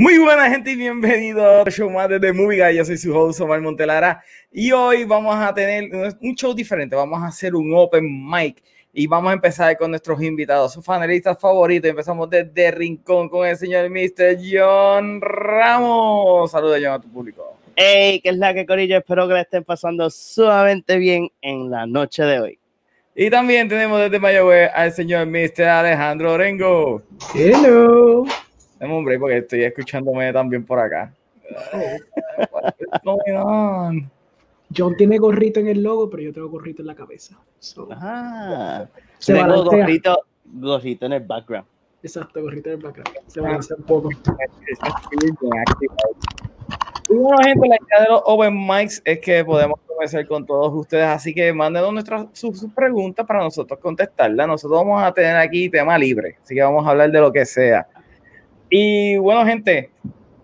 Muy buena gente y bienvenido a show más de Movie Guy. Yo soy su host Omar Montelara y hoy vamos a tener un show diferente. Vamos a hacer un open mic y vamos a empezar con nuestros invitados, sus panelistas favoritos. Empezamos desde Rincón con el señor Mr. John Ramos. Saludos John a tu público. Hey, ¿qué es la que Corillo? Espero que le estén pasando sumamente bien en la noche de hoy. Y también tenemos desde Mayagüez al señor Mr. Alejandro Orengo. Hello. Dame porque estoy escuchándome también por acá. John tiene gorrito en el logo, pero yo tengo gorrito en la cabeza. So, Ah, se tengo gorrito, gorrito en el background. Exacto, gorrito en el background. Se balancea un poco. Y bueno, gente, la idea de los open mics es que podemos conversar con todos ustedes, así que mándenos nuestras sus, sus preguntas para nosotros contestarlas. Nosotros vamos a tener aquí tema libre, así que vamos a hablar de lo que sea. Y bueno, gente,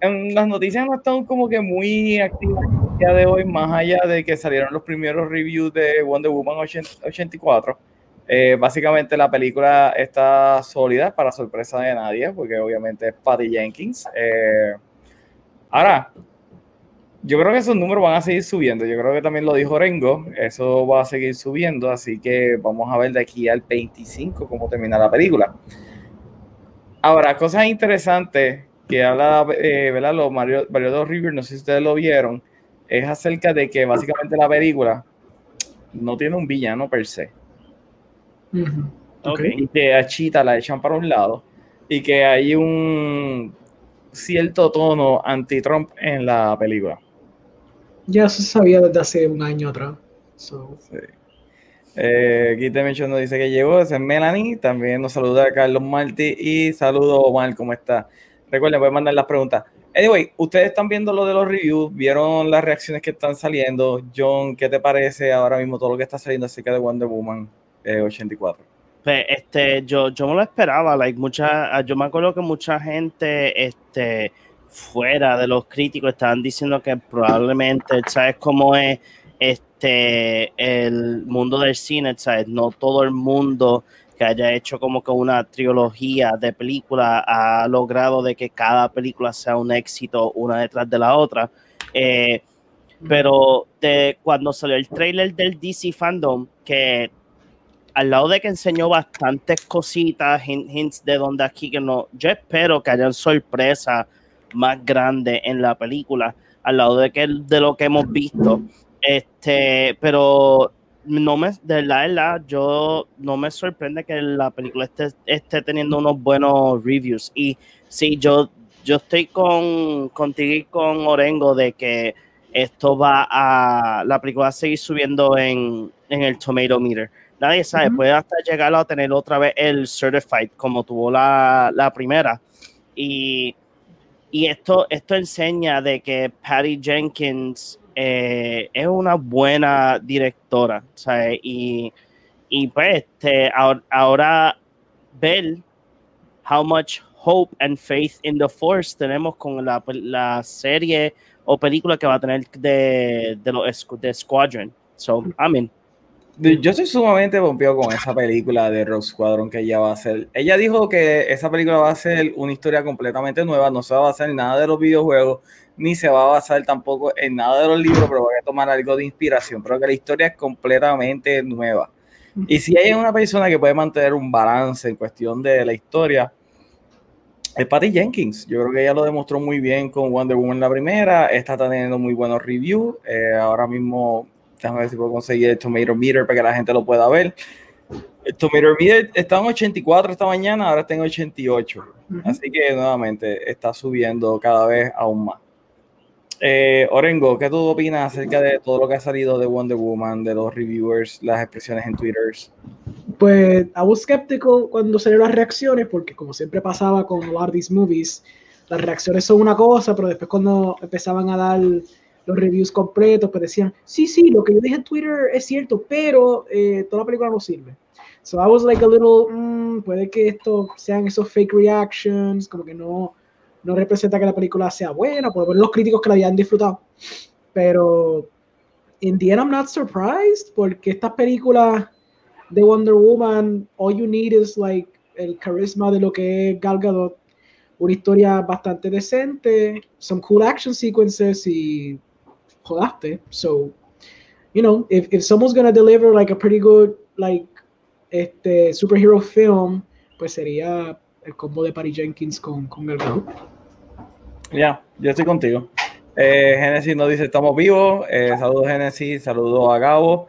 en las noticias no están como que muy activas el día de hoy, más allá de que salieron los primeros reviews de Wonder Woman 80 84. Eh, básicamente la película está sólida para sorpresa de nadie, porque obviamente es Patty Jenkins. Eh, ahora, yo creo que esos números van a seguir subiendo. Yo creo que también lo dijo Rengo, eso va a seguir subiendo, así que vamos a ver de aquí al 25 cómo termina la película. Ahora, cosas interesantes que habla, eh, ¿verdad? Los Mario, varios de no sé si ustedes lo vieron, es acerca de que básicamente la película no tiene un villano per se. Ok. Y que a Cheetah la echan para un lado y que hay un cierto tono anti-Trump en la película. Ya se sabía desde hace un año atrás. So, Sí. Eh, aquí te nos dice que llegó, es Melanie. También nos saluda Carlos Martí y saludo Omar, ¿cómo está? Recuerden, pueden mandar las preguntas. Anyway, ustedes están viendo lo de los reviews, vieron las reacciones que están saliendo. John, ¿qué te parece ahora mismo todo lo que está saliendo acerca de Wonder Woman eh, 84? Pues, este, yo, yo me lo esperaba, like, mucha, yo me acuerdo que mucha gente, este, fuera de los críticos estaban diciendo que probablemente, ¿sabes cómo es este, el mundo del cine? ¿Sabes? No todo el mundo que haya hecho como que una trilogía de películas ha logrado de que cada película sea un éxito una detrás de la otra. Eh, pero de, cuando salió el trailer del DC Fandom, que al lado de que enseñó bastantes cositas, hin- hints de donde aquí que no, yo espero que hayan sorpresas más grandes en la película, al lado de que de lo que hemos visto. Este, pero no me, de verdad, de verdad, yo no me sorprende que la película esté, esté teniendo unos buenos reviews. Y sí, yo, yo estoy con contigo y con Orengo de que esto va a, la película va a seguir subiendo en, en el Tomato Meter. Nadie sabe, puede hasta llegar a tener otra vez el Certified como tuvo la, la primera. Y, y esto, esto enseña de que Patty Jenkins eh, es una buena directora, ¿sabes? Y, y pues este, ahora, ahora ver how much hope and faith in the force tenemos con la, la serie o película que va a tener de, de los de Squadron. So, I mean, Yo estoy sumamente pompeado con esa película de Rogue Squadron que ella va a hacer. Ella dijo que esa película va a ser una historia completamente nueva, no se va a basar en nada de los videojuegos, ni se va a basar tampoco en nada de los libros, pero va a tomar algo de inspiración. Pero que la historia es completamente nueva. Y si hay una persona que puede mantener un balance en cuestión de la historia, es Patty Jenkins. Yo creo que ella lo demostró muy bien con Wonder Woman la primera. Está teniendo muy buenos reviews. Eh, ahora mismo, déjame ver si puedo conseguir el Tomato Meter para que la gente lo pueda ver. El Tomato Meter estaba en 84 esta mañana, ahora está en 88. Así que nuevamente está subiendo cada vez aún más. Eh, Orengo, ¿qué tú opinas acerca de todo lo que ha salido de Wonder Woman, de los reviewers, las expresiones en Twitter? Pues, I was skeptical cuando salieron las reacciones, porque como siempre pasaba con a lot of these movies, las reacciones son una cosa, pero después cuando empezaban a dar los reviews completos, pues decían, sí, sí, lo que yo dije en Twitter es cierto, pero eh, toda la película no sirve. So I was like a little, mm, puede que esto sean esos fake reactions, como que no, no representa que la película sea buena, por los críticos que la hayan disfrutado. Pero in the end I'm not surprised, porque estas películas de Wonder Woman, all you need is like el carisma de lo que es Gal Gadot, una historia bastante decente, some cool action sequences y jodaste. So, you know, if, if someone's gonna deliver like a pretty good like este superhero film, pues sería el combo de Patty Jenkins con, con Gadot. Ya, yo estoy contigo. Eh, Genesis nos dice, estamos vivos. Eh, saludos Genesis, saludos a Gabo.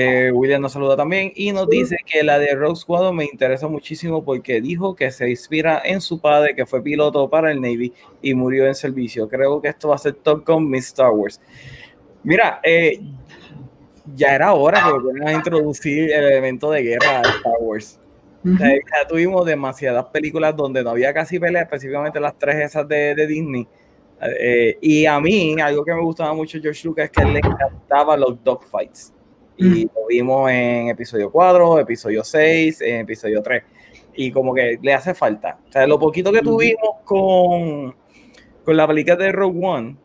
Eh, William nos saluda también y nos dice que la de Rogue Squadron me interesa muchísimo porque dijo que se inspira en su padre que fue piloto para el Navy y murió en servicio. Creo que esto va a ser Top Gun Miss Star Wars. Mira, eh, ya era hora que volvieran a introducir el elemento de guerra de Star Wars. ya tuvimos demasiadas películas donde no había casi pelea, específicamente las tres esas de, de Disney. Eh, y a mí, algo que me gustaba mucho George Lucas es que le encantaba los dogfights y lo vimos en episodio 4, episodio 6, en episodio 3. Y como que le hace falta. O sea, lo poquito que tuvimos con, con la película de Rogue One,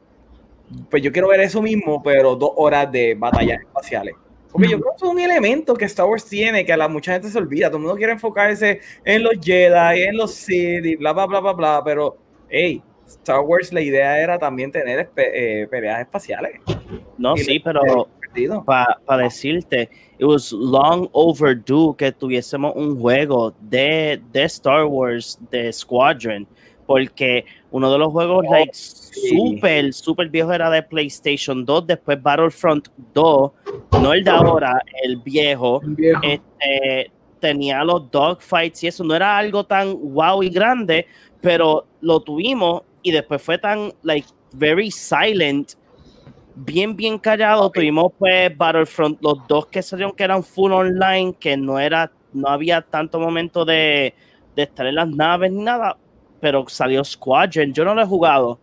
pues yo quiero ver eso mismo, pero dos horas de batallas espaciales. Porque yo creo que es un elemento que Star Wars tiene, que a la mucha gente se olvida. Todo el mundo quiere enfocarse en los Jedi, en los Sith y bla, bla, bla, bla, bla. Pero, hey, Star Wars la idea era también tener eh, peleas espaciales. No, sí, pero para decirte, it was long overdue que tuviésemos un juego de, de Star Wars de Squadron, porque uno de los juegos oh, like super, super viejo era de PlayStation 2, después Battlefront 2, no el de ahora, el viejo, Este, tenía los dogfights y eso no era algo tan wow y grande, pero lo tuvimos y después fue tan like very silent bien, bien callado. Tuvimos pues Battlefront, los dos que salieron que eran full online, que no era, no había tanto momento de, de estar en las naves ni nada, pero salió Squadron. Yo no lo he jugado,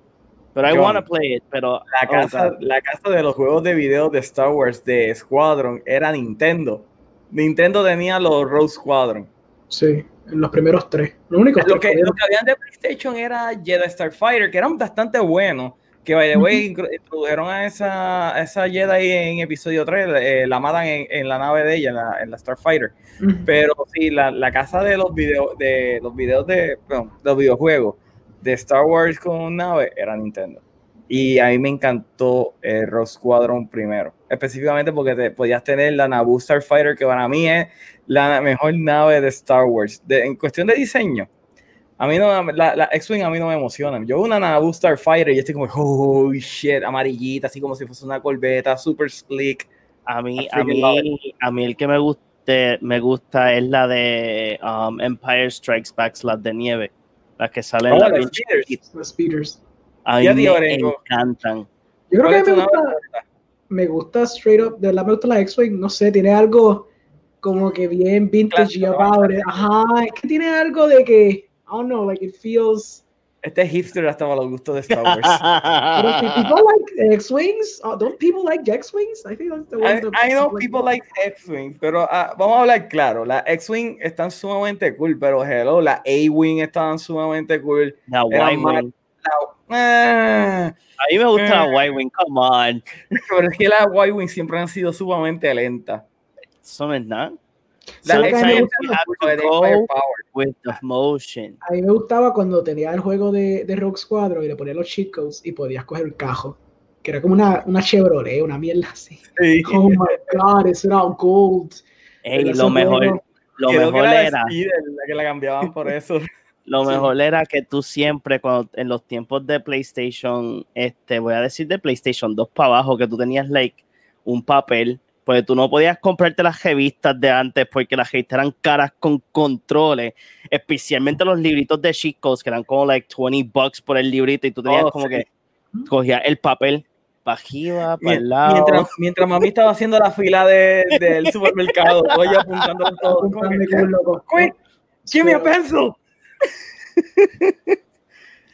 pero I wanna play it. Pero la oh, casa, la casa de los juegos de video de Star Wars de Squadron era Nintendo. Nintendo tenía los Rogue Squadron. Sí, en los primeros tres. Lo único lo que, lo que habían de PlayStation era Jedi Starfighter, que eran bastante buenos que by the way, introdujeron a esa, a esa Jedi en episodio 3, eh, la matan en, en, la nave de ella, en la, en la Starfighter. Pero sí, la, la, casa de los videos de los videos de bueno, los videojuegos de Star Wars con nave era Nintendo. Y a mí me encantó el Rogue Squadron primero, específicamente porque te, podías tener la Naboo Starfighter, que para mí es la mejor nave de Star Wars. De, en cuestión de diseño, a mí no, la, la X-Wing a mí no me emociona. Yo una Naboo Starfighter y estoy como, oh shit, amarillita, así como si fuese una corbeta, super slick. A mí, a mí, a mí el que me gusta, me gusta es la de um, Empire Strikes Back, las de nieve, las que salen. Oh, las speeders. Las speeders. A mí me encantan. Yo creo que me gusta, me gusta straight up, de verdad me gusta la X-Wing, no sé, tiene algo como que bien vintage y about Ajá, es que tiene algo de que I don't know, like it feels. Este hipster hasta para los gustos de Star Wars. people like X-Wings? Uh, don't people like X-Wings? I think that's the one. I, I know people like X-Wings, pero uh, vamos a hablar claro. La X-Wing están sumamente cool, pero hello, la A-Wing están sumamente cool. La Y-Wing. Eh, a mí me gusta la Y-Wing, come on. Pero es que la Y-Wing siempre han sido sumamente lentas. Eso no es nada. La so with the motion. A mí me gustaba cuando tenía el juego de, de Rock Squadron y le ponía los cheat codes y podías coger el cajo. Que era como una, una Chevrolet, una mierda así. Sí. Oh my god, eso era gold. Ey, lo mejor, lo mejor era. La que la cambiaban por eso. Lo mejor era que tú siempre, cuando en los tiempos de PlayStation, este, voy a decir de PlayStation 2 para abajo, que tú tenías like un papel, pues tú no podías comprarte las revistas de antes porque las revistas eran caras con controles, especialmente los libritos de chicos que eran como like 20 bucks por el librito y tú tenías Oh, como sí. que cogías el papel para arriba, para el lado. Mientras, mientras mami estaba haciendo la fila de- del supermercado, oye apuntando todo. me a pencil.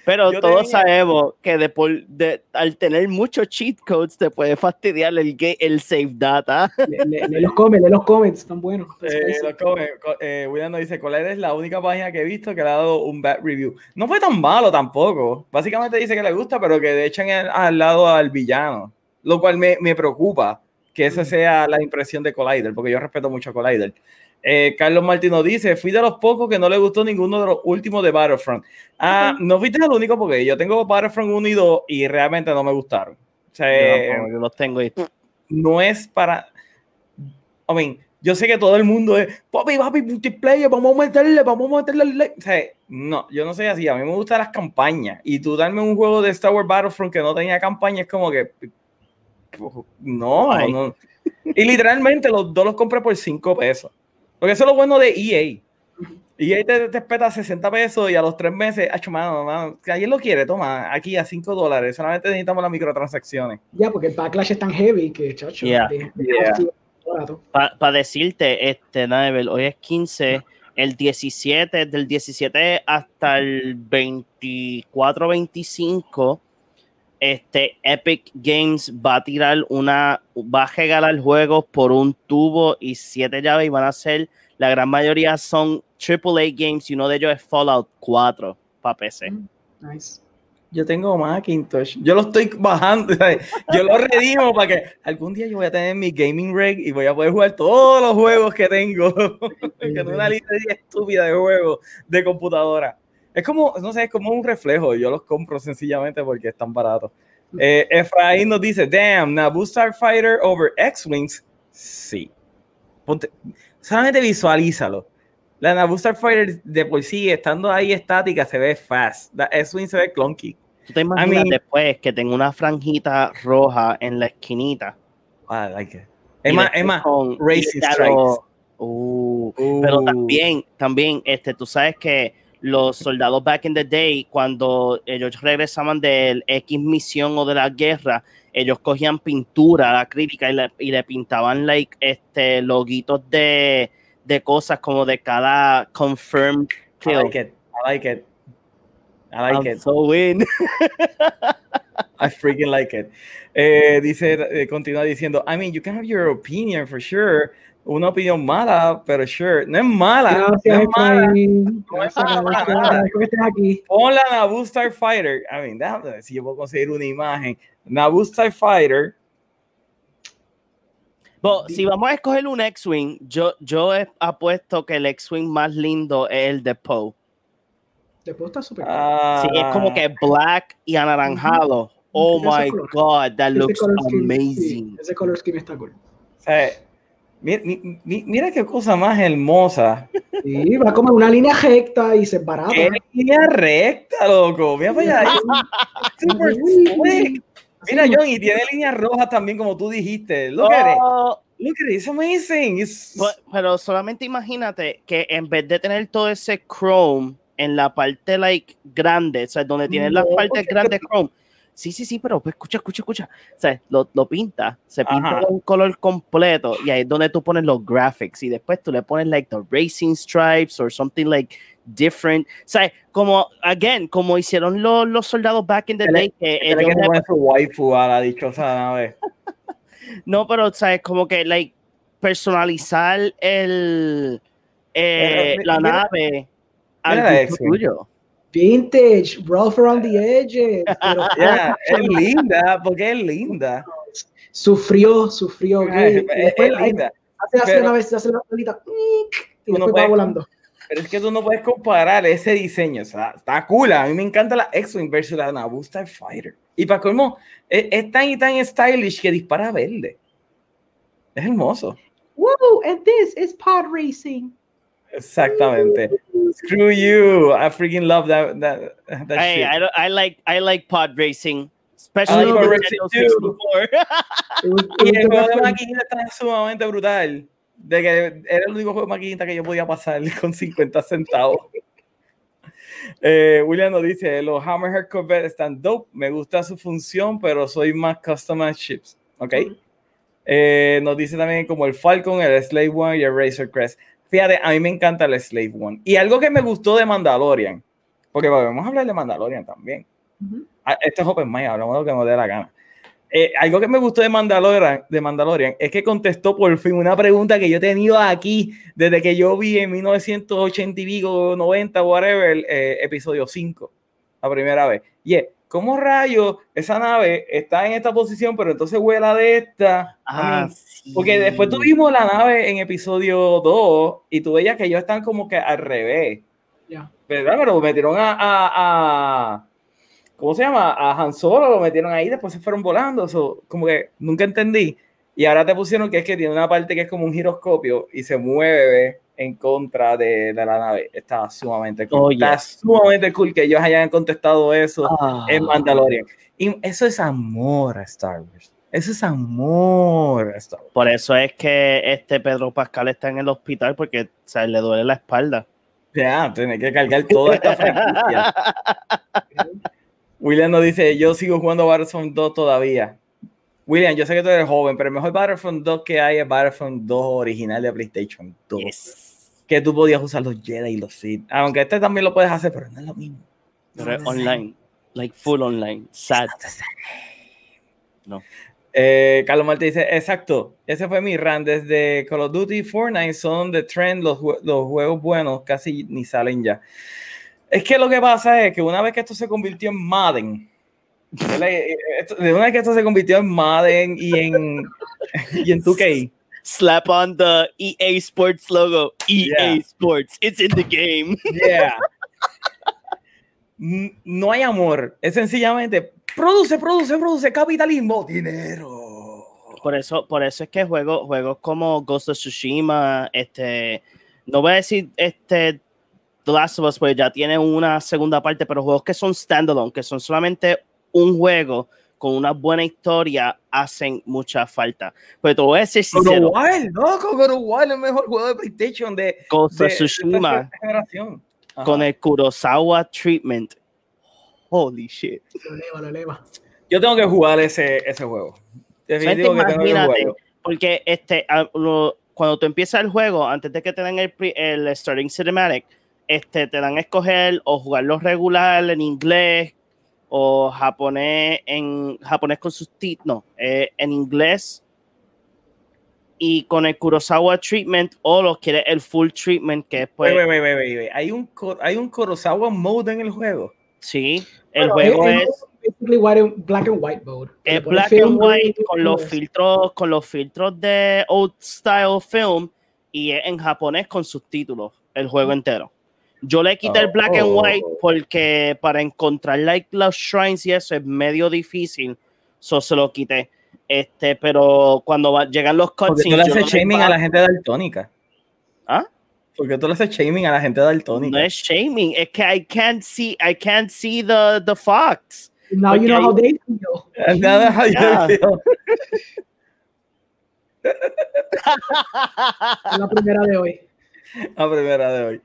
Pero Yo todos tenía- sabemos que de por- de- al tener muchos cheat codes te puede fastidiar el, el save data. Le, le- le los come, le los comments, están buenos. Eh, eh, William nos dice, Collider es la única página que he visto que le ha dado un bad review. No fue tan malo tampoco. Básicamente dice que le gusta, pero que le echan el- al lado al villano. Lo cual me, me preocupa que esa sea la impresión de Collider, porque yo respeto mucho a Collider. Eh, Carlos Martino dice, fui de los pocos que no le gustó ninguno de los últimos de Battlefront. Ah, no fuiste el único porque yo tengo Battlefront 1 y 2 y realmente no me gustaron. O sea, eh, yo, yo los tengo y no es para. I mean, yo sé que todo el mundo es papi, papi, multiplayer, vamos a meterle, vamos a meterle. like". O sea, no, yo no soy así. A mí me gustan las campañas. Y tú darme un juego de Star Wars Battlefront que no tenía campaña es como que. No, no. Y literalmente los dos los compré por 5 pesos. Porque eso es lo bueno de EA. EA te, te espeta 60 pesos y a los 3 meses, acho, mano, mano, que alguien lo quiere, toma, aquí a 5 dólares. Solamente necesitamos las microtransacciones. Ya, porque el backlash es tan heavy que, chacho, Yeah, de- de- yeah. de- barato. para decirte, este, Navel, hoy es 15, el 17, del 17 hasta el 24, 25, este, Epic Games va a tirar una, va a regalar juegos por un tubo y siete llaves y van a ser, la gran mayoría son AAA games y uno de ellos es Fallout 4 para PC. Nice. Yo tengo Macintosh. Yo lo estoy bajando. ¿sabes? Yo lo redimo para que algún día yo voy a tener mi gaming rig y voy a poder jugar todos los juegos que tengo. que una librería estúpida de juegos de computadora. Es como, no sé, es como un reflejo. Yo los compro sencillamente porque están baratos. Eh, Efraín nos dice, damn, Naboo Starfighter over X-Wings. Sí. Ponte- solamente visualízalo. La Naboo Starfighter de por sí, estando ahí estática, se ve fast. La X-Wing se ve clunky. ¿Tú te imaginas mean- después que tenga una franjita roja en la esquinita? I like it. Es más, es más, Racing Strikes. uh, Pero también, también, este, tú sabes que los soldados back in the day, cuando ellos regresaban del X misión o de la guerra, ellos cogían pintura acrílica y le, y le pintaban like este loguitos de, de cosas como de cada confirmed I kill. like it. I like it. I like I'm it. so win. I freaking like it. Eh, dice, eh, continúa diciendo, I mean, you can have your opinion for sure. Una opinión mala, pero sure. No es mala. Gracias, no es mala. No es mala, Naboo Starfighter. I mean, déjame ver si yo puedo conseguir una imagen. Naboo Starfighter. Bo, si vamos a escoger un X-Wing, yo, yo he apuesto que el X-Wing más lindo es el de Poe. Después está súper Ah, Sí, es como que black y anaranjado. Oh my color. god, that Ese looks amazing. sí, ese color scheme está cool. o sea, mi- mi- mi- mira qué cosa más hermosa. Sí, va como en una línea recta y se barata. Qué línea recta, loco. Mira para allá. Super slick. Mira, John, y tiene líneas rojas también, como tú dijiste. Look at it. Oh, Look at it. It's amazing. It's- but- pero solamente imagínate que en vez de tener todo ese chrome en la parte like grande, o sea, donde tiene las No, partes porque- grandes chrome. Sí, sí, sí, pero pues, escucha, escucha, escucha. O sea, lo, lo pinta, se pinta Ajá. de un color completo y ahí es donde tú pones los graphics y después tú le pones like the racing stripes or something like different. O sea, como, again, como hicieron los, los soldados back in the Que day, que Tiene ellos que su waifu a la dichosa nave. no, pero, ¿sabes? Como que, like, personalizar el, eh, Pero, la mira- nave al mira eso. tuyo. Vintage, rough around the edges. Pero Ya, es linda, porque es linda. sufrió, sufrió. Es, después linda. hace, hace pero- una vez, hace la bolita y después va volando. Pero es que tú no puedes comparar ese diseño. O sea, está cool. A mí me encanta la X-Wing versus la Naboo Starfighter. Y para colmo, es, es tan y tan stylish que dispara verde. Es hermoso. Woo, and this is pod racing. Exactamente. Screw you. I freaking love that that, that Hey, shit. I, don't- I like I like pod racing, especially like pod racing too. 64. It was- it Y el juego de maquinita está sumamente brutal. De que era el único juego de maquinita que yo podía pasar con 50 centavos. Eh, William nos dice: Los Hammerhead Corvette están dope. Me gusta su función, pero soy más customized chips. Ok. Eh, nos dice también como el Falcon, el Slave One y el Razor Crest. Fíjate, a mí me encanta el Slave One. Y algo que me gustó de Mandalorian, porque vamos a hablar de Mandalorian también. Ujú. Ah, Esto es Open Mic, hablamos de lo que nos dé la gana. Eh, algo que me gustó de Mandalorian, de Mandalorian es que contestó por fin una pregunta que yo he tenido aquí desde que yo vi en 1980 y pico, 90, whatever, eh, episodio 5, la primera vez. Y es, ¿cómo rayos esa nave está en esta posición, pero entonces vuela de esta? Ah, sí. porque después tuvimos la nave en episodio 2 y tú veías que ellos están como que al revés. Ya. ¿Verdad? Pero metieron a, a, a- ¿cómo se llama? A Han Solo, lo metieron ahí, después se fueron volando. Eso, como que nunca entendí. Y ahora te pusieron que es que tiene una parte que es como un giroscopio y se mueve en contra de, de la nave. Está sumamente cool. Oh, Está sumamente cool que ellos hayan contestado eso Ah. en Mandalorian. Y eso es amor a Star Wars. Eso es amor a Star Wars. Por eso es que este Pedro Pascal está en el hospital porque o sea, le duele la espalda. Ya, tiene que cargar toda esta franquicia. William nos dice, yo sigo jugando Battlefront 2 todavía. William, yo sé que tú eres joven, pero el mejor Battlefront 2 que hay es Battlefront 2 original de PlayStation 2. Yes. Que tú podías usar los Jedi y los Sith. Aunque este también lo puedes hacer, pero no es lo mismo. Pero es No es online. Like full online. Sad. No. Eh, Carlos Marte dice, exacto, ese fue mi run. Desde Call of Duty y Fortnite son de trend los, los juegos buenos, casi ni salen ya. Es que lo que pasa es que una vez que esto se convirtió en Madden, de una vez que esto se convirtió en Madden y en, y en 2K, Slap on the EA Sports logo. EA Yeah. Sports. It's in the game. yeah. No hay amor, es sencillamente produce, produce, produce, capitalismo, dinero. Por eso, por eso es que juegos, juegos como Ghost of Tsushima, este, no voy a decir este The Last of Us, pues ya tiene una segunda parte, pero juegos que son standalone, que son solamente un juego con una buena historia, hacen mucha falta. Pero te voy a decir sincero, loco, God of War es el mejor juego de PlayStation de, Ghost de- de Tsushima esta generación. Ajá. con el Kurosawa treatment. Holy shit. Lo eleva, lo eleva. Yo tengo que jugar ese, ese juego. Definitivo que tengo que jugarlo. porque este, lo- cuando tú empiezas el juego, antes de que te den el, el starting cinematic, este, te dan a escoger o jugarlo regular en inglés o japonés en japonés con subtítulos, no, eh, en inglés y con el Kurosawa treatment o lo quieres el full treatment que es pues, Wait, wait, wait, wait, wait. Hay un, hay un Kurosawa mode en el juego. sí, el Bueno, juego es- es Basically white and- black and white mode. es black and white con los filtros con los filtros de old style film y es en japonés con subtítulos el juego entero yo le quité el black and Oh. white porque para encontrar like los shrines y eso es medio difícil so se lo quité este pero cuando va- llegan los Porque cutscenes tú le haces no shaming a la gente daltónica. ¿Ah? Porque tú le haces shaming a la gente daltónica. no es shaming es que I can't see I can't see the the fox Now you Porque know how they feel. Nada, how you Yeah. feel. Es la primera de hoy. La primera de hoy.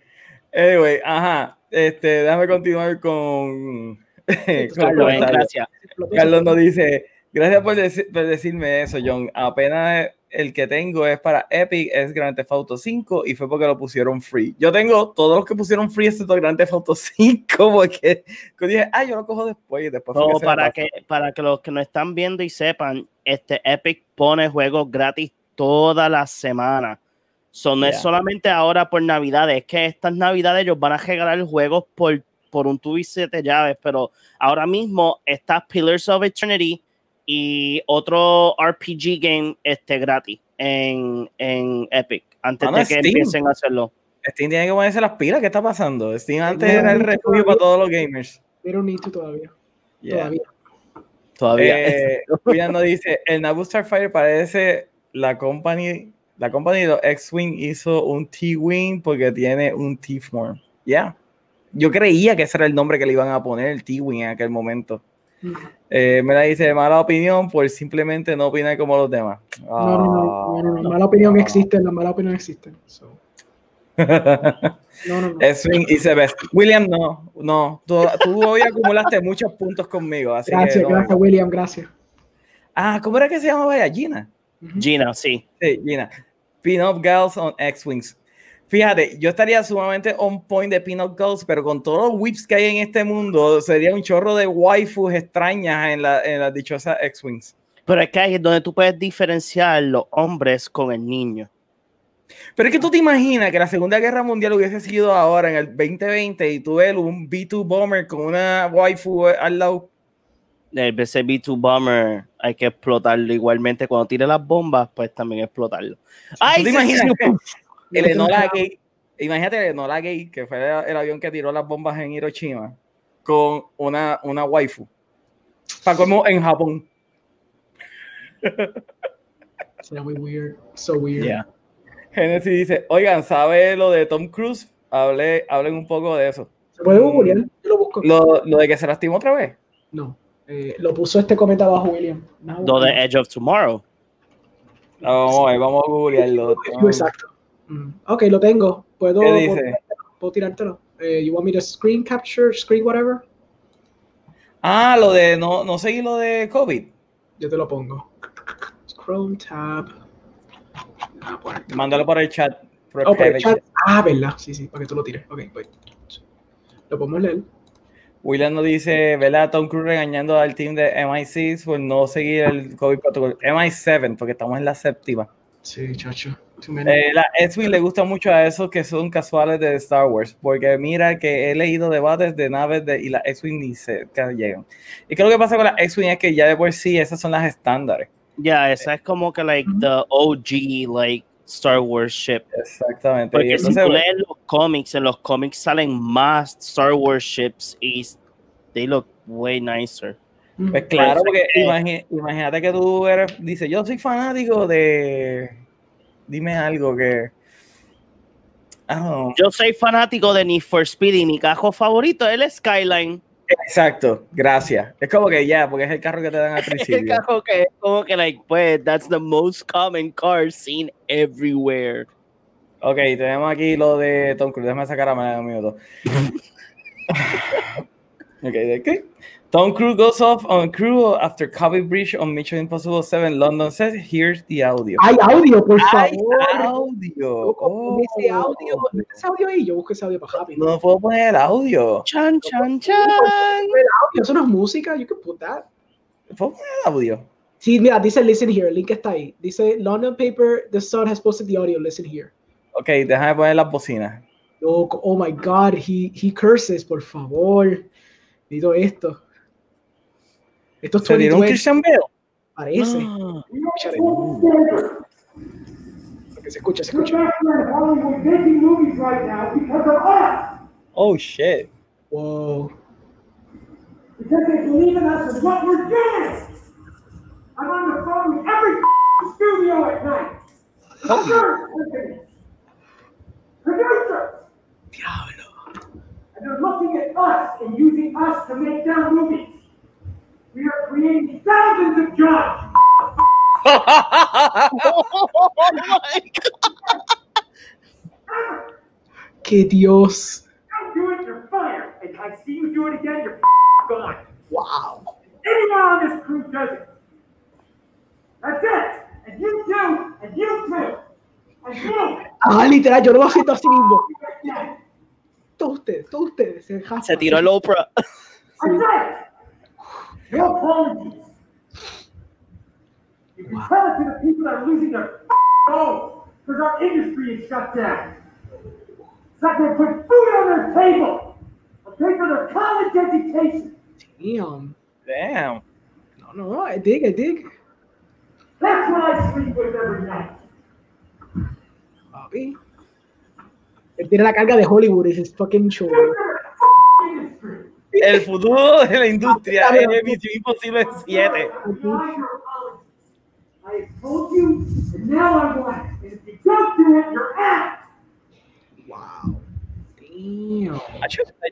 Anyway, ajá. Este, déjame continuar con. con los Carlos, gracias Carlos nos dice, gracias por, deci- por decirme eso, John. Apenas el que tengo es para Epic, es Grand Theft Auto 5 y fue porque lo pusieron free. Yo tengo todos los que pusieron free excepto Grand Theft Auto 5 porque yo dije, ah, yo lo cojo después y después No, para que, para que los que no están viendo y sepan, este Epic pone juegos gratis toda la semana. So, no Yeah. es solamente ahora por Navidades, es que estas Navidades ellos van a regalar juegos por, por un tubo y siete llaves, pero ahora mismo está Pillars of Eternity y otro RPG game este, gratis en, en Epic, antes Mano, de que Steam. empiecen a hacerlo. Steam tiene que ponerse las pilas, ¿qué está pasando? Steam antes No, era el refugio para todos los gamers. They don't need to todavía. Yeah. Todavía. Todavía. Eh, dice, el Naboo Starfighter parece la company, la company de X-Wing hizo un T-Wing porque tiene un T-Form. ya. Yo creía que ese era el nombre que le iban a poner, el T-Wing en aquel momento. Eh, me la dice mala opinión por simplemente no opinar como los demás. No, no, no, no, no, mala opinión existe, la mala opinión existe. So. no, no, no. Swing y se best. William, no, no. Tú, tú, hoy acumulaste muchos puntos conmigo. Así gracias, que, no. gracias, William, gracias. Ah, ¿cómo era que se llamaba ella? Gina. Gina, sí. Sí, Gina. Pin-Up Girls on X-Wings. Fíjate, yo estaría sumamente on point de Pin-Up Girls, pero con todos los whips que hay en este mundo, sería un chorro de waifus extrañas en, la, en las dichosas X-Wings. Pero es que ahí es donde tú puedes diferenciar los hombres con el niño. Pero es que tú te imaginas que la Segunda Guerra Mundial hubiese sido ahora, en el 2020, y tú ves un B-2 Bomber con una waifu al lado. El ese B-2 Bomber hay que explotarlo igualmente. Cuando tire las bombas, pues también explotarlo. ¡Ay, ¿Tú te imaginas que el Enola Gay, imagínate el Enola Gay, que fue el, el, avión que tiró las bombas en Hiroshima, con una, una waifu? Para como en Japón. Sería muy weird. So weird. Yeah. Genesis dice, oigan, ¿sabe lo de Tom Cruise? Hable, hablen un poco de eso. ¿Se puede googlear? Yo lo busco. ¿Lo, ¿Lo, de que se lastimó otra vez? No. Eh, lo puso este cometa abajo, William. No, de Edge of Tomorrow. No, vamos, sí. a ver, vamos a googlearlo. Exacto. Mm. Ok, lo tengo. ¿Puedo, ¿Qué dice? ¿puedo, puedo tirártelo? Uh, you want me to screen capture, screen whatever? Ah, lo de no, no seguir lo de COVID. Yo te lo pongo. Chrome tab. Mándalo por el chat. Por el, oh, por el chat. Ah, verdad. Sí, sí, para que tú lo tires. Ok, pues. Lo podemos leer. William nos dice, ¿verdad? Tom Cruise regañando al team de MI6 por no seguir el COVID protocol. MI7, porque estamos en la séptima. Sí, chacho. Eh, la X-Wing le gusta mucho a esos que son casuales de Star Wars, porque mira que he leído debates de naves de, y la X-Wing ni se llegan. Y creo que pasa con la X-Wing es que ya de por sí esas son las estándares. Ya, yeah, esa es como que like the OG like Star Wars ship. Exactamente. Porque si tú lees los cómics, en los cómics salen más Star Wars ships y they look way nicer. Pues claro, porque imagínate, imagínate que tú eres, dice, yo soy fanático de, dime algo que, oh. yo soy fanático de Need for Speed y mi carro favorito es el Skyline. Exacto, gracias. Es como que ya, porque es el carro que te dan al principio. el carro que es como que, like, pues, that's the most common car seen everywhere. Ok, tenemos aquí lo de Tom Cruise. Déjame sacar a manera de un minuto. ok, ¿de qué? Tom Cruise goes off on crew after Kobe Bridge on Mission Impossible 7 London says, here's the audio. Hay audio, por favor. Hay audio. Oh, ese audio. Ese audio ahí, yo busco ese audio para Happy. No puedo poner el audio. Chan, chan, chan. El audio, eso no es música. You can put that. ¿Puedo poner el audio? Sí, mira, dice listen here. El link está ahí. Dice London Paper, the Sun has posted the audio. Listen here. Ok, déjame poner las bocinas. Oh, oh my God, he, he curses, por favor. Digo esto. Esto es ¿Se dieron Christian Bale? Parece. No. Porque se escucha, se escucha. Oh shit. Whoa. Because they believe in us and what we're doing. I'm on the phone with every studio at night. Producers. Producers. Diablo. And they're looking at us and using us to make their movies. We are creating thousands of jobs. oh my God. Que Dios. Don't do it, you're fired. And I see you do it again, you're gone. Wow. Anyone on this crew does it. That's it. And you too, and you too. And you. Ah, literal, yo lo siento así mismo. Todos ustedes, todos ustedes. Se, se tiró el Oprah. That's it. No apologies. You can wow. tell it to the people that are losing their homes because our industry is shut down. It's not going to put food on their table or pay for their college education. Damn. Damn. No, no, I dig, I dig. That's what I sleep with every night. Papi. Él tiene la carga de Hollywood, es his fucking show. El futuro de la industria es Misión Imposible 7. Wow. Damn.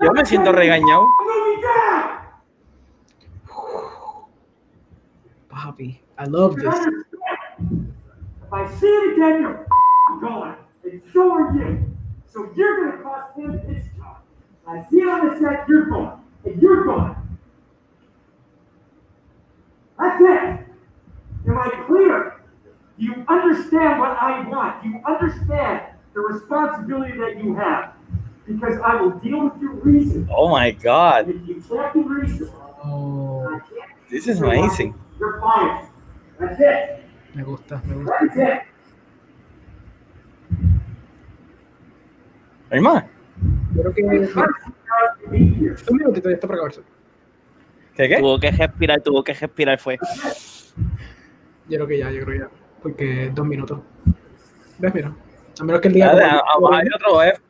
yo me siento regañado. Papi, I love this. If I see it again, you're f***ing gone. And so are you. So you're gonna cost him his job. I see it on the set, you're gone. And you're gone. That's it. Am I clear? Do you understand what I want? Do you understand the responsibility that you have? Because I will deal with your reason. Oh my god, If you can't be reasonable, Oh, I can't. Oh. this is amazing. You're fired. That's it. me gusta, me gusta. That's it. ¿Hay más? Yo creo que Un minutito ya está para acabarse. ¿Qué qué? Tuvo que respirar, tuvo que respirar, fue. Yo creo que ya, yo creo que ya. Porque dos minutos. ¿Ves? Mira. A menos que el día. Ah, ah, Hay otro F.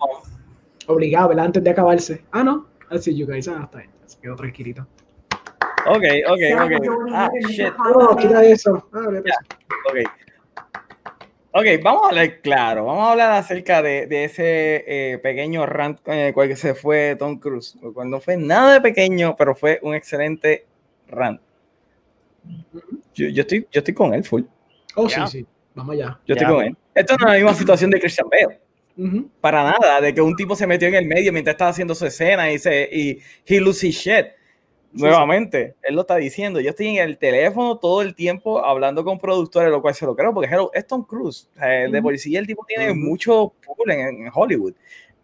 Obligado, ¿verdad? Antes de acabarse. Ah, no. Así you guys. Ah, está bien. Se quedó tranquilito. Ok, ok, ok. Ah, shit. No, quita eso. Ah, eso. Ok. Ok, vamos a hablar claro. Vamos a hablar acerca de, de ese eh, pequeño rant con el cual que se fue Tom Cruise. Cuando no fue nada de pequeño, pero fue un excelente rant. Yo, yo estoy, yo estoy con él, full. Oh, Ya. sí, sí. Vamos allá. Yo estoy con él. Esto no es la misma situación de Christian Bale. Ujú. Para nada, de que un tipo se metió en el medio mientras estaba haciendo su escena y se y he lose his shit. Nuevamente, él lo está diciendo. Yo estoy en el teléfono todo el tiempo hablando con productores, lo cual se lo creo, porque hello, es Tom Cruise. Sea, de policía el tipo tiene mucho pool en, en Hollywood.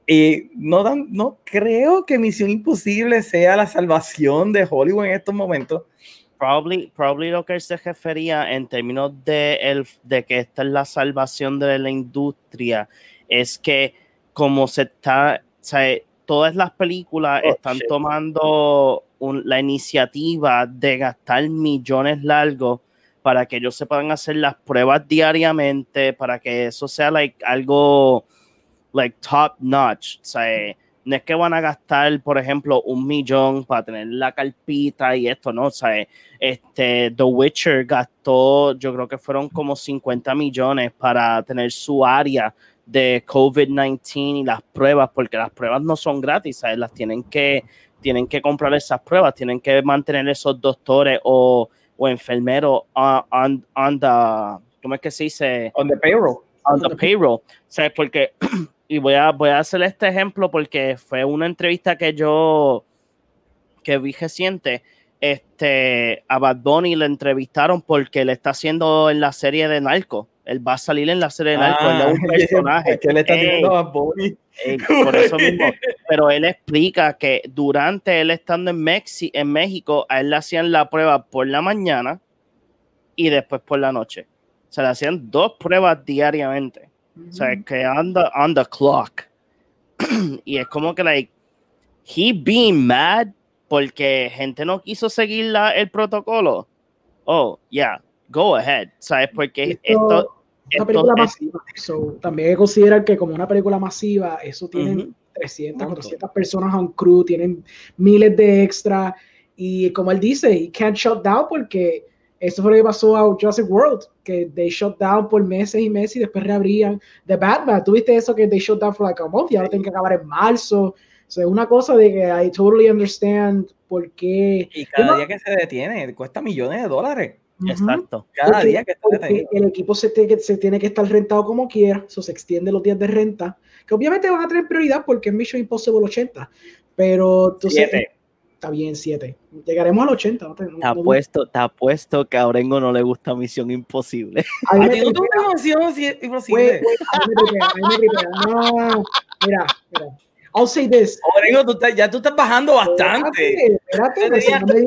Y no, dan, no creo que Misión Imposible sea la salvación de Hollywood en estos momentos. Probably, probably lo que él se refería en términos de, el, de que esta es la salvación de la industria es que como se está, o sea, todas las películas Oh, están shit. tomando la iniciativa de gastar millones largos para que ellos se puedan hacer las pruebas diariamente, para que eso sea like, algo like top notch. O sea, no es que van a gastar, por ejemplo, un millón para tener la carpita y esto, ¿no? O sea, este, The Witcher gastó, yo creo que fueron como 50 millones para tener su área de COVID-19 y las pruebas, porque las pruebas no son gratis, ¿sabes? Las tienen que, tienen que comprar esas pruebas, tienen que mantener esos doctores o, o enfermeros on, on, on the, ¿cómo es que se dice? On the payroll. on the payroll. ¿Sabes? Porque, y voy a, voy a hacer este ejemplo porque fue una entrevista que yo que vi reciente. Este, a Bad Bunny le entrevistaron porque le está haciendo en la serie de Narco. Él va a salir en la serie de él es un personaje. que le está diciendo a Bonnie. ey, por eso mismo. Pero él explica que durante él estando en, Mexi en México, a él le hacían la prueba por la mañana y después por la noche. Se le hacían dos pruebas diariamente. O sea, que on the, on the clock. y es como que, like, he being mad porque gente no quiso seguir la, el protocolo. Oh, yeah, go ahead. ¿Sabes? Porque esto. Una esto película es- masiva. So, también hay que considerar que como una película masiva, eso tienen Ujú. 300, Exacto. 400 personas on crew, tienen miles de extras. Y como él dice, he can't shut down porque eso fue lo que pasó a Jurassic World, que they shut down por meses y meses y después reabrían. The Batman, ¿tuviste eso que they shut down for like a month y ahora tienen que acabar en marzo? O sea, es una cosa de que I totally understand por qué. Y cada no- día que se detiene cuesta millones de dólares. Exacto. Cada Porque- día que detiene. el equipo se, te- se tiene que estar rentado como quiera, eso se extiende los días de renta, que obviamente van a tener prioridad porque es Mission Impossible 80, pero entonces Siete. está bien 7. Llegaremos al 80. No te, no- Te no- apuesto, te apuesto que a Orengo no le gusta Misión Imposible. a mí me no Misión imposible. No, mira, mira. I'll say this. Orengo, tú estás- ya tú estás bajando bastante. Espérate, espérate,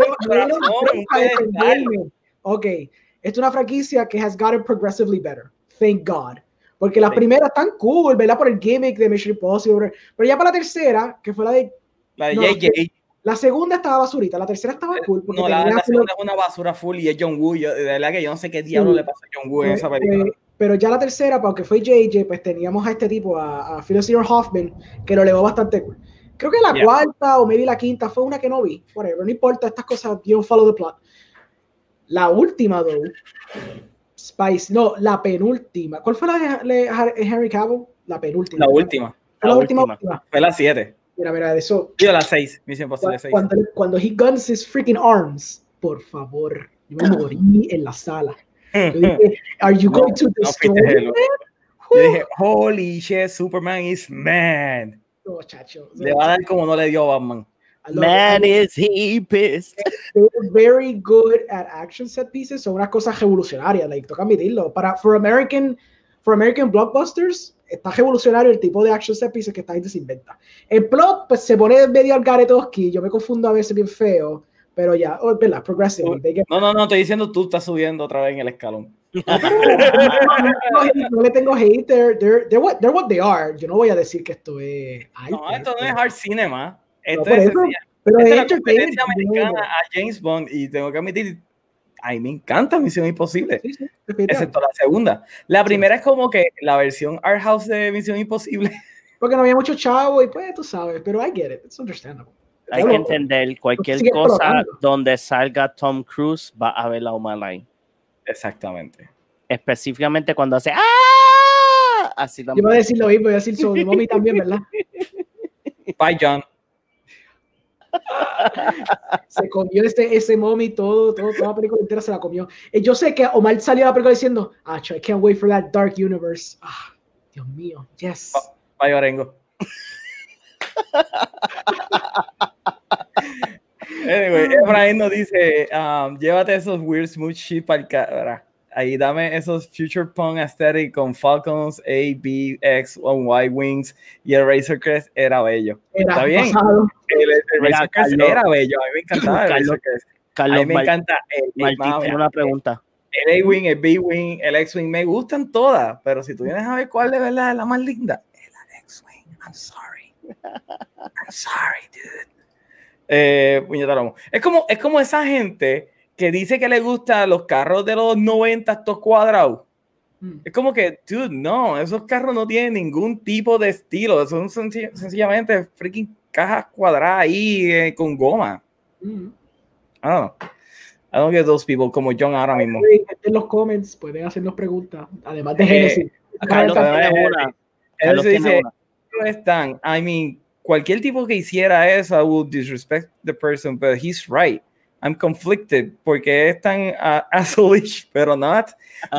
Ok, esta es una franquicia que has gotten progressively better. Thank God. Porque las Sí. primeras están cool, ¿verdad? Por el gimmick de Mission Impossible. Pero ya para la tercera, que fue la de. La de No, JJ. La segunda estaba basurita, la tercera estaba cool. Porque Eh, No, la, la segunda es una basura full y es John Woo. Yo, de verdad que yo no sé qué diablo Sí. le pasa a John Woo en pues, esa película. pues, pero ya la tercera, aunque fue JJ, pues teníamos a este tipo, a, a Philip Seymour Hoffman, que lo elevó bastante cool. Creo que la Yeah. cuarta o maybe la quinta fue una que no vi. Whatever, no importa, estas cosas, you don't follow the plot. La última, though, Spice, no, la penúltima. ¿Cuál fue la de, Henry Cavill? La penúltima. La última. La, La última, última. última. Fue la 7. Mira, mira, eso. Yo la 6, Misión Imposible Cuando, 6. cuando, cuando he guns his freaking arms, por favor, yo me morí en la sala. Yo dije, Are you No, going to no destroy el- Yo dije, holy shit, Superman is man. No, chacho. Le va a dar como no le dio a Batman. Man it. is he pissed. They're very good at action set pieces. Son unas cosas revolucionarias, like, toca admitirlo. Para, for American, for American blockbusters, está revolucionario el tipo de action set pieces que esta gente se inventa. El plot, pues se pone medio al garetoski. Yo me confundo a veces bien feo, pero ya, oh, verdad, progressively. they get- No, no, no, estoy diciendo tú estás subiendo otra vez en el escalón. no le tengo hate, they're, they're, they're what, they're what they are. Yo no voy a decir que esto es. No, arte, esto no es hard cinema. Esto es, eso, pero esta es es la competencia americana a James Bond y tengo que admitir, a mí me encanta Misión Imposible, Sí, sí, excepto la segunda. La primera es como que la versión Art House de Misión Imposible. Porque no había mucho chavo y pues tú sabes, pero I get it, it's understandable. Hay que entender cualquier cosa donde salga Tom Cruise va a ver la Human Line. Exactamente. Específicamente cuando hace ¡Ah! Así Yo también. iba a decir lo mismo, iba a decir sobre Mommy también, ¿verdad? Bye, John. Se comió este, ese Mommy todo, todo, toda la película entera se la comió. Eh, yo sé que Omar salió de la película diciendo, ah, I can't wait for that dark universe. Ah, Dios mío, yes. Bye, Orengo. anyway, Efraín nos dice, um, llévate esos weird smooth shit para el cara. Ahí dame esos future punk aesthetic con Falcons, A, B, X, y Y wings y el Razor Crest era bello. Era está bien. El, el Mira, Razor Crest Carlos. era bello, a mí me encantaba el Razor Crest. A Carlos mí me Mar- encanta el, el, tiene una pregunta. el A-Wing, el B-Wing, el X-Wing, me gustan todas, pero si tú vienes a ver cuál de verdad es la más linda, es la X-Wing. I'm sorry. I'm sorry, dude. Eh, puñeta, es como, es como esa gente que dice que le gustan los carros de los 90 estos cuadrados. Mm. Es como que, dude, no, esos carros no tienen ningún tipo de estilo, son senci- sencillamente freaking cajas cuadradas ahí eh, con goma. Mm. I don't know. I don't get those people como John ahora mismo. En los comments pueden hacernos preguntas, además de Eh, Genesis. Carlos Carlos, tiene eh, una. Carlos dice, una. están. I mean, cualquier tipo que hiciera eso, I would disrespect the person, but he's right. I'm conflicted porque es tan uh, assholeish, pero not.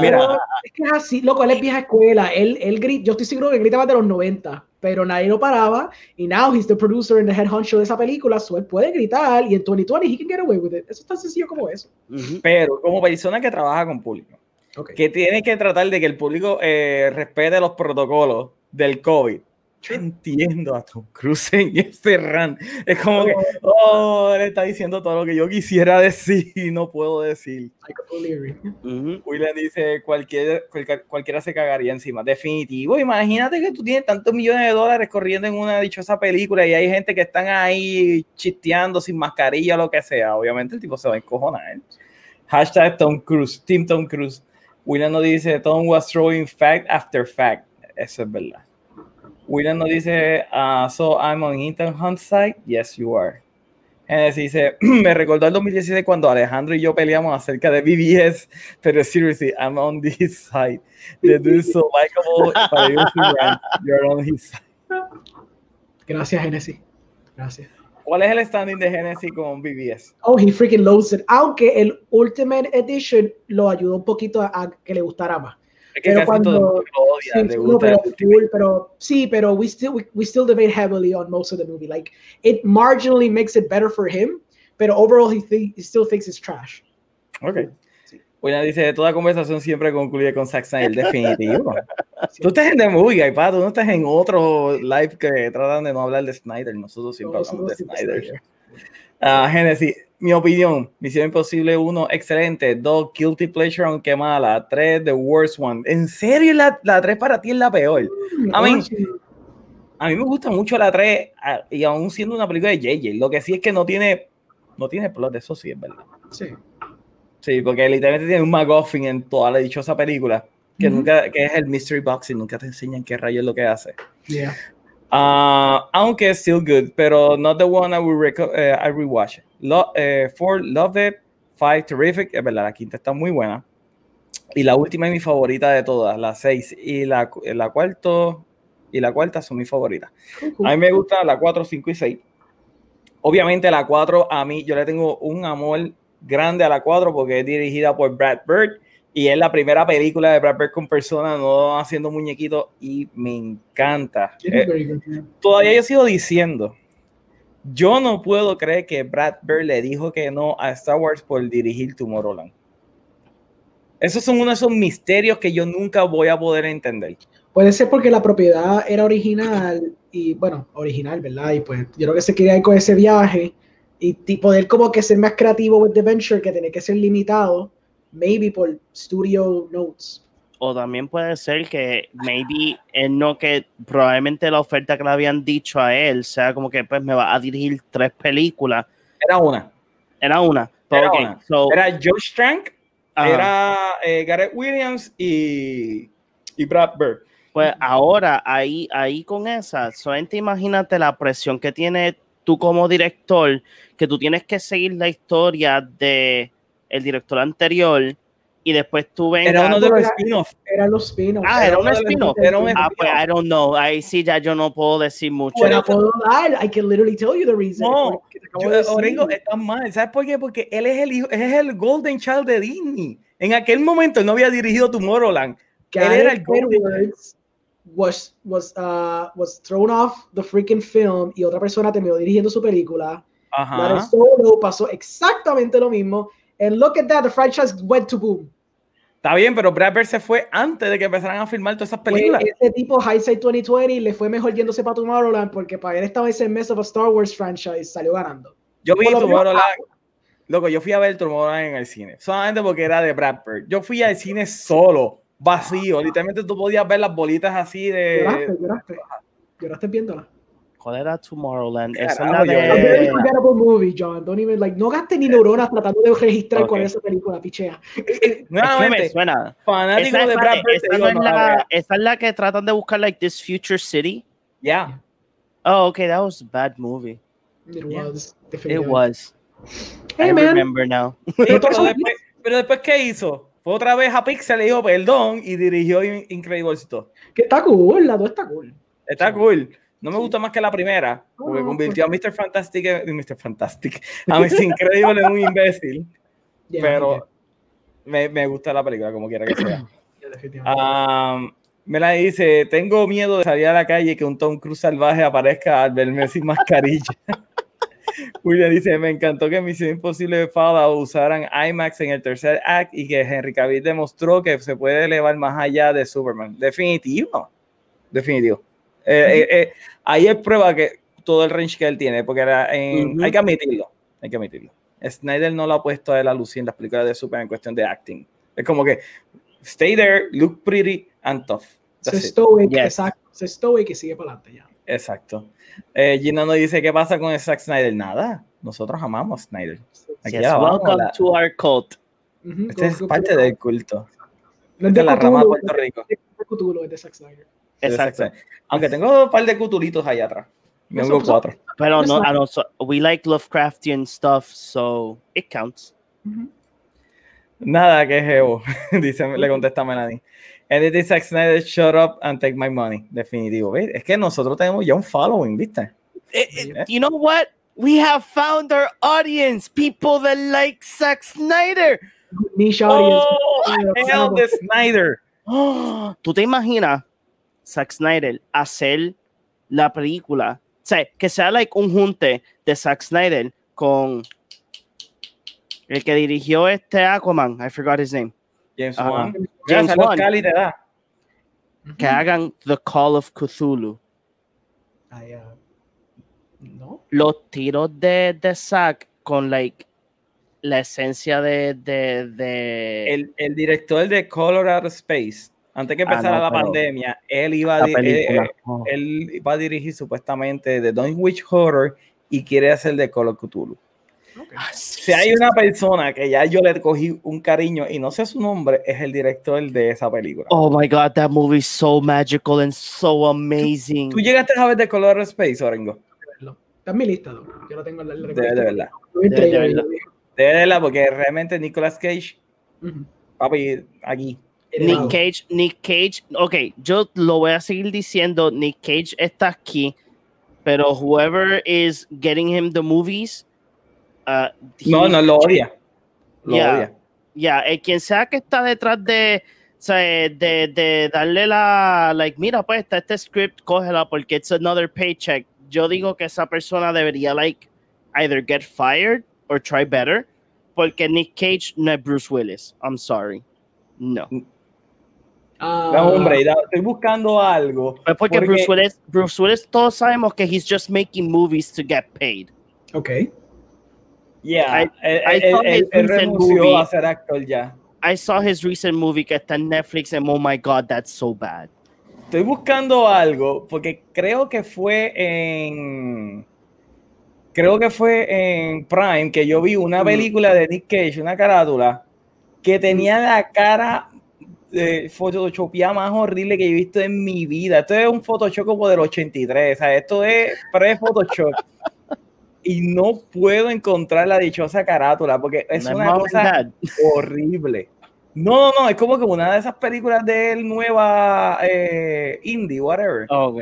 Mira, Pero es que es así, loco, él es vieja escuela, él, él gri- yo estoy seguro que gritaba de los 90, pero nadie lo paraba, y now he's the producer and the head honcho de esa película, so él puede gritar, y en 2020 he can get away with it. Eso es tan sencillo como eso. Ujú. pero como persona que trabaja con público, Okay. que tiene que tratar de que el público eh, respete los protocolos del COVID. Yo entiendo a Tom Cruise en ese rant. Es como que, oh, él está diciendo todo lo que yo quisiera decir y no puedo decir. Agree. Ujú. William dice, cualquier, cualquier- cualquiera se cagaría encima. Definitivo. Imagínate que tú tienes tantos millones de dólares corriendo en una dichosa película y hay gente que están ahí chisteando sin mascarilla o lo que sea. Obviamente el tipo se va a encojonar. Hashtag Tom Cruise, Team Tom Cruise. William nos dice, Tom was throwing fact after fact. Eso es verdad. William nos dice, ah, so I'm on Ethan Hunt's side. Yes, you are. Genesis dice, me recordó el 2017 cuando Alejandro y yo peleamos acerca de BBS, pero seriously, I'm on this side. The dude is so likable, but. You're on his side. Gracias, Genesis. Gracias. ¿Cuál es el standing de Genesis con BBS? Oh, he freaking loves it. Aunque el Ultimate Edition lo ayudó un poquito a, a que le gustara más. Es que Pero casi todo el mundo cuando- lo odia, Sí, le sí, no, pero, pero sí, pero we still we, we still debate heavily on most of the movie. Like it marginally makes it better for him, but overall he, thi- he still thinks it's trash. Ok. William dice, toda conversación siempre concluye con Zack Snyder, definitivo. tú estás en The Movie Guy, pa, tú no estás en otro live que tratan de no hablar de Snyder, nosotros siempre Todos hablamos de somos siempre Snyder. Snyder. Ah, Genesis, mi opinión, Misión Imposible 1, excelente. 2, Guilty Pleasure, aunque mala. 3, The Worst One. ¿En serio la, la 3 para ti es la peor? I mean, a mí me gusta mucho la 3 ah, y aún siendo una película de JJ. Lo que sí es que no tiene, no tiene plot, eso sí es verdad. Sí. Sí, porque literalmente tiene un McGuffin en toda la dichosa película, que nunca, que es el Mystery Box y nunca te enseñan qué rayos es lo que hace. Yeah. Ah, aunque es still good, pero not the one I will reco- eh, I rewatch. Lo, eh, four, Love It, Five, Terrific, es verdad, la quinta está muy buena. Y la última es mi favorita de todas, la seis. Y la, la cuarto, y la cuarta son mis favoritas. A mí me gusta la 4, 5 y 6. Obviamente la 4 a mí yo le tengo un amor grande a la 4 porque es dirigida por Brad Bird y es la primera película de Brad Bird con personas no haciendo muñequitos y me encanta. Eh, todavía yo sigo diciendo, yo no puedo creer que Brad Bird le dijo que no a Star Wars por dirigir Tomorrowland. Esos son uno de esos misterios que yo nunca voy a poder entender. Puede ser porque la propiedad era original y, bueno, original, ¿verdad? Y pues yo creo que se quería ir con ese viaje y poder como que ser más creativo with the venture que tiene que ser limitado, maybe por studio notes. O también puede ser que maybe él no que probablemente la oferta que le habían dicho a él sea como que pues me va a dirigir tres películas. Era una. Era una. Era, una. era Josh Trank, era eh, Gareth Williams y, y Brad Bird. Pues ahora, ahí, ahí con esa, solamente imagínate la presión que tiene tú como director, que tú tienes que seguir la historia de el director anterior y después tú ven Era uno de los spin-offs. Era los spin-offs. Ah, era, un spin-off. Ah, pues I don't know. Ahí sí ya yo no puedo decir mucho. Bueno, puedo dar. I can literally tell you the reason. No, yo, Orengo, está mal. ¿Sabes por qué? Porque él es el hijo, es el Golden Child de Disney. En aquel momento él no había dirigido Tomorrowland. Él era el Golden was was uh, was thrown off the freaking film y otra persona terminó dirigiendo su película. Ajá. Solo pasó exactamente lo mismo. And look at that, the franchise went to boom. Está bien, pero Brad Bird se fue antes de que empezaran a filmar todas esas películas. ese tipo, Hindsight 2020, le fue mejor yéndose para Tomorrowland porque para él estaba ese mes of a Star Wars franchise, salió ganando. Yo vi Tomorrowland. Loco, yo fui a ver Tomorrowland en el cine, solamente porque era de Brad Bird. Yo fui al cine solo vacío. Literalmente tú podías ver las bolitas así de. Lloraste, lloraste. Lloraste viéndola. ¿Cuál era Tomorrowland? Esa es la de. movie, John. Don't even, like, no gastes ni neuronas tratando de registrar okay. cuál es esa película, pichea. Nuevamente, es que me suena. Fanático esa de Brad Pitt. Esa, no es la, esa es la que tratan de buscar, like, this future city. Yeah. Oh, okay, that was a bad movie. It was. It was. Hey, I man. remember now. pero, después, pero después, ¿qué hizo? Fue otra vez a Pixel, le dijo perdón y dirigió Incredible 2. Que está cool, la 2 está cool. Está cool. No me gusta más que la primera, porque convirtió a Mr. Fantastic en Mr. Fantastic, a Mr. Incredible en un imbécil. Yeah, pero yeah. Me, me, gusta la película, como quiera que sea. Um, me la dice: Tengo miedo de salir a la calle y que un Tom Cruise salvaje aparezca al verme sin mascarilla. William dice, me encantó que Misión Imposible de Fallout usaran IMAX en el tercer act y que Henry Cavill demostró que se puede elevar más allá de Superman. Definitivo. Definitivo. Eh, eh, eh, ahí es prueba que todo el range que él tiene, porque era en, uh -huh. hay que admitirlo. Hay que admitirlo. Snyder no lo ha puesto a él a lucir en las películas de Superman en cuestión de acting. Es como que stay there, look pretty and tough. Se stoic, yes. exacto. Se stoic y sigue para adelante ya. Exacto. Eh, Gina nos dice, ¿qué pasa con el Zack Snyder? Nada, nosotros amamos a Snyder. Aquí yes, welcome la... to our cult. Uh -huh, este es parte del culto. No es de la rama de Puerto Rico. Es de Cthulhu, es de Zack Snyder. Exacto. Aunque tengo un par de cutulitos allá atrás. Tengo cuatro. Pero no, no, so, we like Lovecraftian stuff, so it counts. Nada, que jevo, dice, le contesta Melanie. Anything Zack Snyder, shut up and take my money. Definitivo. ¿ves? Es que nosotros tenemos ya un following, ¿viste? It, it, you know what? We have found our audience. People that like Zack Snyder. Niche audience. Oh, hell the Snyder. Oh, ¿Tú te imaginas Zack Snyder hacer la película? O sea, que sea like un junte de Zack Snyder con el que dirigió este Aquaman. I forgot his name. James uh, Wan. James Wan. Cali te da. Que hagan The Call of Cthulhu. I, uh, no. Los tiros de, de Zack con like la esencia de, de, de... El, el, director de Colorado Space antes que empezara ah, no, la pandemia él iba a eh, oh. él iba a dirigir supuestamente The Don't Witch Horror y quiere hacer de Call of Cthulhu Okay. Si hay una persona que ya yo le cogí un cariño y no sé su nombre, es el director de esa película. Oh my god, that movie is so magical and so amazing. ¿Tú, tú llegaste a ver The Color Space, Orengo? Está en mi lista, ¿no? yo lo tengo en la de, de, verdad. De, de, verdad. De verdad, porque realmente Nicolas Cage, uh -huh. papi, aquí, Nick Cage, Nick Cage, ok, yo lo voy a seguir diciendo, Nick Cage está aquí, pero whoever is getting him the movies, uh, no, no lo odia. Lo Yeah. odia. ya, el quien sea que está detrás de, o sea, de, de darle la, like, mira, pues está este script, cógela porque it's another paycheck. Yo digo que esa persona debería, like, either get fired or try better, porque Nick Cage no es Bruce Willis. I'm sorry. No. Ah, No, hombre, estoy buscando algo. Porque, Porque- Bruce Willis, Bruce Willis, todos sabemos que he's just making movies to get paid. Ok. Yeah, I- saw his recent movie. a ser actor ya. I saw his recent movie que está en Netflix and oh my god, that's so bad. Estoy buscando algo porque creo que fue en. Creo que fue en Prime que yo vi una Mm. película de Nick Cage, una carátula, que tenía la cara de photoshopeada más horrible que he visto en mi vida. Esto es un Photoshop como del 83, o sea, esto es pre-Photoshop. y no puedo encontrar la dichosa carátula porque es No una cosa horrible. No, no, no, es como que una de esas películas de él nueva eh, indie, whatever. Ok.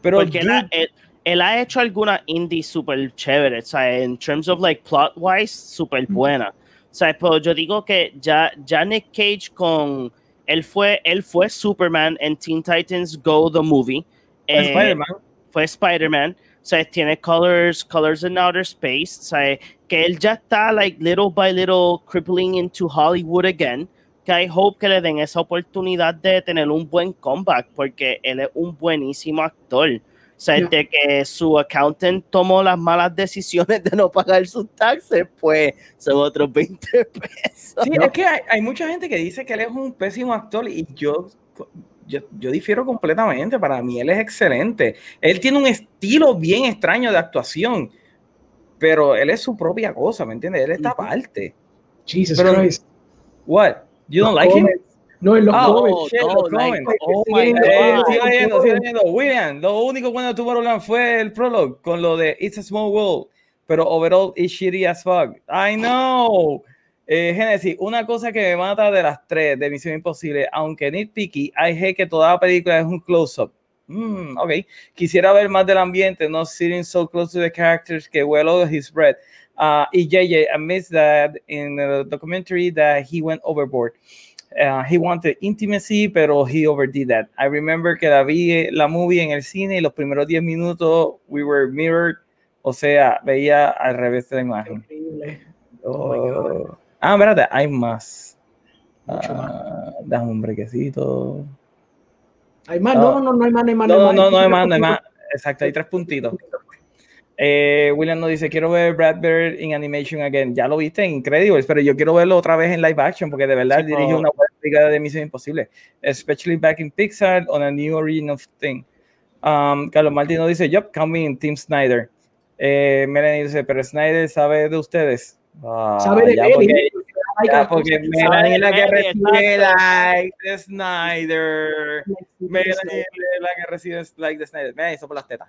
Pero Porque él, ha- dude, él- él ha hecho alguna indie super chévere, o sea, en terms of like plot wise, super buena. O sea, pero yo digo que ya, ya Nick Cage con él fue, él fue Superman en Teen Titans Go the movie. fue Eh, Spider-Man. fue Spider-Man. Sea, tiene Colors, Colors in Outer Space. Sea, que él ya está, like, little by little, crippling into Hollywood again. Que I hope que le den esa oportunidad de tener un buen comeback, porque él es un buenísimo actor. O sea, de que su accountant tomó las malas decisiones de no pagar sus taxes, pues son otros 20 pesos. Sí, es que hay, hay mucha gente que dice que él es un pésimo actor y yo, yo, yo difiero completamente. Para mí él es excelente. Él tiene un estilo bien extraño de actuación, pero él es su propia cosa, ¿me entiendes? Él está aparte. Jesus Pero- Christ. What? You don't Los like him? No, en los Ah, oh, shit, no, los like, oh my Eh, sigue leyendo, sigue leyendo. William, lo único bueno de Tomorrowland fue el prologue con lo de It's a Small World, pero overall it's shitty as fuck. I know. Eh, Genesis, una cosa que me mata de las tres de Misión Imposible, aunque nitpicky, I hate que toda la película es un close-up. Mm, ok. Quisiera ver más del ambiente, no sitting so close to the characters que well his breath. Uh, y JJ admits that in the documentary that he went overboard. Uh, he wanted intimacy, pero he overdid that. I remember que la vi eh, la movie en el cine y los primeros 10 minutos we were mirrored, o sea, veía al revés de la imagen. Increíble. Oh. God. Ah, espérate, hay más. Mucho Ah, dame un brequecito. Hay más, Ah. no, no, no hay más, no hay más. No, no, no, no hay más. más, no hay más. Exacto, hay tres puntitos. Eh, William nos dice, quiero ver Brad Bird in animation again. Ya lo viste en Incredibles, pero yo quiero verlo otra vez en live action porque de verdad Sí, dirige pero- una buena película de Misión Imposible. Especially back in Pixar on a new original thing. Um, Carlos Martín nos dice, yup, coming Team Snyder. Eh, Melanie dice, pero Snyder sabe de ustedes. Ah, Sabe de ya, Melanie. porque- Ay, ya, que- porque que- Melanie es la que Melanie, recibe like de Snyder. Melanie Snyder. es la que recibe like de Snyder. Me hizo por las tetas.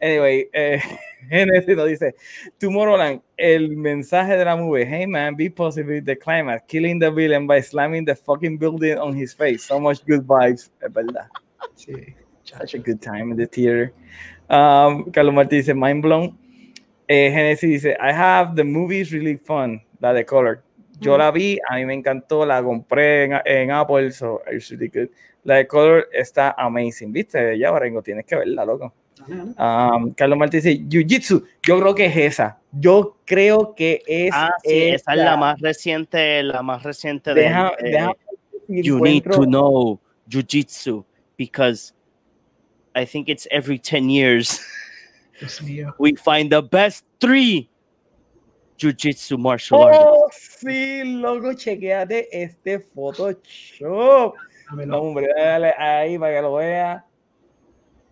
Anyway, eh, Genesis nos dice, Tomorrowland, el mensaje de la movie, hey man, be positive with the climate, killing the villain by slamming the fucking building on his face. So much good vibes. Es verdad. Sí. Such a good time in the theater. Um, Carlos Martí dice, mind blown. Eh, Genesis dice, I have the movies really fun, la de Color. Yo Mm. la vi, a mí me encantó, la compré en, en Apple, so it's really good. La de Color está amazing, ¿viste? Ya, Barengo, tienes que verla, loco. Um, Carlos Martí dice, Jiu-Jitsu, yo creo que es esa. Yo creo que es Ah, sí, esa es la más reciente, la más reciente de Deja, eh, deja si You need to know Jiu-Jitsu because I think it's every 10 years we find the best three Jiu-Jitsu martial artists. Oh, sí, loco, chequeate este Photoshop. No, hombre, dale ahí para que lo vea.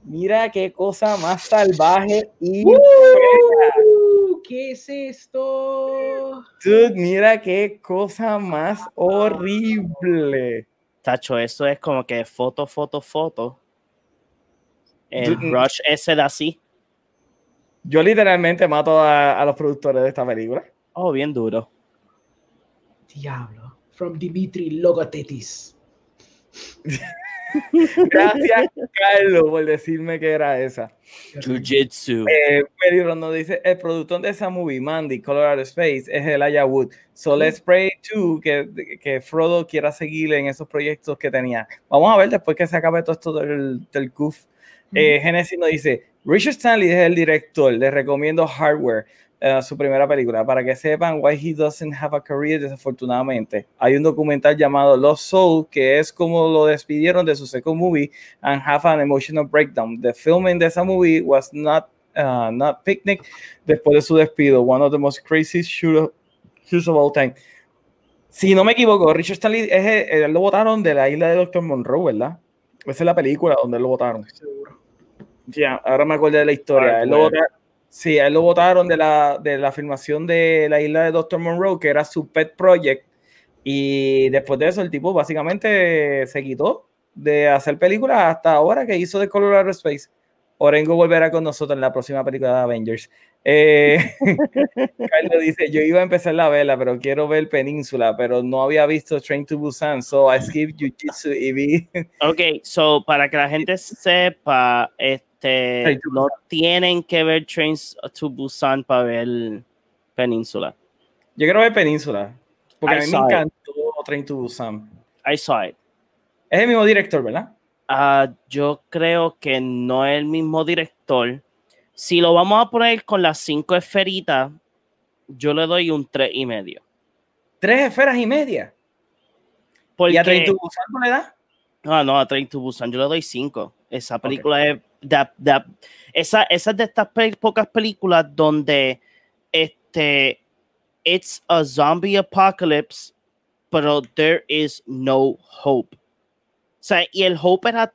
Mira qué cosa más salvaje y. Uh, ¿Qué es esto? Dude, mira qué cosa más horrible. Tacho, eso es como que foto, foto, foto. El Dude, rush ese de así. Yo literalmente mato a, a los productores de esta película. Oh, bien duro. Diablo. From Dimitri Logotetis. Gracias, Carlos, por decirme que era esa. Jiu-Jitsu. Eh, Mary nos dice, el productor de esa movie, Mandy, Colorado Space, es Elijah Wood. So let's pray too que, que Frodo quiera seguir en esos proyectos que tenía. Vamos a ver después que se acabe todo esto del, del goof. Eh, Genesis nos dice, Richard Stanley es el director, les recomiendo Hardware. Uh, su primera película. Para que sepan why he doesn't have a career, desafortunadamente. Hay un documental llamado Lost Soul que es como lo despidieron de su second movie and have an emotional breakdown. The filming de esa movie was not, uh, not picnic después de su despido. One of the most crazy shoots of all time. Si no me equivoco, Richard Stanley es el, lo votaron de la isla de Doctor Monroe, ¿verdad? Esa es la película donde lo votaron. Seguro. Ya, ahora me acordé de la historia. Él lo votaron- sí, a él lo votaron de la, de la filmación de la isla de Doctor Monroe, que era su pet project. Y después de eso, el tipo básicamente se quitó de hacer películas hasta ahora que hizo de Colorado Space. Orengo volverá con nosotros en la próxima película de Avengers. Eh, Carlos dice: Yo iba a empezar la vela, pero quiero ver Península, pero no había visto Train to Busan, so I skip Jiu Jitsu y vi. Ok, so para que la gente sepa, Train to no tienen que ver Trains to Busan para ver Península. Yo quiero ver Península, porque I a mí me it. encantó Train to Busan. I saw it. Es el mismo director, ¿verdad? Ah, yo creo que no es el mismo director. Si lo vamos a poner con las cinco esferitas, yo le doy un tres y medio. Tres esferas y media. Porque, ¿Y a Train to Busan no le da? Ah, no, a Train to Busan yo le doy cinco. Esa película es da- da- esa, esa es de estas pocas películas donde este it's a zombie apocalypse, pero there is no hope. O sea, y el hope era,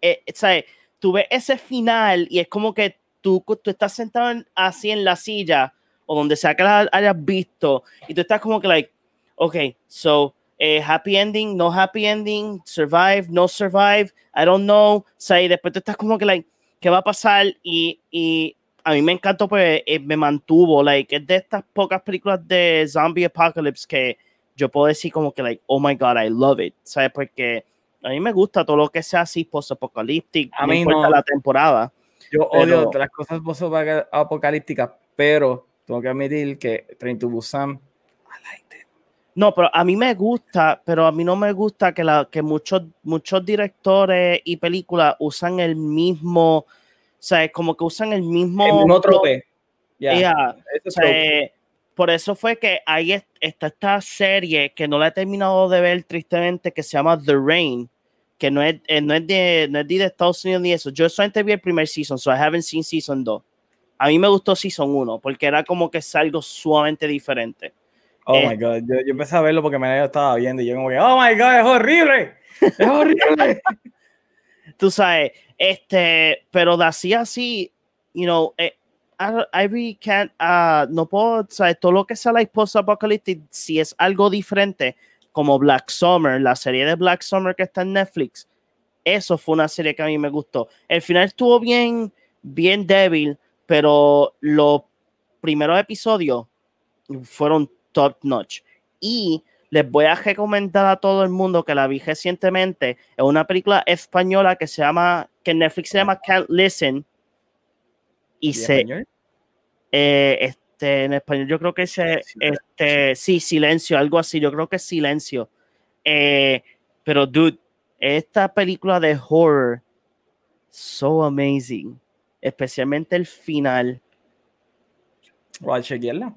eh, o sea, tú ves ese final y es como que tú, tú estás sentado en- así en la silla o donde sea que la hayas visto y tú estás como que like, ok, so eh, happy ending, no happy ending, survive, no survive, I don't know. O sea, y después tú estás como que, like, ¿qué va a pasar? Y, y a mí me encantó, pues eh, me mantuvo, like, es de estas pocas películas de zombie apocalypse que yo puedo decir como que, like, oh my god, I love it, ¿sabes? Porque a mí me gusta todo lo que sea así post-apocalíptico, A no mí importa no. la temporada. Yo Pero- odio las cosas apocalípticas, pero tengo que admitir que Train to Busan, I liked it. No, pero a mí me gusta, pero a mí no me gusta que, la, que muchos, muchos directores y películas usan el mismo, o sea, como que usan el mismo... El mismo trope. Ya, Yeah, ese o sea, trope. por eso fue que ahí es- está esta serie que no la he terminado de ver tristemente, que se llama The Rain, que no es, eh, no es, de, no es de Estados Unidos ni eso. Yo solamente vi el primer season, so I haven't seen season 2. A mí me gustó season 1 porque era como que es algo sumamente diferente. Oh eh, my god, yo, yo empecé a verlo porque me lo estaba viendo y yo como que, oh my god, es horrible, es horrible. tú sabes, este, pero de así así, you know, eh, I, I really can't, uh, no puedo, sabes, todo lo que sea like post-apocalyptic, si es algo diferente, como Black Summer, la serie de Black Summer que está en Netflix, eso fue una serie que a mí me gustó. El final estuvo bien, bien débil, pero los primeros episodios fueron top notch. Y les voy a recomendar a todo el mundo que la vi recientemente. Es una película española que se llama, que en Netflix se llama Can't Listen. Y ¿Y se, español? eh, este, en español yo creo que se, este, sí, silencio, algo así, yo creo que es silencio. Eh, pero, dude, esta película de horror, so amazing, especialmente el final. Voy a chequearla.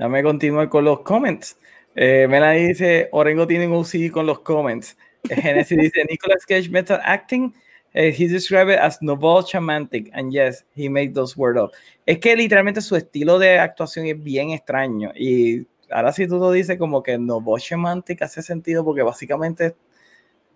Dame continuar con los comments. Eh, Melanie dice, Orengo tiene un OCD con los comments. Eh, Genesis dice, Nicolas Cage method acting, eh, he described it as novel romantic, and yes, he made those words up. Es que literalmente su estilo de actuación es bien extraño. Y ahora si tú lo dices como que novel romantic hace sentido porque básicamente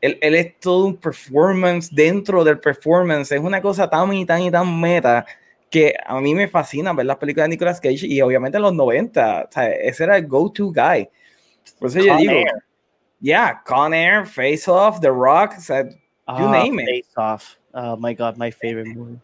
él, él es todo un performance dentro del performance. Es una cosa tan y tan y tan meta que a mí me fascina ver las películas de Nicolas Cage y obviamente en los 90, o sea, ese era el go-to guy. Por eso yo Con digo, Air. yeah, Con Air, Face Off, The Rock, o sea, You Ah, name it. Face Off. Oh my God, my favorite movie.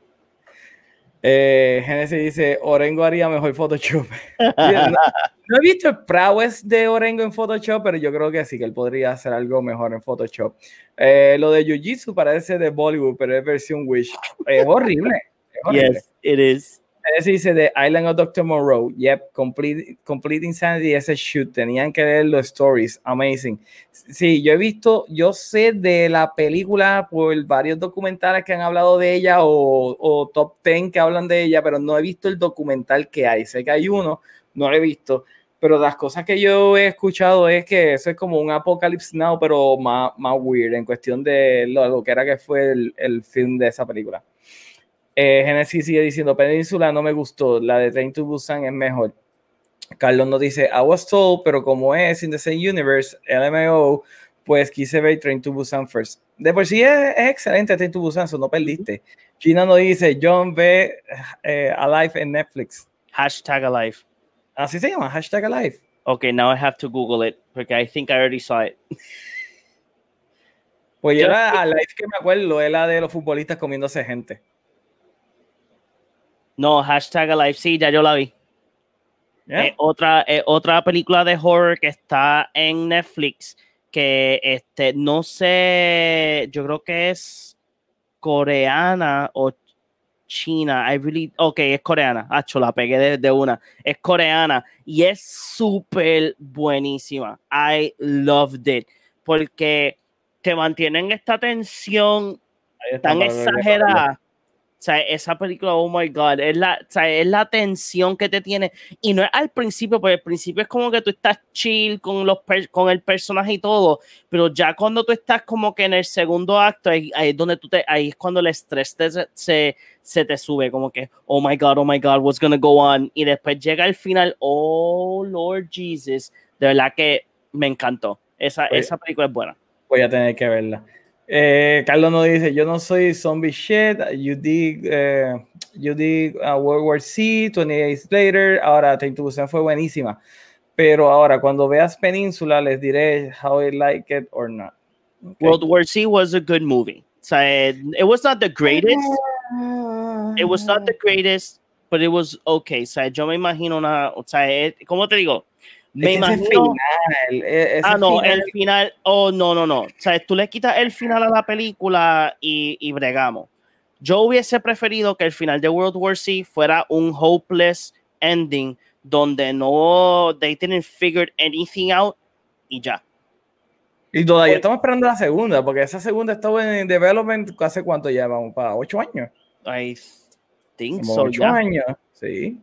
Eh, Genesis dice, Orengo haría mejor Photoshop. no, no, he visto el prowess de Orengo en Photoshop, pero yo creo que sí, que él podría hacer algo mejor en Photoshop. Eh, lo de Jiu-Jitsu parece de Bollywood, pero es versión Wish. Es horrible. Yes, it is. Ese dice The Island of Dr. Monroe. Yep, complete, complete Insanity, ese shoot. Tenían que ver los stories. Amazing. Sí, yo he visto, yo sé de la película por varios documentales que han hablado de ella o, o top 10 que hablan de ella, pero no he visto el documental que hay. Sé que hay uno, no lo he visto. Pero las cosas que yo he escuchado es que eso es como un Apocalypse Now, pero más, más weird en cuestión de lo, lo que era que fue el, el film de esa película. Eh, Genesis sigue diciendo, Península no me gustó, la de Train to Busan es mejor. Carlos nos dice, I was told, pero como es in the same universe, LMO, pues quise ver Train to Busan first. De por sí es, es excelente Train to Busan, eso no perdiste. Gina nos dice, John ve eh, Alive en Netflix. Hashtag alive. Así se llama, hashtag Alive. Okay, now I have to Google it, porque I think I already saw it. Pues yo la Alive que me acuerdo es la de los futbolistas comiéndose gente. No, hashtag Alive, sí, ya yo la vi. Yeah. Eh, otra, eh, otra película de horror que está en Netflix, que este, no sé, yo creo que es coreana o china. I really, ok, es coreana. Acho, la pegué de, de una. Es coreana y es súper buenísima. I loved it. Porque te mantienen esta tensión tan exagerada. O sea, esa película, oh my God, es la, o sea, es la tensión que te tiene. Y no es al principio, porque al principio es como que tú estás chill con, los con el personaje y todo, pero ya cuando tú estás como que en el segundo acto, ahí, ahí es donde tú te, ahí es cuando el estrés te- se, se te sube, como que, oh my God, oh my God, what's gonna go on? Y después llega el final, oh Lord Jesus, de verdad que me encantó. Esa, Oye. esa película es buena. Voy a tener que verla. Eh, Carlos nos dice, yo no soy zombie shit, you dig, eh, you dig uh, World War C, 20 Days Later, ahora to Busan fue buenísima, pero ahora cuando veas Península les diré how I like it or not. World War C was a good movie. It, was not the greatest. It was not the greatest, but it was okay. O sea, yo me imagino una. O sea, eh, ¿cómo te digo? Me imagino. final, e- ese Ah, no, final- el final. Oh, no, no, no. O sea, tú le quitas el final a la película y, y bregamos. Yo hubiese preferido que el final de World War C fuera un hopeless ending donde no. They didn't figure anything out y ya. Y todavía estamos esperando la segunda, porque esa segunda estuvo en development hace cuánto ya, vamos, para ocho años. I think Como so, ocho ya. años, sí.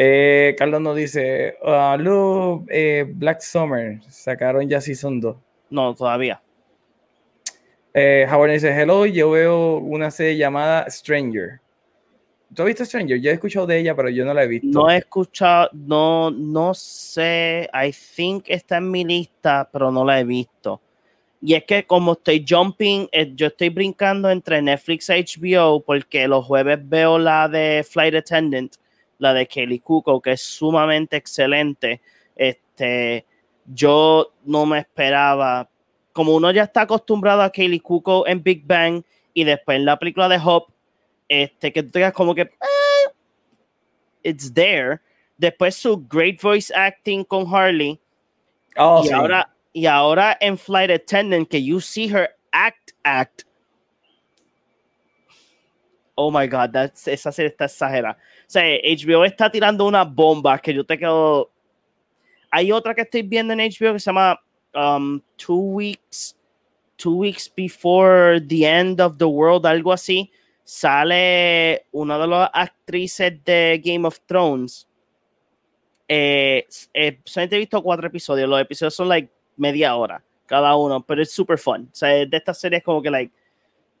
Eh, Carlos nos dice, ah, Lu, eh, Black Summer, sacaron ya Season 2. No, todavía. Eh, Howard dice, hello, yo veo una serie llamada Stranger. ¿Tú has visto Stranger? Yo he escuchado de ella, pero yo no la he visto. No he escuchado, no, no sé, I think está en mi lista, pero no la he visto. Y es que como estoy jumping, eh, yo estoy brincando entre Netflix y HBO porque los jueves veo la de Flight Attendant, la de Kelly Cuoco, que es sumamente excelente. Este, yo no me esperaba, como uno ya está acostumbrado a Kelly Cuoco en Big Bang y después en la película de Hop, este, que tú tengas como que "Eh, it's there. Después su great voice acting con Harley. Oh, y, sí. ahora, y ahora en Flight Attendant, que you see her act, act. Oh my God, that's, esa serie está exagerada. Sea, HBO está tirando unas bombas que yo te quedo. Hay otra que estoy viendo en HBO que se llama um, Two Weeks, Two Weeks Before the End of the World, algo así. Sale una de las actrices de Game of Thrones. Eh, eh, solamente he visto cuatro episodios. Los episodios son like media hora cada uno, pero es super fun. O sea, de estas series como que like,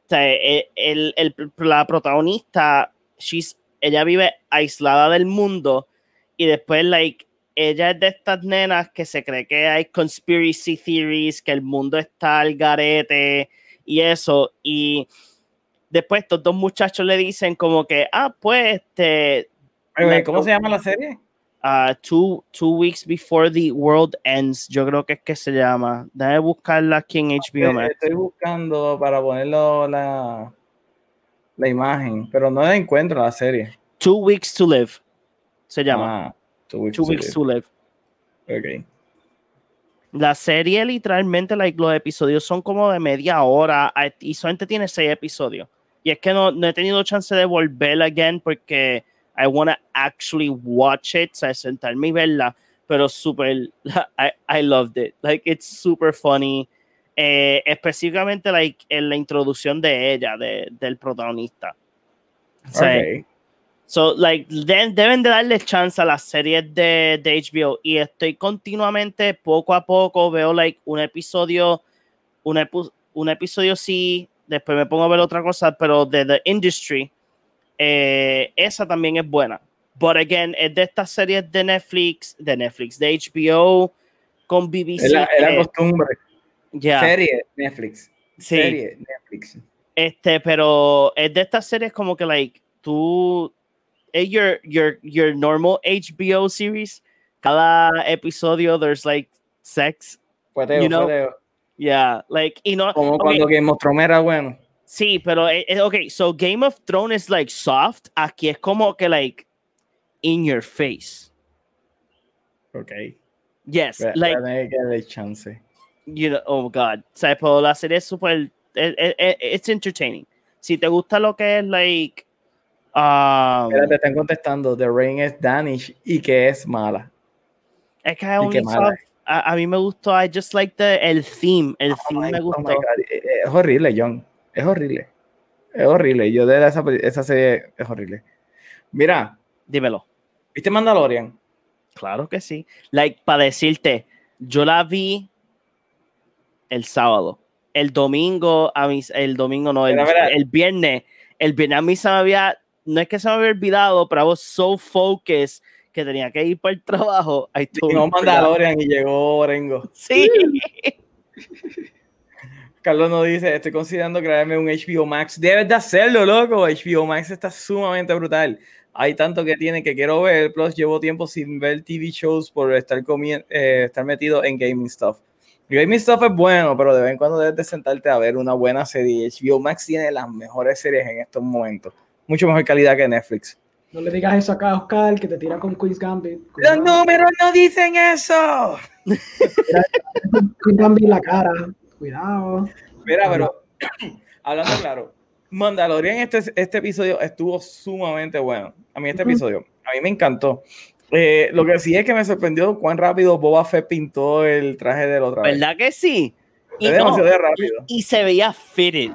o sea, eh, el, el- la protagonista, she's, ella vive aislada del mundo y después like, ella es de estas nenas que se cree que hay conspiracy theories, que el mundo está al garete y eso. Y después estos dos muchachos le dicen como que, ah, pues, este, ¿Cómo se llama la serie? uh, two, two weeks before the world ends, yo creo que es que se llama. Déjame buscarla aquí en HBO Max. Estoy buscando para ponerlo la. La imagen, pero no la encuentro la serie. Two Weeks to Live se llama. Ah, Two Weeks Two to Weeks Live. to Live. Ok. La serie literalmente, like, los episodios son como de media hora y solamente tiene seis episodios. Y es que no, no he tenido chance de volver again porque I wanna actually watch it, o sea, sentarme y verla, pero super, I, I loved it. Like, it's super funny. Eh, específicamente, like, en la introducción de ella, de, del protagonista. O sea, Ok. So, like, de- deben de darle chance a las series de, de HBO y estoy continuamente, poco a poco, veo, like, un episodio, un, epu- un episodio sí, después me pongo a ver otra cosa, pero de The Industry, eh, esa también es buena. But again, es de estas series de Netflix, de Netflix, de HBO, con BBC. Es la, es la eh, costumbre. Ya, Serie, Netflix. sí. Serie, Netflix. Este, pero es de estas series como que, like, tú. Es your, your, your normal HBO series. Cada episodio, there's like sex. Fueteo, You know, fueteo. Yeah, like, y no. Como cuando Game of Thrones era bueno. Sí, pero, eh, eh, ok, so Game of Thrones is like soft. Aquí es como que, like, in your face. Ok. Yes, like, que darle chance. You know, oh god. Sea, pero la serie es súper. It's entertaining. Si te gusta lo que es, like. Um, Mira, te están contestando. The Rain es Danish y que es mala. Es que only saw- a, a mí me gustó, I just like the, el theme, el Oh theme my- me oh gustó. eh, Es horrible, John. Es horrible. Es horrible. Yo de esa, esa serie es horrible. Mira, Dímelo. ¿viste Mandalorian? Claro que sí. Like, para decirte, yo la vi el sábado. El domingo, a mí, el domingo no, el, Mira, mira. el viernes, el viernes a mí se me había, no es que se me había olvidado, pero I was so focused que tenía que ir para el trabajo. Totally No. Mandalorian y llegó Orengo. Sí. Carlos nos dice, estoy considerando crearme un HBO Max. Debes de hacerlo, loco. HBO Max está sumamente brutal. Hay tanto que tiene que quiero ver. Plus, llevo tiempo sin ver TV shows por estar, eh, estar metido en gaming stuff. Gaming stuff es bueno, pero de vez en cuando debes de sentarte a ver una buena serie. HBO Max tiene las mejores series en estos momentos. Mucho mejor calidad que Netflix. No le digas eso acá a Oscar, que te tira con Queen's Gambit. Los números no dicen eso. Queen's Gambit en la cara. Cuidado. Mira, pero hablando claro, Mandalorian este, este episodio estuvo sumamente bueno. A mí este episodio, a mí me encantó. Eh, lo que sí es que me sorprendió cuán rápido Boba Fett pintó el traje del otra vez. ¿Verdad que sí? Y, Es no, rápido. y- se veía fitted.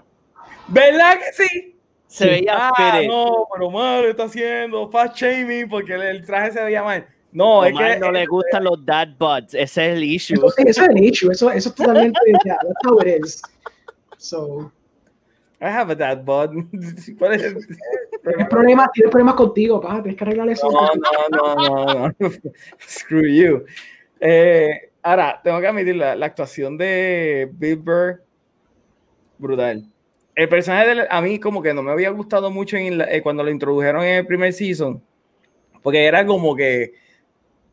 ¿Verdad que sí? Se veía Ah, fitted. no, pero mal está haciendo fast shaming porque el, el traje se veía mal. No, es Omar que no le gustan los dad buds, ese es el issue. Eso es el issue. Eso, eso es totalmente. Yeah, that's how it is. So, I have a dad bod. ¿Cuál es el- tienes problemas, tienes problemas contigo, pa. Tienes que arreglar eso. No, no, no, no, no. Screw you. Eh, ahora, tengo que admitir la, la actuación de Bill Burr, brutal. El personaje de a mí como que no me había gustado mucho en la- eh, cuando lo introdujeron en el primer season, porque era como que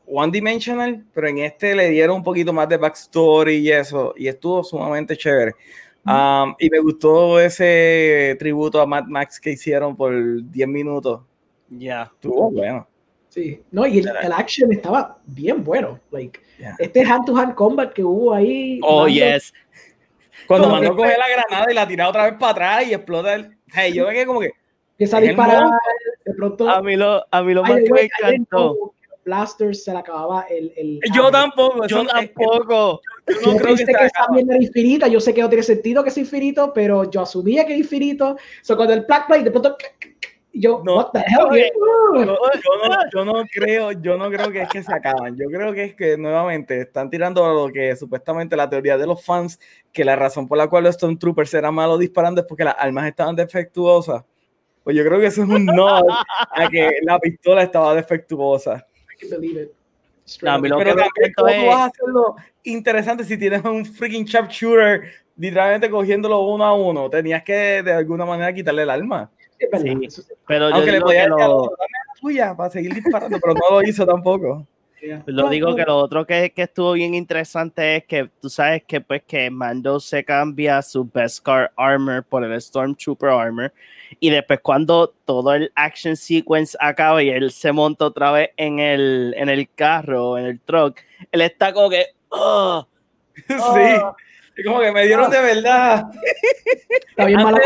one dimensional, pero en este le dieron un poquito más de backstory y eso, y estuvo sumamente chévere. Um, y me gustó ese tributo a Mad Max que hicieron por 10 minutos. Ya. Estuvo bueno. Sí. No, y el, el action estaba bien bueno. Like, Yeah. este hand-to-hand combat que hubo ahí. Oh, dando- yes. Cuando mandó coger la granada y la tira otra vez para atrás y explota el. Hey, yo me quedé como que. Empieza a disparar. De pronto. A mí lo, a mí lo Ay, más que me encantó. Blasters se le acababa el. el Yo tampoco. Yo tampoco. Yo no creo que que esa mierda era infinita, yo sé que no tiene sentido que sea infinito, pero yo asumía que era infinito. So, cuando el Black Play de pronto yo, No, what the hell? oye, Yo, yo no, yo no creo, yo no creo que es que se acaban. Yo creo que es que nuevamente están tirando a lo que supuestamente la teoría de los fans, que la razón por la cual los Stormtroopers eran malos disparando es porque las armas estaban defectuosas. Pues yo creo que eso es un no a que la pistola estaba defectuosa. I can believe it. No, a mí lo Pero que me también, ¿cómo tú es- vas a hacerlo interesante si tienes un freaking sharpshooter literalmente cogiéndolo uno a uno? Tenías que de alguna manera quitarle el verdad, Sí. Pero yo Aunque le digo podía lo, dame la tuya para seguir disparando, pero no lo hizo tampoco. Yeah. Lo digo que lo otro que, que estuvo bien interesante es que tú sabes que pues que Mando se cambia su Beskar armor por el Stormtrooper armor y después cuando todo el action sequence acaba y él se monta otra vez en el, en el carro, en el truck, él está como que "Oh, Sí. oh". Es como que me dieron de verdad. Está bien mal.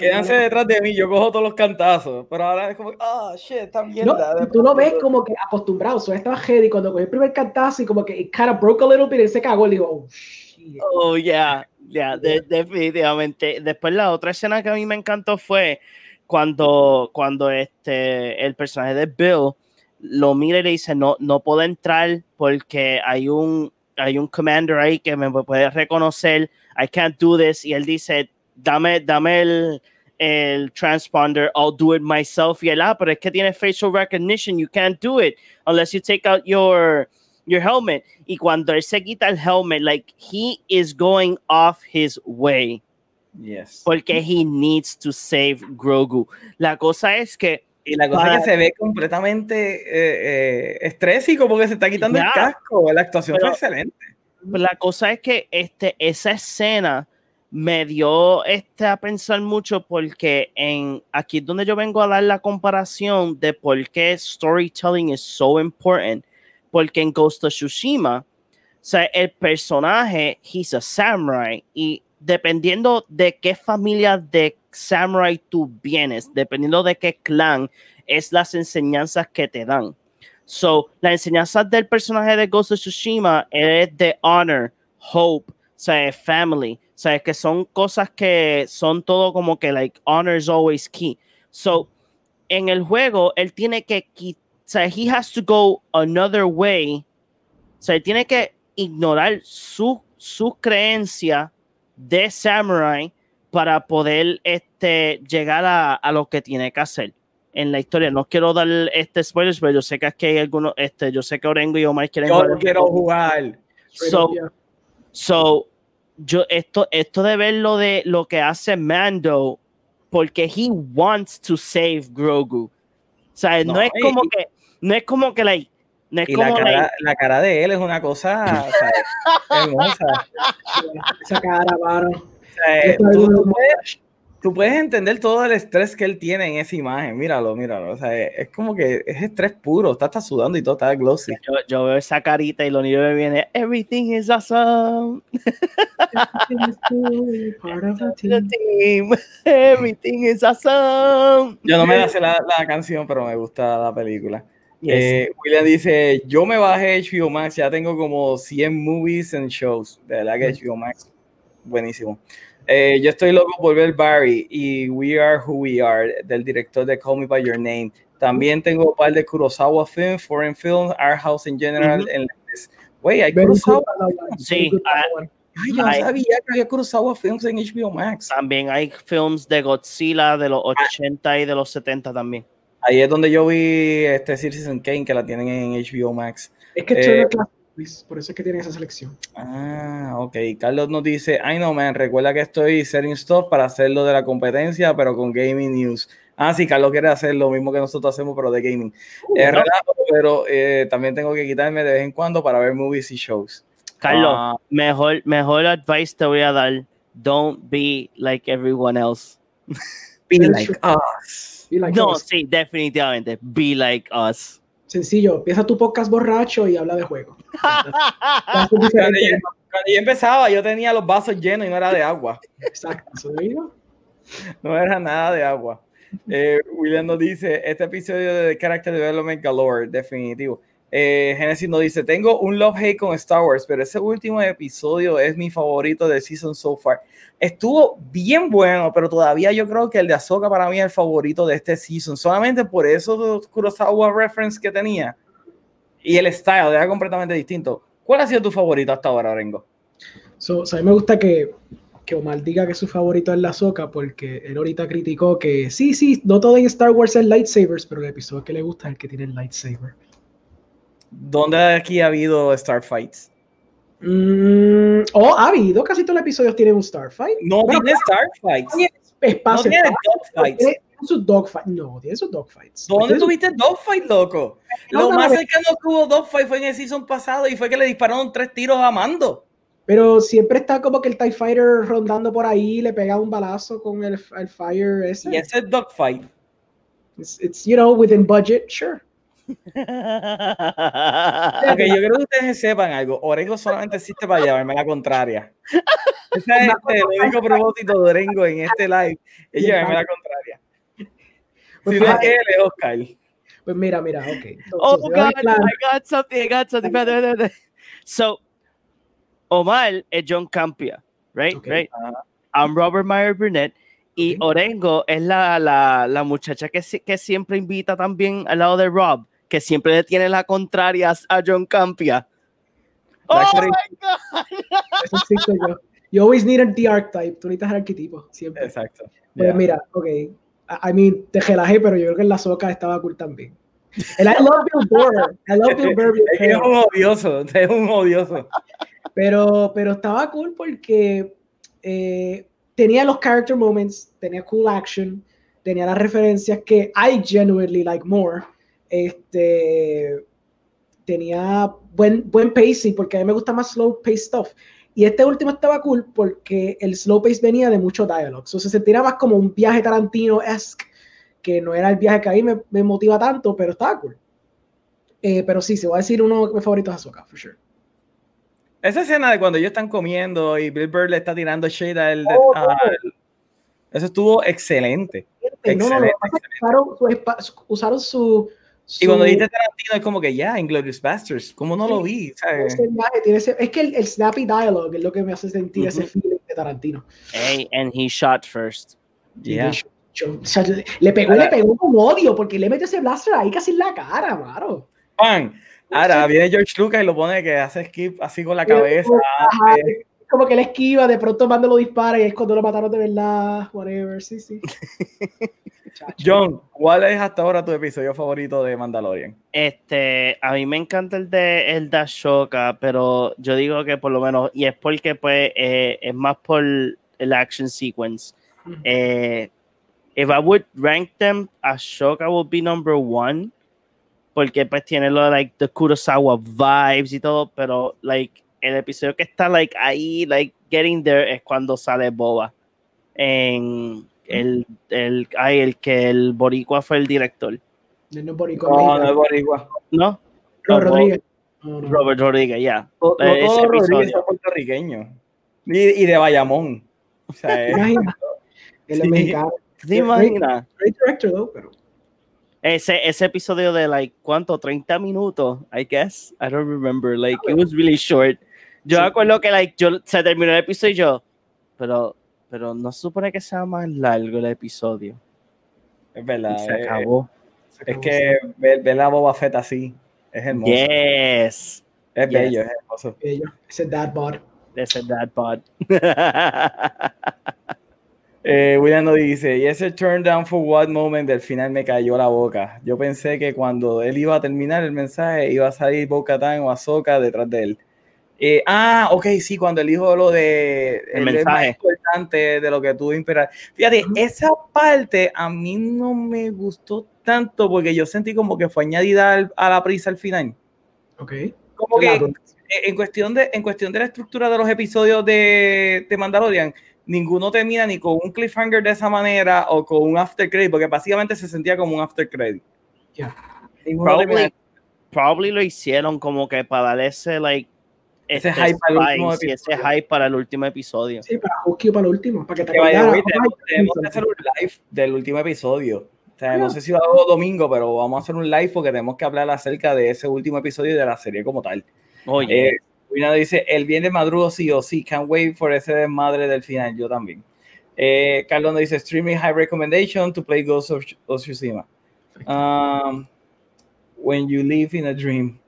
Quédense detrás de mí, yo cojo todos los cantazos. Pero ahora es como, ah, shit, esta No, tú lo ves como que acostumbrado. So, estaba heavy cuando cogió el primer cantazo y como que it kind of broke a little bit y se cagó. Y digo, oh, shit. Oh, yeah, yeah, de- definitivamente. Después la otra escena que a mí me encantó fue cuando, cuando este, el personaje de Bill lo mira y le dice, no, no puedo entrar porque hay un, hay un commander ahí que me puede reconocer, I can't do this, y él dice, dame, dame el, el transponder, I'll do it myself, y él, ah, pero es que tiene facial recognition, you can't do it unless you take out your, your helmet. Y cuando él se quita el helmet, like, he is going off his way Yes. porque he needs to save Grogu. La cosa es que Y la cosa Para- es que se ve completamente eh, eh, estrésico porque se está quitando el casco. La actuación Pero- fue excelente. la cosa es que este, esa escena me dio este, a pensar mucho porque en aquí es donde yo vengo a dar la comparación de por qué storytelling is so important. Porque en Ghost of Tsushima, o sea, el personaje, he's a samurai y dependiendo de qué familia de samurai tú vienes, dependiendo de qué clan, es las enseñanzas que te dan. So, la enseñanza del personaje de Ghost of Tsushima es de honor, hope, o sea, family, o sea, que son cosas que son todo como que, like, honor is always key. So, en el juego, él tiene que, qui- o sea, he has to go another way, o sea, tiene que ignorar su, su creencia de samurai para poder este, llegar a, a lo que tiene que hacer en la historia. No quiero dar este spoilers, pero yo sé que aquí hay algunos, este, yo sé que Orengo y Omar quieren Yo jugar no quiero jugar. So, so, yo, esto, esto de ver lo de lo que hace Mando, porque he wants to save Grogu. O sea, no, No, es como que, no es como que, like, no es Y la como, like, cara, la cara de él es una cosa o sea, hermosa. Esa cara, mano. O sea, Esa tú, puedes, tú puedes entender todo el estrés que él tiene en esa imagen. Míralo, míralo. O sea, es como que es estrés puro. Está, está sudando y todo, está glossy. yo, yo veo esa carita y lo único que me viene, everything is awesome. Part of the The team. team, everything is awesome. Yo no me la sé la, la canción, pero me gusta la película. Yes. Eh, William dice, yo me bajé HBO Max, ya tengo como 100 movies and shows. De verdad que HBO Max, buenísimo. Eh, yo estoy loco por ver Barry y We Are Who We Are, del director de Call Me By Your Name. También tengo un par de Kurosawa films, Foreign Films, Art House in general. Ujú. en la list. Güey, hay Kurosawa. Sí, ah. Ay, yo no Ay. sabía que había Kurosawa Films en HBO Max. También hay films de Godzilla de los 80 y de los 70 también. Ahí es donde yo vi este Citizen Kane, que la tienen en HBO Max. Es que Eh, Movies, por eso es que tiene esa selección. Ah, ok. Carlos nos dice, ay no, man, recuerda que estoy setting stuff para hacerlo de la competencia, pero con gaming news. Ah, sí, Carlos quiere hacer lo mismo que nosotros hacemos, pero de gaming. Uh, Es relajo, pero eh, también tengo que quitarme de vez en cuando para ver movies y shows. Carlos, Ah, mejor, mejor advice te voy a dar. Don't be like everyone else. be like true. us. Y like No, us. sí, definitivamente. Be like us. Sencillo, empieza tu podcast borracho y habla de juego. Cuando yo, cuando yo empezaba, yo tenía los vasos llenos y no era de agua. Exacto. No era nada de agua. Eh, William nos dice, este episodio de Character Development Galore, definitivo. Eh, Genesis nos dice, tengo un love-hate con Star Wars, pero ese último episodio es mi favorito de season so far. Estuvo bien bueno, pero todavía yo creo que el de Ahsoka para mí es el favorito de este season, solamente por eso de Kurosawa reference que tenía y el style era completamente distinto. ¿Cuál ha sido tu favorito hasta ahora, Rengo? So, so, a mí me gusta que, que Omar diga que su favorito es la Soca, porque él ahorita criticó que sí, sí, no todo en Star Wars es lightsabers, pero el episodio que le gusta es el que tiene el lightsaber. ¿Dónde aquí ha habido Starfights? Mm, oh, ha habido, casi todos los episodios tienen un Starfight. No Bueno, tiene Starfights. Espacio. No tiene dogfights. Tiene, tiene sus dogfights. No, tiene sus dogfights. ¿Dónde tuviste dogfight, loco? No, Lo no, más no. cercano que hubo dogfight fue en el season pasado y fue que le dispararon tres tiros a Mando. Pero siempre está como que el TIE Fighter rondando por ahí, le pega un balazo con el, el Fire ese. Y ese es dogfight. It's, it's, you know, within budget, sure. Ok, yo creo que ustedes sepan algo. Orengo solamente existe para llevarme la contraria. Ese es este, el único propósito de Orengo en este live, es llevarme la contraria. Pues Si no es él, es Oscar. pues mira, mira, ok. Oh God, I got something, I got something. So, Omar es John Campia, right? Ok. Right. Ajá. I'm Robert Meyer Burnett. Y. Orengo es la, la, la muchacha que, si- que siempre invita también al lado de Rob, que siempre le tiene la contraria a John Campia. Oh my God. Eso yo. You always need the archetype. Tú necesitas el arquetipo, siempre. Exacto. Pues Ya. mira, ok. I mean, te relajé, pero yo creo que en la soca estaba cool también. El I love Bill Burr. I love Bill Burr. Es un odioso, es un odioso. Pero, pero estaba cool porque eh, tenía los character moments, tenía cool action, tenía las referencias que I genuinely like more. Este, tenía buen, buen pacing porque a mí me gusta más slow pace stuff. Y este último estaba cool porque el slow pace venía de mucho dialogue. So, se sentía más como un viaje Tarantino-esque, que no era el viaje que a mí me, me motiva tanto, pero estaba cool. Eh, pero sí, se va a decir uno de mis favoritos es Ahsoka, for sure. Esa escena de cuando ellos están comiendo y Bill Burr le está tirando shade a él. de- Oh, a él, Eso estuvo excelente. No, no, que Excelente, usaron su- usaron su, Y cuando dice Tarantino es como que ya, Inglourious Bastards, ¿cómo no lo vi? ¿sabes? ese viaje, tiene ese- es que el, el snappy dialogue es lo que me hace sentir ese feeling de Tarantino. Hey, and he shot first. Yeah. Yo- yo- o sea, le- pegó, le pegó con odio porque le metió ese blaster ahí casi en la cara, mano. Pan. Ahora viene George Lucas y lo pone que hace skip así con la cabeza. ajá, Como que le esquiva, de pronto mando lo dispara y es cuando lo mataron de verdad, whatever, sí, sí. John, ¿cuál es hasta ahora tu episodio favorito de Mandalorian? Este, a mí me encanta el de el de Ashoka, pero yo digo que por lo menos, y es porque pues eh, es más por el action sequence. Eh, if I would rank them, Ashoka would be number one, porque pues tiene lo like the Kurosawa vibes y todo, pero like el episodio que está like ahí, like getting there es cuando sale Boba en el, el, ay, el que el Boricua fue el director, No, no, boricua, No, no es boricua. ¿no? No, no, Rodríguez. Robert Rodríguez, ya. No, no todos los Rodríguez episodio. son puertorriqueños. Y, y de Bayamón. O sea, ¿Te es- imaginas? Él es Sí. mexicano. ¿Te imaginas? Great director, though, pero. Ese, ese episodio de like, ¿cuánto? 30 minutos, I guess. I don't remember. Like, it was really short. Yo Sí. me acuerdo que like, yo, se terminó el episodio y yo, pero, pero no se supone que sea más largo el episodio. es verdad. Y se eh, acabó. se Es que ver, ver la Boba Fett así es hermoso. Yes. Es Yes. bello, es hermoso. bello. Ese dad bod. Ese dad pod. Eh, William nos dice, y ese turn down for what moment del final me cayó la boca. Yo pensé que cuando él iba a terminar el mensaje iba a salir Bo-Katan o Ahsoka detrás de él. Eh, ah, ok, sí, cuando él dijo lo de El él es más mensaje. importante de lo que tuvo imperar. Fíjate, Ujú. esa parte a mí no me gustó tanto porque yo sentí como que fue añadida al- a la prisa al final. Ok. Como que Claro. eh, en cuestión de en cuestión de la estructura de los episodios de, de Mandalorian, ninguno termina ni con un cliffhanger de esa manera o con un after credit, porque básicamente se sentía como un after credit. Termina- probably, probably lo hicieron como que para darle ese like Ese este hype para el último ese episodio. hype para el último episodio. Sí, para Husky para el último, para que te que vaya, tenemos, que hacer un live del último episodio. O sea, no Ah. sé si va a haber domingo, pero vamos a hacer un live porque tenemos que hablar acerca de ese último episodio y de la serie como tal. Oye, Eh, dice, el bien de madrugo sí o sí, can't wait for ese desmadre del final, yo también. Eh, Carlos nos dice, streaming high recommendation to play Ghost of, of Tsushima. Um, when you live in a dream.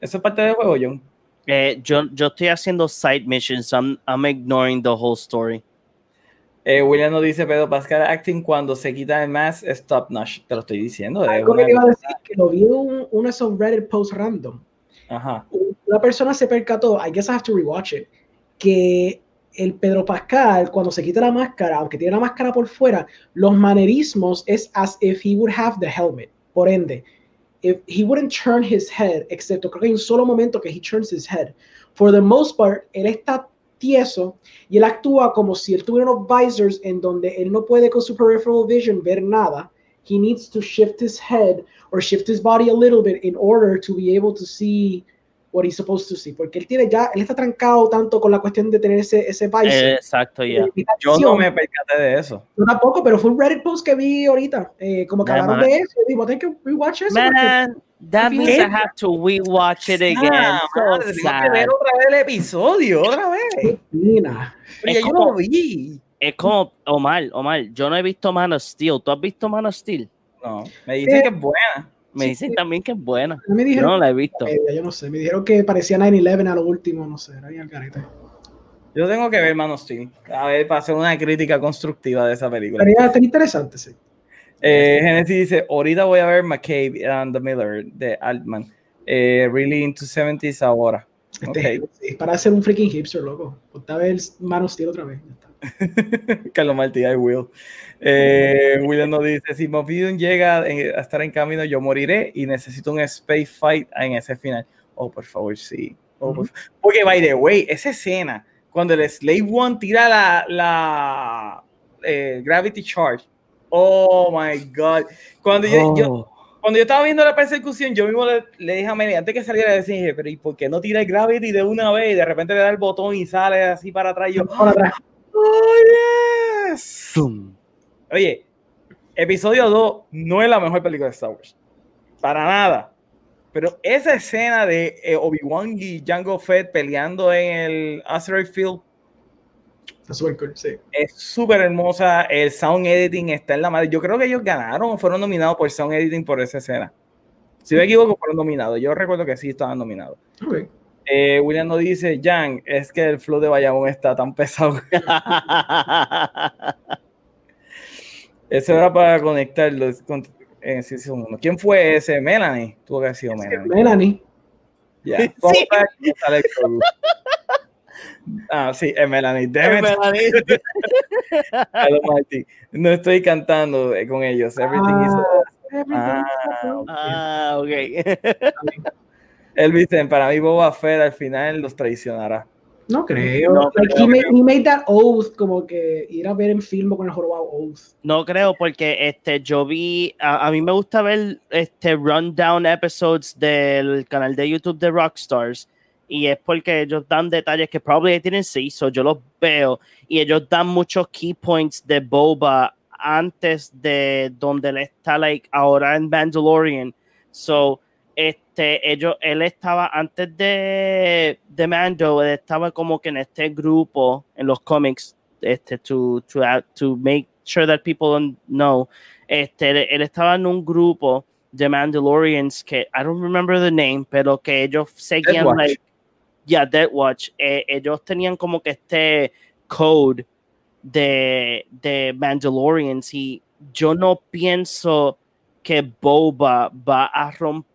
¿Eso es parte del juego, John? Eh, yo, yo estoy haciendo side missions, I'm, I'm ignoring the whole story. Eh, William nos dice, Pedro Pascal acting cuando se quita el mask es top notch. Te lo estoy diciendo. Algo una- que iba a decir que lo vi en un, uno de esos Reddit posts random. Ajá. Una persona se percató, I guess I have to rewatch it, que el Pedro Pascal, cuando se quita la máscara, aunque tiene la máscara por fuera, los manerismos es as if he would have the helmet. Por ende, if he wouldn't turn his head, excepto creo que hay un solo momento que he turns his head. For the most part, él está tieso y él actúa como si él tuviera unos visors en donde él no puede con su peripheral vision ver nada. He needs to shift his head or shift his body a little bit in order to be able to see what he's supposed to see, porque él tiene ya, él está trancado tanto con la cuestión de tener ese, ese visor. Eh, exacto, ya. Yo no me percaté de eso. Yo tampoco, pero fue un Reddit post que vi ahorita, eh, como que hablaron de eso, y digo, tengo que rewatch eso. Man, that means I have to rewatch it again. Ah, so sad. que ver otra vez el episodio, otra vez. Mira, Pero Es yo como- lo vi. Es como, Omar, Omar, yo no he visto Man of Steel. ¿Tú has visto Man of Steel? No, me dicen que es buena. Me Sí, dicen sí. también que es buena. me Yo dijeron, no la he visto. yo no sé, me dijeron que parecía 9-11 a lo último, no sé, era bien al. Yo tengo que ver Man of Steel. A ver, para hacer una crítica constructiva de esa película. Estaría, estaría interesante, sí. Eh, Genesis dice, ahorita voy a ver McCabe and the Miller de Altman. Eh, really into 70s ahora. Este, Ok. sí, para hacer un freaking hipster, loco. Ponte a ver Man of Steel otra vez. ya está. Carlos Martí, I will. Eh, William nos dice, si Moff Gideon llega en- a estar en camino, yo moriré y necesito un space fight en ese final. Oh, por favor, sí. Oh, por Porque, by the way, esa escena, cuando el Slave One tira la, la eh, Gravity Charge. Oh, my God. Cuando yo, yo- Oh. cuando yo estaba viendo la persecución, yo mismo le, le dije a Meli, antes que saliera, le dije, pero ¿y por qué no tira el Gravity de una vez y de repente le da el botón y sale así para atrás? Y yo, Ahora atrás. ¡Oh, yes! Zoom. Oye, episodio 2 no es la mejor película de Star Wars. Para nada. Pero esa escena de eh, Obi-Wan y Jango Fett peleando en el Asteroid Field Está súper cool, sí. es súper hermosa. El sound editing está en la madre. Yo creo que ellos ganaron o fueron nominados por sound editing por esa escena. Si me equivoco, fueron nominados. Yo recuerdo que sí estaban nominados. Eh, William nos dice, Jan, es que el flow de Bayamón está tan pesado. Eso era para conectarlo con, en Season 1. ¿Quién fue ese? Melanie. Tuvo que haber sido Melanie. Melanie. Ya. El Grogu. Ah, sí, es Melanie. Martí. No estoy cantando eh, con ellos. Everything is. Everything Ah, is- ah, ok. Elvis, para mí Boba Fett al final los traicionará. No creo. No, like, creo he, made, he made that oath, como que ir a ver en film con el jorobado oath. No creo porque este yo vi a, a mí me gusta ver este rundown episodes del canal de YouTube de Rockstars y es porque ellos dan detalles que probably I didn't see, so yo los veo y ellos dan muchos key points de Boba antes de donde él está like ahora en Mandalorian. So este ellos él estaba antes de de Mando, él estaba como que en este grupo en los cómics este to to to make sure that people don't know. Este él, estaba en un grupo de Mandalorians que I don't remember the name pero que ellos seguían like yeah Dead Watch eh, ellos tenían como que este code de de Mandalorians y yo no pienso que Boba va a romper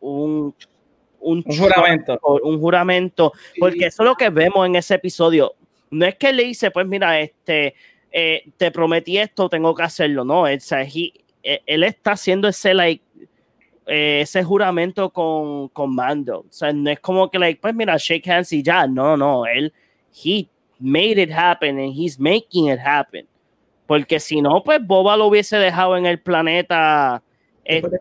un un, Un juramento. un juramento porque eso es lo que vemos en ese episodio. No es que le dice, pues mira, este, eh, te prometí esto, tengo que hacerlo. No, él, o sea, he- eh, él está haciendo ese, like, eh, ese juramento con, con Mando. O sea, no es como que, like, pues mira, shake hands y ya. No, no, él, he made it happen and he's making it happen. Porque si no, pues Boba lo hubiese dejado en el planeta. Este,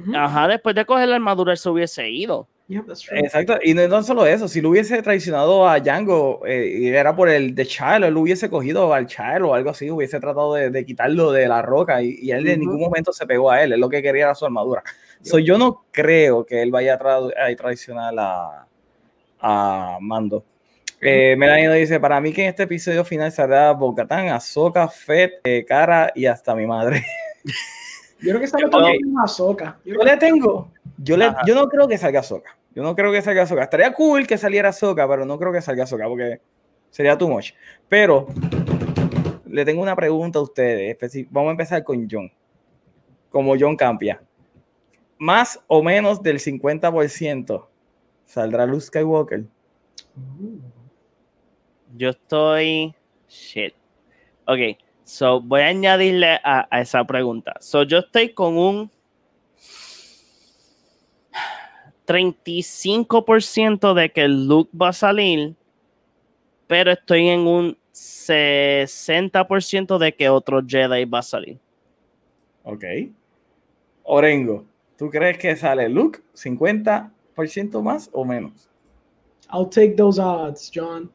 Ujú. ajá, después de coger la armadura, él se hubiese ido. Yeah, that's true. Exacto, y no, no solo eso, si lo hubiese traicionado a Django eh, y era por el de Child, él lo hubiese cogido al Child o algo así, hubiese tratado de, de quitarlo de la roca y, y él en Ujú. ningún momento se pegó a él, él lo que quería era su armadura. So, yo no creo que él vaya a, tra- a traicionar a, a Mando. Eh, Melanie dice, para mí que en este episodio final saldrá Bocatán, Ahsoka, Fett, eh, Cara y hasta mi madre. Yo creo que sale en Ahsoka. Yo le tengo, yo, le, yo no creo que salga Ahsoka. Yo no creo que salga Ahsoka. Estaría cool que saliera Ahsoka, pero no creo que salga Ahsoka porque sería too much. Pero le tengo una pregunta a ustedes. especi- Vamos a empezar con John. Como John Campia. Más o menos del 50% saldrá Luke Skywalker. Yo estoy. Shit. Ok, so voy a añadirle a, a esa pregunta. So yo estoy con un 35% de que Luke va a salir, pero estoy en un 60% de que otro Jedi va a salir. Ok. Orengo, ¿tú crees que sale Luke 50% más o menos? I'll take those odds, John.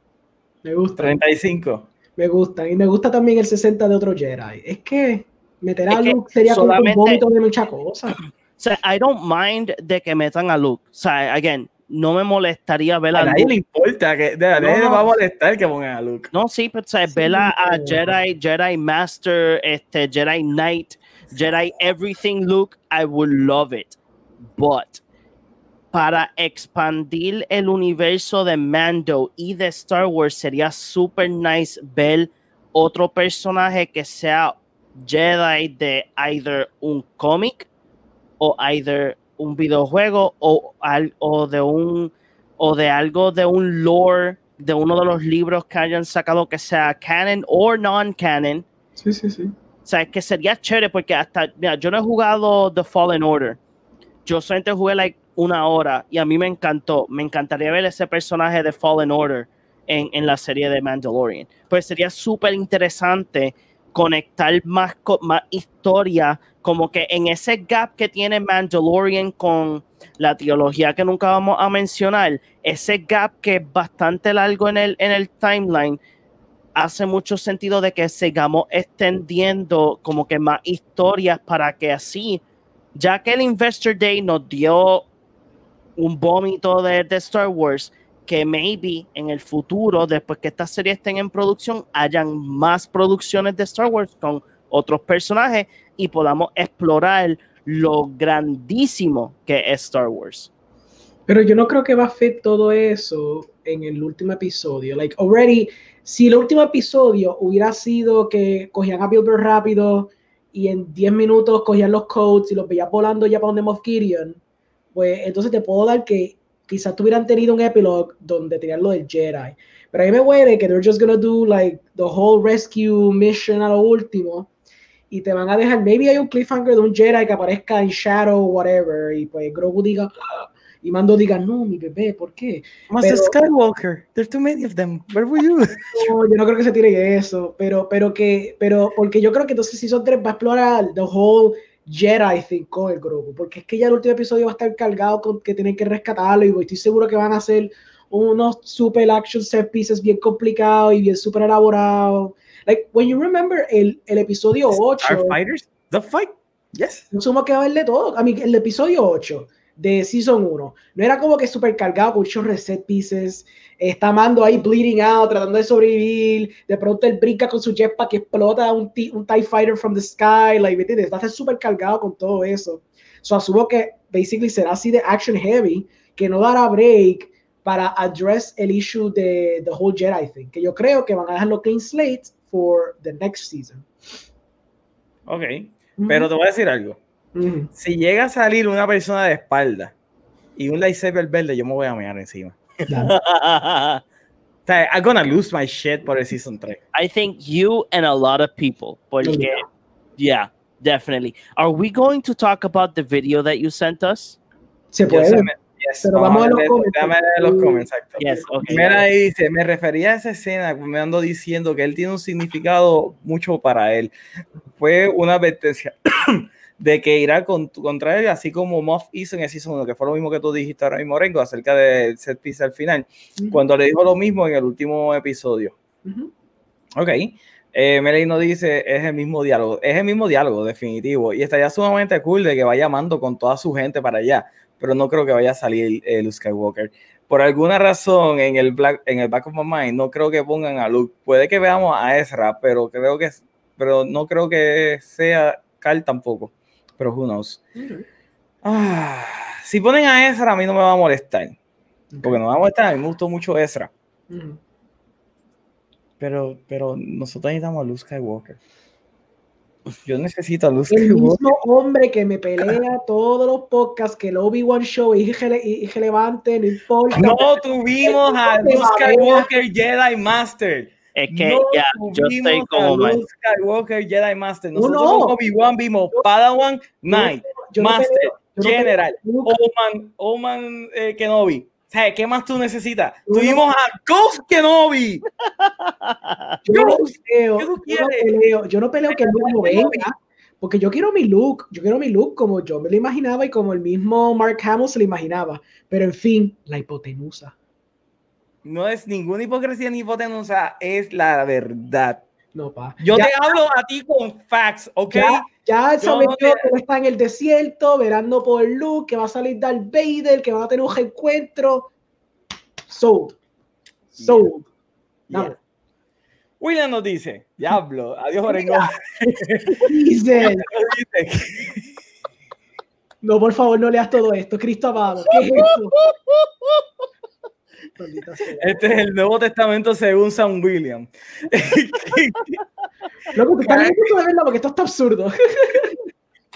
Me gusta. 35. Me gusta. Y me gusta también el 60 de otro Jedi. Es que meter a Es que Luke sería como un vómito de muchas cosas. O sea, I don't mind de que metan a Luke. O sea, again, no me molestaría ver A a nadie Luke. le importa, que de nadie No, le no. va a molestar que pongan a Luke. No, sí, pero o sea, Sí, ver a, Jedi, Jedi Master, este, Jedi Knight, Jedi Everything Luke, I would love it. But para expandir el universo de Mando y de Star Wars sería super nice ver otro personaje que sea Jedi de either un cómic o either un videojuego o, al- o de un o de algo de un lore de uno de los libros que hayan sacado que sea canon o non-canon. Sí, sí, sí. O sea, que sería chévere porque hasta, mira, yo no he jugado The Fallen Order. Yo solamente jugué like una hora y a mí me encantó. Me encantaría ver ese personaje de Fallen Order en, en la serie de Mandalorian. Pues sería súper interesante conectar más, más historia, como que en ese gap que tiene Mandalorian con la trilogía que nunca vamos a mencionar, ese gap que es bastante largo en el, en el timeline, hace mucho sentido de que sigamos extendiendo como que más historias para que así, ya que el Investor Day nos dio un vómito de, Star Wars, que maybe en el futuro, después que estas series estén en producción, hayan más producciones de Star Wars con otros personajes y podamos explorar lo grandísimo que es Star Wars. Pero yo no creo que va a fit todo eso en el último episodio. Like, already, si el último episodio hubiera sido que cogían a Bill Burr rápido y en 10 minutos cogían los codes y los veía volando ya para donde Moff Gideon, pues entonces te puedo dar que quizás tuvieran tenido un epilogue donde tenían lo del Jedi. Pero a mí me huele que they're just gonna do like the whole rescue mission a lo último y te van a dejar, maybe hay un cliffhanger de un Jedi que aparezca en Shadow, whatever, y pues Grogu diga, "Ah", y Mando diga, no, mi bebé, ¿por qué? Pero- Skywalker, there's too many of them. Where were you? No, yo no creo que se tire eso, pero, pero que, pero, porque yo creo que entonces Season 3 va a explorar the whole Jedi thing con el Grogu, porque es que ya el último episodio va a estar cargado con que tienen que rescatarlo y estoy seguro que van a hacer unos super action set pieces bien complicados y bien super elaborados. Like, when you remember el, el episodio 8, Starfighters, the fight. Yes. no sumo que va a haber de todo. A mí, el episodio 8 de Season 1 no era como que súper cargado con muchos reset pieces. Está Mando ahí bleeding out, tratando de sobrevivir. De pronto él brinca con su jetpack que explota un, un TIE Fighter from the sky. Like, ¿me entiendes? Va a ser súper cargado con todo eso. So asumo que basically será así de action heavy, que no dará break para address el issue de the whole Jedi thing. Que yo creo que van a dejarlo clean slate for the next season. Ok. Pero te voy a decir algo. Si llega a salir una persona de espalda y un lightsaber verde, yo me voy a mirar encima. O sea, I'm gonna lose my shit por el season 3. I think you and a lot of people. Porque, Yeah. yeah, definitely. Are we going to talk about the video that you sent us? Se puede. sé, me- yes, Pero vamos a los déjame los comments, exacto. Yes, okay. Mira ahí dice, me refería a esa escena, me ando diciendo que él tiene un significado mucho para él. Fue una advertencia de que irá con, contra él, así como Moff hizo en el season 1, que fue lo mismo que tú dijiste ahora mismo, Rengo, acerca del set piece al final, Ujú. cuando le dijo lo mismo en el último episodio. Ujú. Ok. Eh, Melanie nos dice, es el mismo diálogo, es el mismo diálogo, definitivo, y estaría sumamente cool de que vaya Mando con toda su gente para allá, pero no creo que vaya a salir eh, Luke Skywalker. Por alguna razón, en el, black, en el back of my mind, no creo que pongan a Luke. Puede que veamos a Ezra, pero creo que, pero no creo que sea Carl tampoco. Pero who knows. Ah, si ponen a Ezra, a mí no me va a molestar, porque no me va a molestar. A mí me gustó mucho Ezra. Ujú. Pero, pero nosotros necesitamos a Luke Skywalker. Yo necesito a Luke El Skywalker. mismo hombre que me pelea todos los podcasts, que el Obi-Wan Show es irrele- irrelevante, no importa. No tuvimos a Luke. Skywalker Jedi Master. Es que no ya, yo estoy como. Luke Skywalker Jedi Master. No, Nosotros no. con Obi-Wan vimos Padawan Knight, Yo no Master, no General. Oman, Oman eh, Kenobi. O sea, ¿qué más tú necesitas? No, no. Tuvimos a Ghost Kenobi. Yo no peleo, ¿qué tú yo no peleo, yo no peleo que Luke no venga, porque yo quiero mi look, yo quiero mi look como yo me lo imaginaba y como el mismo Mark Hamill se lo imaginaba. Pero en fin, la hipotenusa. No es ninguna hipocresía ni hipotenusa, es la verdad. No, pa. Yo ya, te hablo a ti con facts, ¿ok? ya, ya yo sabes no te- que está en el desierto, verando por Luke, que va a salir Darth Vader, que van a tener un reencuentro. Sold. Sold. Yeah. Dale. William nos dice, diablo, adiós Orengo. Dice, Dice, no, por favor, no leas todo esto. Cristo amado. ¿Qué es esto? Este es el Nuevo Testamento según San William. Loco, te estás esto de verdad porque esto está absurdo.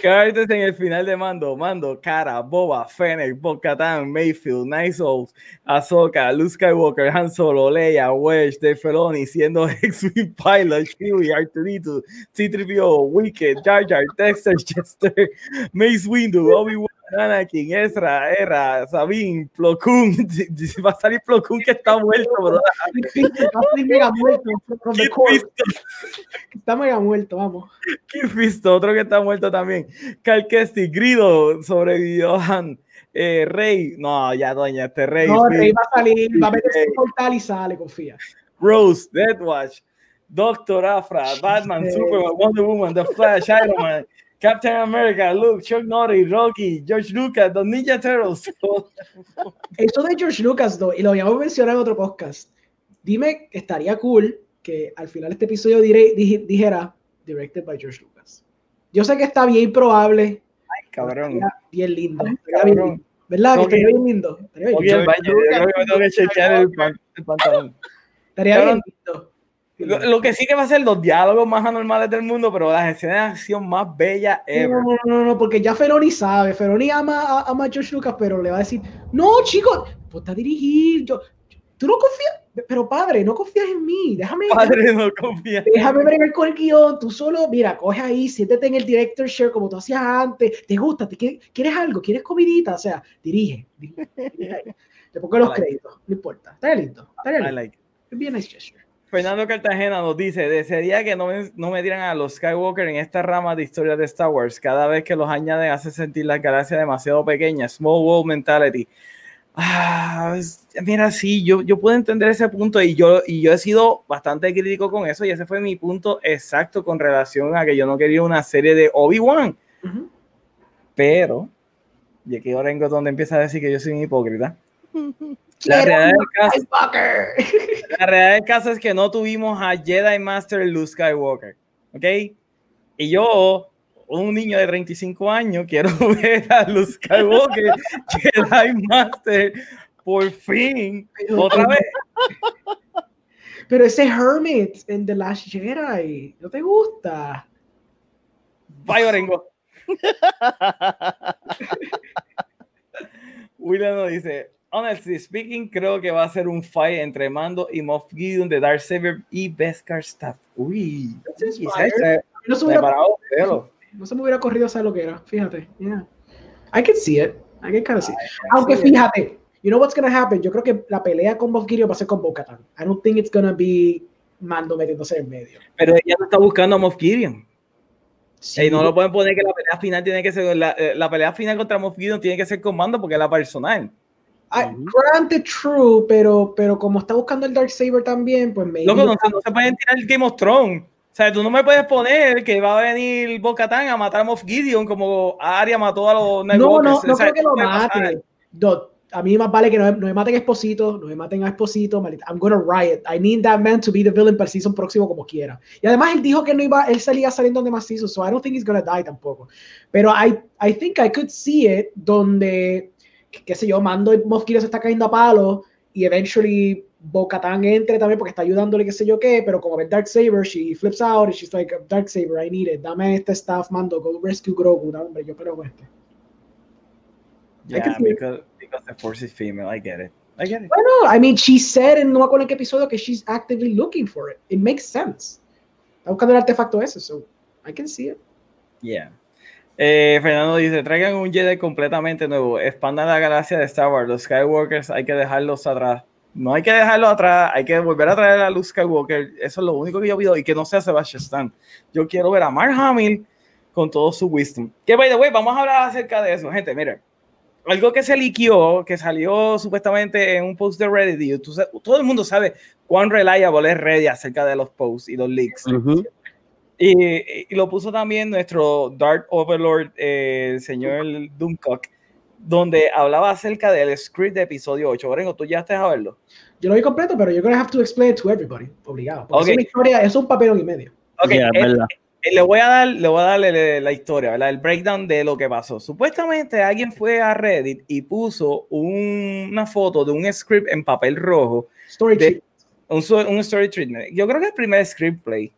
Cartes en el final de Mando, Mando, Cara, Boba, Fennec, Bo-Katan, Mayfield, Night Souls, Ahsoka, Luke Skywalker, Han Solo, Leia, Wedge, Dave Filoni, siendo X-Wing Pilot, Chewie, R2D2, C-3PO, Wicked, Jar Jar, Dexter, Chester, Mace Windu, Obi-Wan, Anakin, Ezra, Era, Sabine, Plo Koon, va a salir Plo Koon que está muerto, bro. Está mega muerto. from the Kit core. Fisto, Está mega muerto, vamos. Kit Fisto, otro que está muerto también. Cal Kestis, Grido, sobrevivió Han, eh, Rey, no, ya doña, este Rey, No, Rey va a salir, va a meterse un portal y sale, confía. Rose, Deathwatch, Doctor Afra, Batman. Superman, Wonder Woman, The Flash, Iron Man, Captain America, Luke, Chuck Norris, Rocky, George Lucas, The Ninja Turtles. Eso de George Lucas, though, y lo habíamos mencionado en otro podcast. Dime estaría cool que al final de este episodio diré- dijera directed by George Lucas. Yo sé que está bien probable, Cabrón. estaría bien lindo. Ay, estaría bien cabrón. lindo. ¿Verdad? Que estaría bien lindo. Estaría bien Ok, lindo. el baño, yo creo que me tengo que chequear el, pan- el pantalón. Estaría cabrón. bien lindo. Lo, lo que sí que va a ser los diálogos más anormales del mundo, pero las escenas de acción más bellas ever. No, no, no, no, porque ya Feroni sabe. Feroni ama, a- ama a George Lucas, pero le va a decir, no, chicos, ponte a dirigir. Yo, tú no confías, pero padre, no confías en mí. Déjame, Padre, no confía. déjame bregar con el guion. Tú solo, mira, coge ahí, siéntete en el director share como tú hacías antes. ¿Te gusta? ¿Te quieres, ¿Quieres algo? ¿Quieres comidita? O sea, dirige. dirige. Te pongo los like créditos, no importa. Estaría lindo. I lindo. like bien nice gesture. Fernando Cartagena nos dice, desearía que no me, no me dieran a los Skywalker en esta rama de historia de Star Wars. Cada vez que los añaden hace sentir las galaxias demasiado pequeñas. Small world mentality. Ah, mira, sí, yo, yo puedo entender ese punto y yo, y yo he sido bastante crítico con eso y ese fue mi punto exacto con relación a que yo no quería una serie de Obi-Wan. Ujú. Pero, y aquí ahora vengo donde empieza a decir que yo soy un hipócrita. La realidad, del caso, la realidad del caso es que no tuvimos a Jedi Master Luke Skywalker, ¿ok? Y yo, un niño de 35 años, quiero ver a Luke Skywalker Jedi Master por fin, otra vez. Pero ese Hermit en The Last Jedi, ¿no te gusta? Bye, Orengo. William nos dice, honestly speaking, creo que va a ser un fight entre Mando y Moff Gideon de Darksaber y Beskar Staff. Uy, se- No se, hubiera, no se me hubiera corrido saber lo que era, fíjate. Yeah. I can see it. I can kind of see it. Aunque sí. fíjate, you know what's gonna happen? Yo creo que la pelea con Moff Gideon va a ser con Bo-Katan. I don't think it's gonna be Mando metiéndose en medio. Pero ella no está buscando a Moff Gideon. Sí, Ey, no lo pueden poner que la pelea final tiene que ser la, eh, la pelea final contra Moff Gideon tiene que ser con Mando porque es la personal. I- granted true, pero, pero como está buscando el Darksaber también, pues maybe. Loco, no, se- no se pueden tirar el Game of Thrones. O sea, tú no me puedes poner que va a venir Bo-Katan a matar a Moff Gideon como Arya mató a los Night no, no, no O sea, creo que lo mate. Do- a mí más vale que no, no me maten a Esposito, no me maten a Esposito, I'm gonna riot. I need that man to be the villain para el season próximo como quiera. Y además él dijo que no iba, él salía saliendo de más seasons, so I don't think he's gonna die tampoco. Pero I, I think I could see it donde, qué sé yo, Mando y Moff Gideon se está cayendo a palo y eventually Bo-Katan entre también porque está ayudándole qué sé yo qué, pero como ve Dark Saber, she flips out and she's like, Dark Saber, I need it, dame este staff, mando, go rescue Grogu, no, hombre, yo pero este. Yeah, because, because the force is female, I get it. I get it. Bueno, I mean, she said en no me acuerdo en qué episodio que she's actively looking for it. It makes sense. Está buscando el artefacto ese, so I can see it. Yeah. Eh, Fernando dice, traigan un Jedi completamente nuevo, expandan la galaxia de Star Wars, los Skywalkers hay que dejarlos atrás. No hay que dejarlos atrás, hay que volver a traer a Luke Skywalker. Eso es lo único que yo pido y que no sea Sebastian Stan. Yo quiero ver a Mark Hamill con todo su wisdom. Que by the way, vamos a hablar acerca de eso, gente. Miren, algo que se liquió, que salió supuestamente en un post de Reddit, y todo el mundo sabe cuán reliable es Reddit acerca de los posts y los leaks. Ujú. Y, y lo puso también nuestro Dark Overlord, eh, el señor Doomcock, donde hablaba acerca del script de episodio 8. Orengo, ¿tú ya estás a verlo? Yo lo vi completo, pero you're gonna have to explain it to everybody, obligado. Porque Ok. es una historia, es un papelón y medio. Ok, Yeah, es eh, verdad. eh, le voy a dar, le voy a dar la, la historia, ¿verdad? El breakdown de lo que pasó. Supuestamente alguien fue a Reddit y puso un- una foto de un script en papel rojo, Story De- un, un story treatment. Yo creo que el primer screenplay.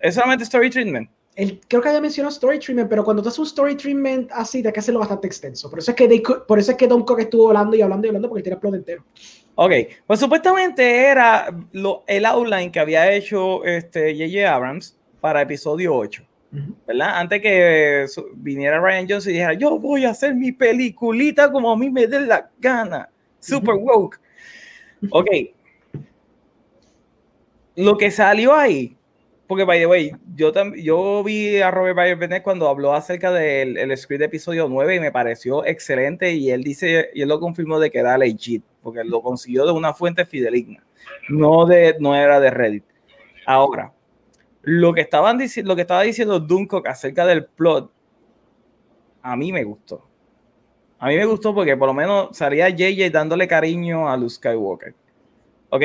Es solamente story treatment. El- creo que había mencionado story treatment, pero cuando tú haces un story treatment así, te hay que hacerlo bastante extenso. Por eso es que, they por eso es que Don Cook estuvo hablando y hablando y hablando porque él tiene el plot entero. Ok, pues supuestamente era lo, el outline que había hecho este J.J. Abrams para episodio 8, Ujú. ¿verdad? Antes que eh, viniera Ryan Johnson y dijera, yo voy a hacer mi peliculita como a mí me dé la gana. Super woke. Ok. Lo que salió ahí, porque by the way, yo, vi a Robert Bayer Bennett cuando habló acerca del el script de episodio 9 y me pareció excelente y él dice, y él lo confirmó de que era legit, porque lo consiguió de una fuente fideligna, no, de, no era de Reddit. Ahora, lo que, estaban lo que estaba diciendo Duncock acerca del plot, a mí me gustó. A mí me gustó porque por lo menos salía JJ dándole cariño a Luke Skywalker. Ok,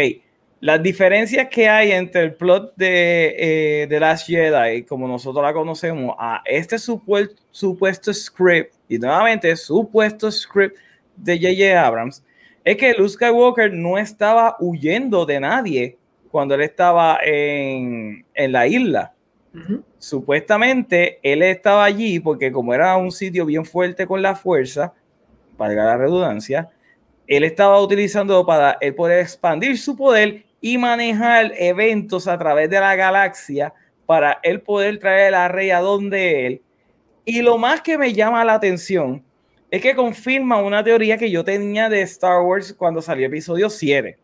las diferencias que hay entre el plot de eh, The Last Jedi, como nosotros la conocemos, a este supuesto, supuesto script, y nuevamente supuesto script de J.J. Abrams, es que Luke Skywalker no estaba huyendo de nadie cuando él estaba en, en la isla. Supuestamente él estaba allí porque como era un sitio bien fuerte con la fuerza, valga la redundancia, él estaba utilizando para él poder expandir su poder y manejar eventos a través de la galaxia para él poder traer a Rey a donde él. Y lo más que me llama la atención es que confirma una teoría que yo tenía de Star Wars cuando salió episodio 7.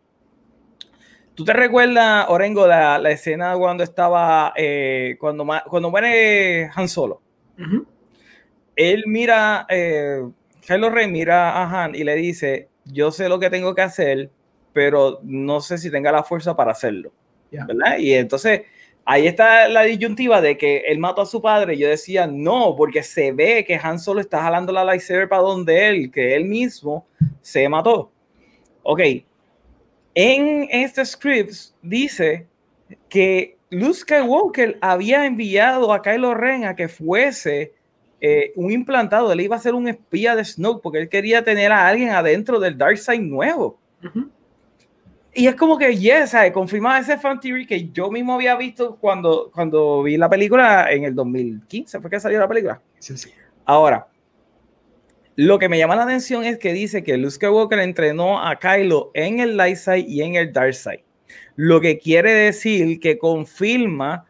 ¿Tú te recuerdas, Orengo, la, la escena cuando estaba, eh, cuando, cuando muere Han Solo? Él mira, eh, Kylo Ren mira a Han y le dice, yo sé lo que tengo que hacer, pero no sé si tenga la fuerza para hacerlo. ¿Verdad? Y entonces ahí está la disyuntiva de que él mató a su padre. Y yo decía, no, porque se ve que Han Solo está jalando la lightsaber para donde él, que él mismo se mató. Ok. En este script dice que Luke Skywalker había enviado a Kylo Ren a que fuese eh, un implantado. Él iba a ser un espía de Snoke porque él quería tener a alguien adentro del Darkseid nuevo. Y es como que, yes, ¿sabes? confirma ese fan theory que yo mismo había visto cuando, cuando vi la película en el 2015, fue que salió la película. Sí, sí. Ahora, lo que me llama la atención es que dice que Luke Skywalker entrenó a Kylo en el Light Side y en el Dark Side. Lo que quiere decir que confirma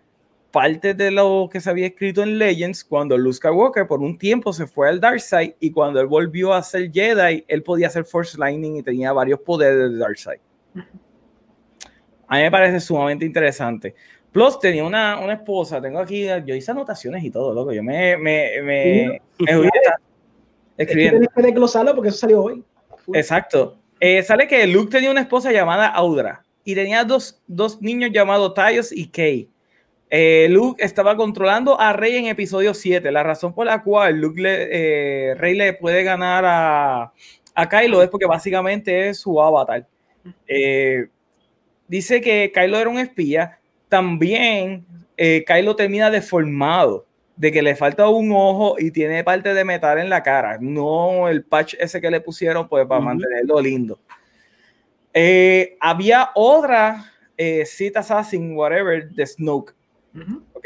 parte de lo que se había escrito en Legends cuando Luke Skywalker por un tiempo se fue al Dark Side y cuando él volvió a ser Jedi, él podía hacer Force Lightning y tenía varios poderes del Dark Side. A mí me parece sumamente interesante. Plus, tenía una, una esposa, tengo aquí, yo hice anotaciones y todo, loco. Yo me, me, me, me que escribiendo. tienes que desglosarlo porque eso salió hoy. Exacto. Eh, sale que Luke tenía una esposa llamada Audra y tenía dos, dos niños llamados Tyos y Kay. Eh, Luke estaba controlando a Rey en episodio 7. La razón por la cual Luke le, eh, Rey le puede ganar a, a Kylo es porque básicamente es su avatar. Eh, dice que Kylo era un espía. También eh, Kylo termina deformado, de que le falta un ojo y tiene parte de metal en la cara. No el patch ese que le pusieron pues para mantenerlo lindo. Eh, había otra eh, cita assassin, whatever, de Snoke. Ujú. ¿Ok?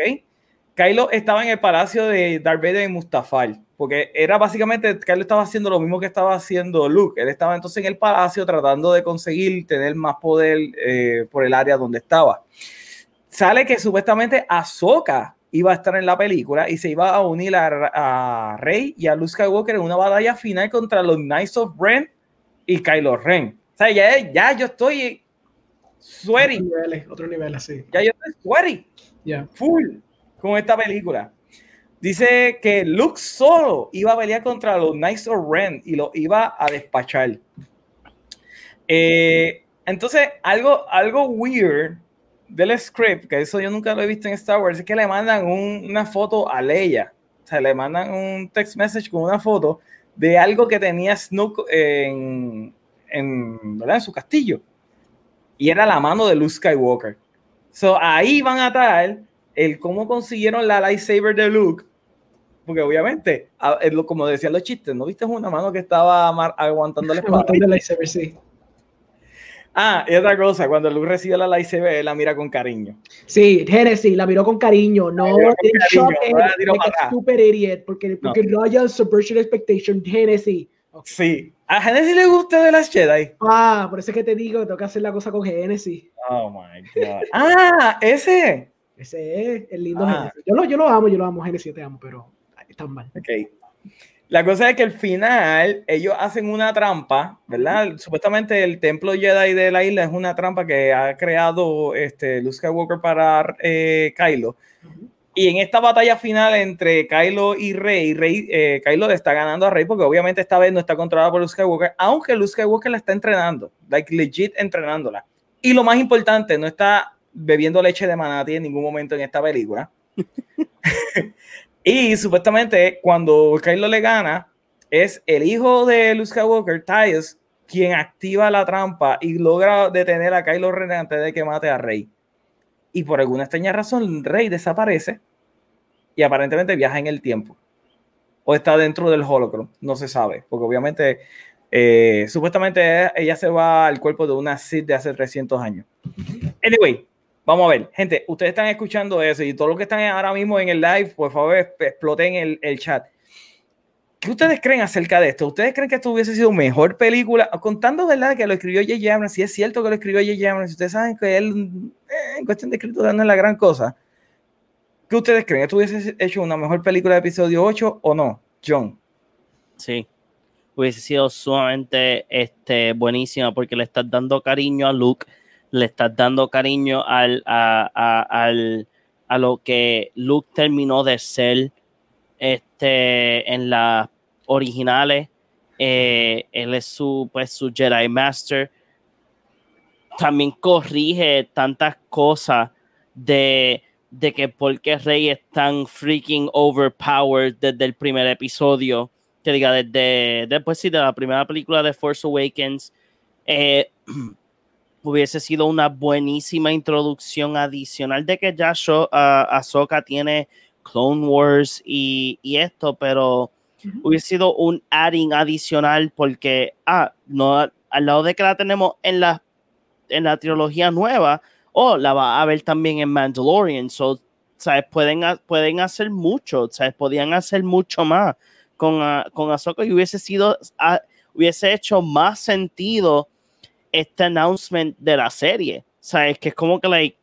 Kylo estaba en el palacio de Darth Vader en Mustafar, porque era básicamente, Kylo estaba haciendo lo mismo que estaba haciendo Luke. Él estaba entonces en el palacio tratando de conseguir tener más poder eh, por el área donde estaba. Sale que supuestamente Ahsoka iba a estar en la película y se iba a unir a, a Rey y a Luke Skywalker en una batalla final contra los Knights of Ren y Kylo Ren. O sea, ya, ya yo estoy sweaty, Otros niveles, otros niveles, sí. ya yo estoy sweaty Ya. full con esta película. Dice que Luke solo iba a pelear contra los Knights of Ren y lo iba a despachar. Eh, entonces, algo, algo weird del script, que eso yo nunca lo he visto en Star Wars, es que le mandan un- una foto a Leia. O sea, le mandan un text message con una foto de algo que tenía Snook en, en, en su castillo. Y era la mano de Luke Skywalker. So, ahí van a estar el cómo consiguieron la lightsaber de Luke. Porque obviamente, como decían los chistes, ¿no viste una mano que estaba aguantando la espada? Aguantando lightsaber, sí. Ah, y otra cosa, cuando Luke recibe la lightsaber, la mira con cariño. Sí, Genesis la miró con cariño. No, no stupid idiot. Porque, porque Royal Subversion Expectation, Genesis. Sí. ¿A Genesis le gusta de las Jedi? Ah, por eso es que te digo tengo que hacer la cosa con Genesis. Oh my god. Ah, ese. Ese es el lindo Ah. Genesis. Yo lo, yo lo amo, yo lo amo, Genesis, te amo, pero están mal. Ok. La cosa es que al final ellos hacen una trampa, ¿verdad? Supuestamente el templo Jedi de la isla es una trampa que ha creado este, Luke Skywalker para eh, Kylo. Y en esta batalla final entre Kylo y Rey, Rey eh, Kylo le está ganando a Rey porque obviamente esta vez no está controlada por Luke Skywalker, aunque Luke Skywalker la está entrenando, like legit entrenándola. Y lo más importante, no está bebiendo leche de manatí en ningún momento en esta película. y supuestamente cuando Kylo le gana, es el hijo de Luke Skywalker, Tyus, quien activa la trampa y logra detener a Kylo Ren antes de que mate a Rey. Y por alguna extraña razón, Rey desaparece y aparentemente viaja en el tiempo. O está dentro del holocron, no se sabe, porque obviamente, eh, supuestamente ella se va al cuerpo de una Sith de hace 300 años. Anyway, vamos a ver, gente, ustedes están escuchando eso y todos los que están ahora mismo en el live, por favor, exploten el, el chat. ¿Qué ustedes creen acerca de esto? ¿Ustedes creen que esto hubiese sido mejor película? Contando, ¿verdad? Que lo escribió J.J. Abrams, si es cierto que lo escribió J.J. Abrams, ustedes saben que él, eh, en cuestión de escritura, no es la gran cosa. ¿Qué ustedes creen? ¿Esto hubiese hecho una mejor película de episodio 8 o no? John. Sí. Hubiese sido sumamente este, buenísima porque le estás dando cariño a Luke, le estás dando cariño al, a, al, a lo que Luke terminó de ser este, en las originales. Eh, él es su, pues, su Jedi Master. También corrige tantas cosas de, de que porque Rey es tan freaking overpowered desde el primer episodio, que diga, desde después sí, de la primera película de Force Awakens, eh, hubiese sido una buenísima introducción adicional de que ya Sho- ah, Ahsoka tiene Clone Wars y, y esto, pero Ujú. hubiese sido un adding adicional porque, ah, no, al lado de que la tenemos en la, en la trilogía nueva, o la va a ver también en Mandalorian, so, ¿sabes? Pueden, pueden hacer mucho, ¿sabes? Podían hacer mucho más con, ah, con Ahsoka y hubiese sido, ah, hubiese hecho más sentido este announcement de la serie, ¿sabes? Que es como que, like,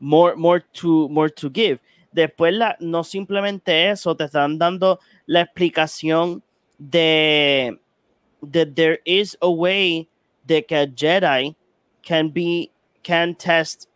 more, more, to, more to give. Después, la, no simplemente eso, te están dando la explicación de that there is a way that a Jedi can be can test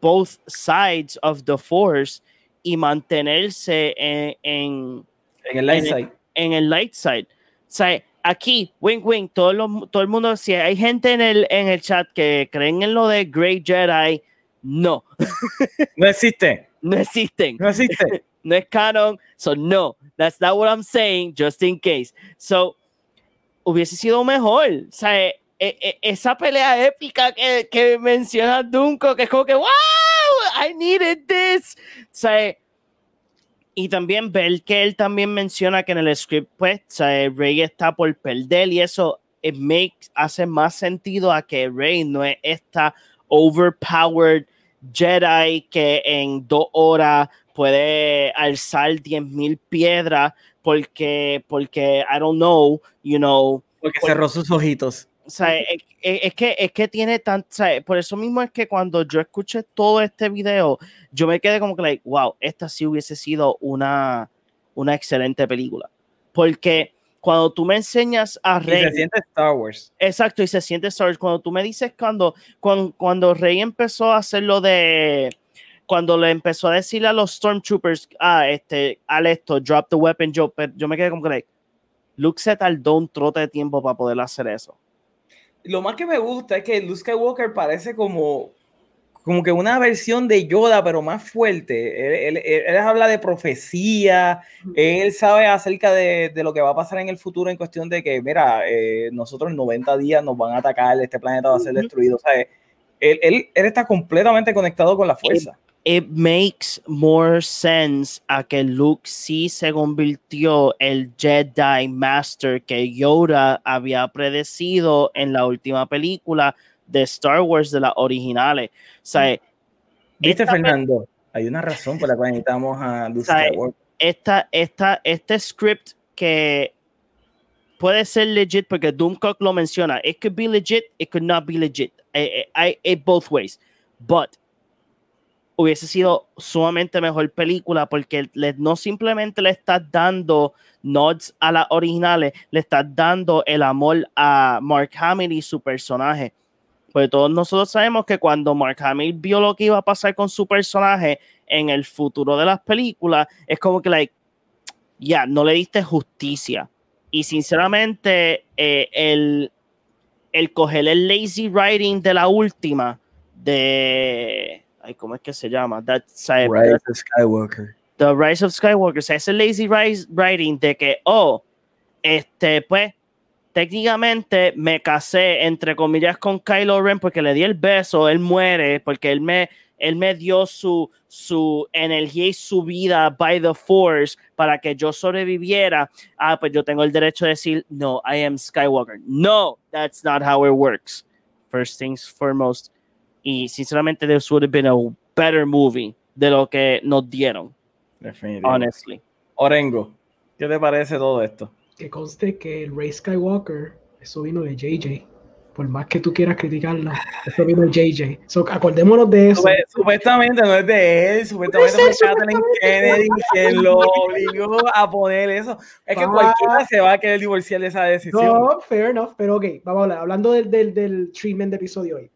both sides of the Force y mantenerse en, en, En el light En side. en el light side. O sea, aquí, wink, wink, todo, lo- todo el mundo, si hay gente en el, en el chat que creen en lo de Great Jedi, no, No existe. no existen. No existe. no es canon, so no, that's not what I'm saying, just in case. So, hubiese sido mejor, o sea, e- e- esa pelea épica que, que menciona Dunco, que es como que, wow, I needed this, o sea, y también ver que él también menciona que en el script, pues, o sea, Rey está por perder y eso, it makes, hace más sentido a que Rey no es esta overpowered Jedi que en dos horas puede alzar 10.000 piedras porque, porque, I don't know, you know. Porque cerró sus ojitos. O sea, es, es, que, es que tiene tanto, por eso mismo es que cuando yo escuché todo este video, yo me quedé como que, like, wow, esta sí hubiese sido una, una excelente película. Porque cuando tú me enseñas a Rey. Y se siente Star Wars. Exacto, y se siente Star Wars. Cuando tú me dices cuando, cuando, cuando Rey empezó a hacer lo de. Cuando le empezó a decirle a los Stormtroopers, ah, este, al esto, drop the weapon, yo, yo me quedé como que, like, Luke se tardó un trote de tiempo para poder hacer eso. Lo más que me gusta es que Luke Skywalker parece como como que una versión de Yoda, pero más fuerte. Él, él, habla de profecía, él sabe acerca de, de, lo que va a pasar en el futuro en cuestión de que, mira, eh, nosotros en 90 días nos van a atacar, este planeta va a ser destruido. O sea, él, él, él está completamente conectado con la fuerza. It, makes more sense a que Luke sí se convirtió el Jedi Master que Yoda había predecido en la última película de Star Wars de las originales. O sea, ¿Viste, Fernando? Hay una razón por la cual necesitamos a Luke Skywalker. Esta, esta, este script que puede ser legit porque Doomcock lo menciona. It could be legit, it could not be legit. I, I, I, both ways. But hubiese sido sumamente mejor película porque no simplemente le estás dando nods a las originales, le estás dando el amor a Mark Hamill y su personaje. Pues todos nosotros sabemos que cuando Mark Hamill vio lo que iba a pasar con su personaje en el futuro de las películas, es como que, like, ya, no le diste justicia. Y sinceramente, eh, el, el coger el lazy writing de la última, de. Ay, ¿Cómo es que se llama? That, Rise of Skywalker. The Rise of Skywalker. O sea, ese lazy writing de que, oh, este, pues técnicamente me casé, entre comillas, con Kylo Ren porque le di el beso, él muere, porque él me, él me dio su, su energía y su vida by the force para que yo sobreviviera. Ah, pues yo tengo el derecho de decir, no, I am Skywalker. No, that's not how it works. First things foremost. Y sinceramente, this would have been a better movie de lo que nos dieron. Definitivamente. Honestly. Orengo, ¿qué te parece todo esto? que conste que el Rey Skywalker, eso vino de JJ. Por más que tú quieras criticarlo, eso vino de JJ. So, acordémonos de eso. Supuestamente no es de él, supuestamente fue Kathleen Kennedy que lo obligó a poner eso. Es que cualquiera se va a querer divorciar de esa decisión. No, fair enough, pero ok, vamos a hablar. Hablando del, del, del treatment de episodio hoy.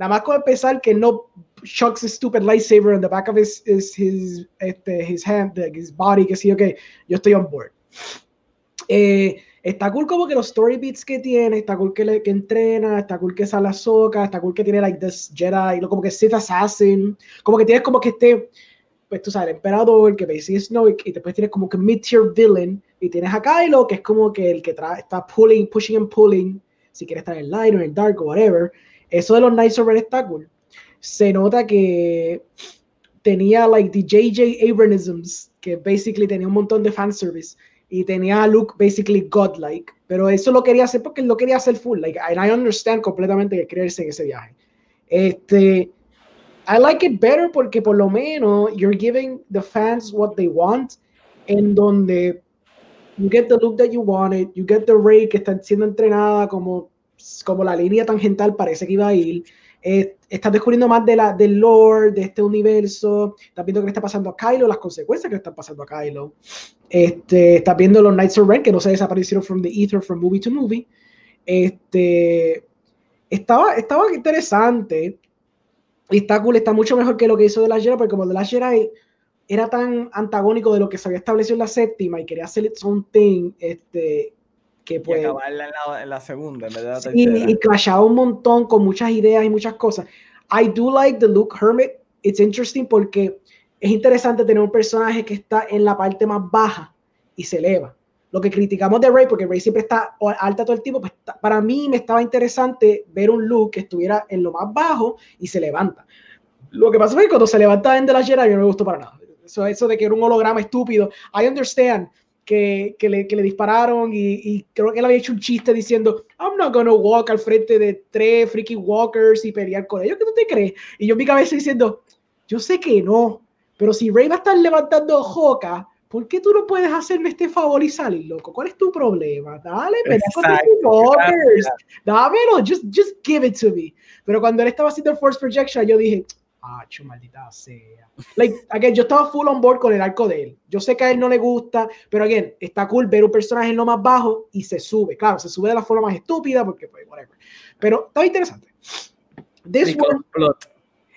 Nada más con empezar que no chucks a stupid lightsaber in the back of his, his, his, este, his hand, his body, que sí, ok, yo estoy on board. Eh, está cool como que los story beats que tiene, está cool que, le, que entrena, está cool que sale a Soca, está cool que tiene like this Jedi, como que Sith Assassin, como que tienes como que este, pues tú sabes, el emperador, que Basie Snow, y, y después tienes como que mid-tier villain, y tienes a Kylo, que es como que el que está pulling, pushing and pulling, si quieres estar en light o en dark o whatever. Eso de los Knights of Ren está cool. Se nota que tenía like the JJ Abranisms, que basically tenía un montón de fanservice y tenía a Luke basically godlike, pero eso lo quería hacer porque lo quería hacer full, like, and I understand completamente que creerse en ese viaje. Este, I like it better porque por lo menos you're giving the fans what they want, en donde you get the look that you wanted, you get the Rey que está siendo entrenada como, como la línea tangental parece que iba a ir, eh, estás descubriendo más de la, del lore, de este universo, estás viendo qué le está pasando a Kylo, las consecuencias que le están pasando a Kylo, este, estás viendo los Knights of Ren que no se desaparecieron from the ether, from movie to movie, este, estaba, estaba interesante, y está cool, está mucho mejor que lo que hizo de la Jedi, porque como de la Jedi era tan antagónico de lo que se había establecido en la séptima y quería hacer its own thing, este, que pues, y acabarla en la, en la segunda, en la sí, y clashaba un montón con muchas ideas y muchas cosas. I do like the Luke Hermit. It's interesting porque es interesante tener un personaje que está en la parte más baja y se eleva. Lo que criticamos de Rey, porque Rey siempre está alta todo el tiempo, pues, para mí me estaba interesante ver un Luke que estuviera en lo más bajo y se levanta. Lo que pasa es que cuando se levanta en de la Jedi, no me gustó para nada. Eso, eso de que era un holograma estúpido. I understand que, que, le, que le dispararon y, y creo que él había hecho un chiste diciendo, I'm not gonna walk al frente de tres freaky walkers y pelear con ellos, ¿qué tú te crees? Y yo en mi cabeza diciendo, yo sé que no, pero si Rey va a estar levantando Joca, ¿por qué tú no puedes hacerme este favor y salir, loco? ¿Cuál es tu problema? Dale, pelea con Exacto, walkers. Dámelo, just, just give it to me. Pero cuando él estaba haciendo Force Projection, yo dije, ah, chu, maldita sea. Like, again, yo estaba full on board con el arco de él. Yo sé que a él no le gusta, pero again, está cool ver un personaje en lo más bajo y se sube. Claro, se sube de la forma más estúpida porque, pues, whatever. Pero está interesante. This one,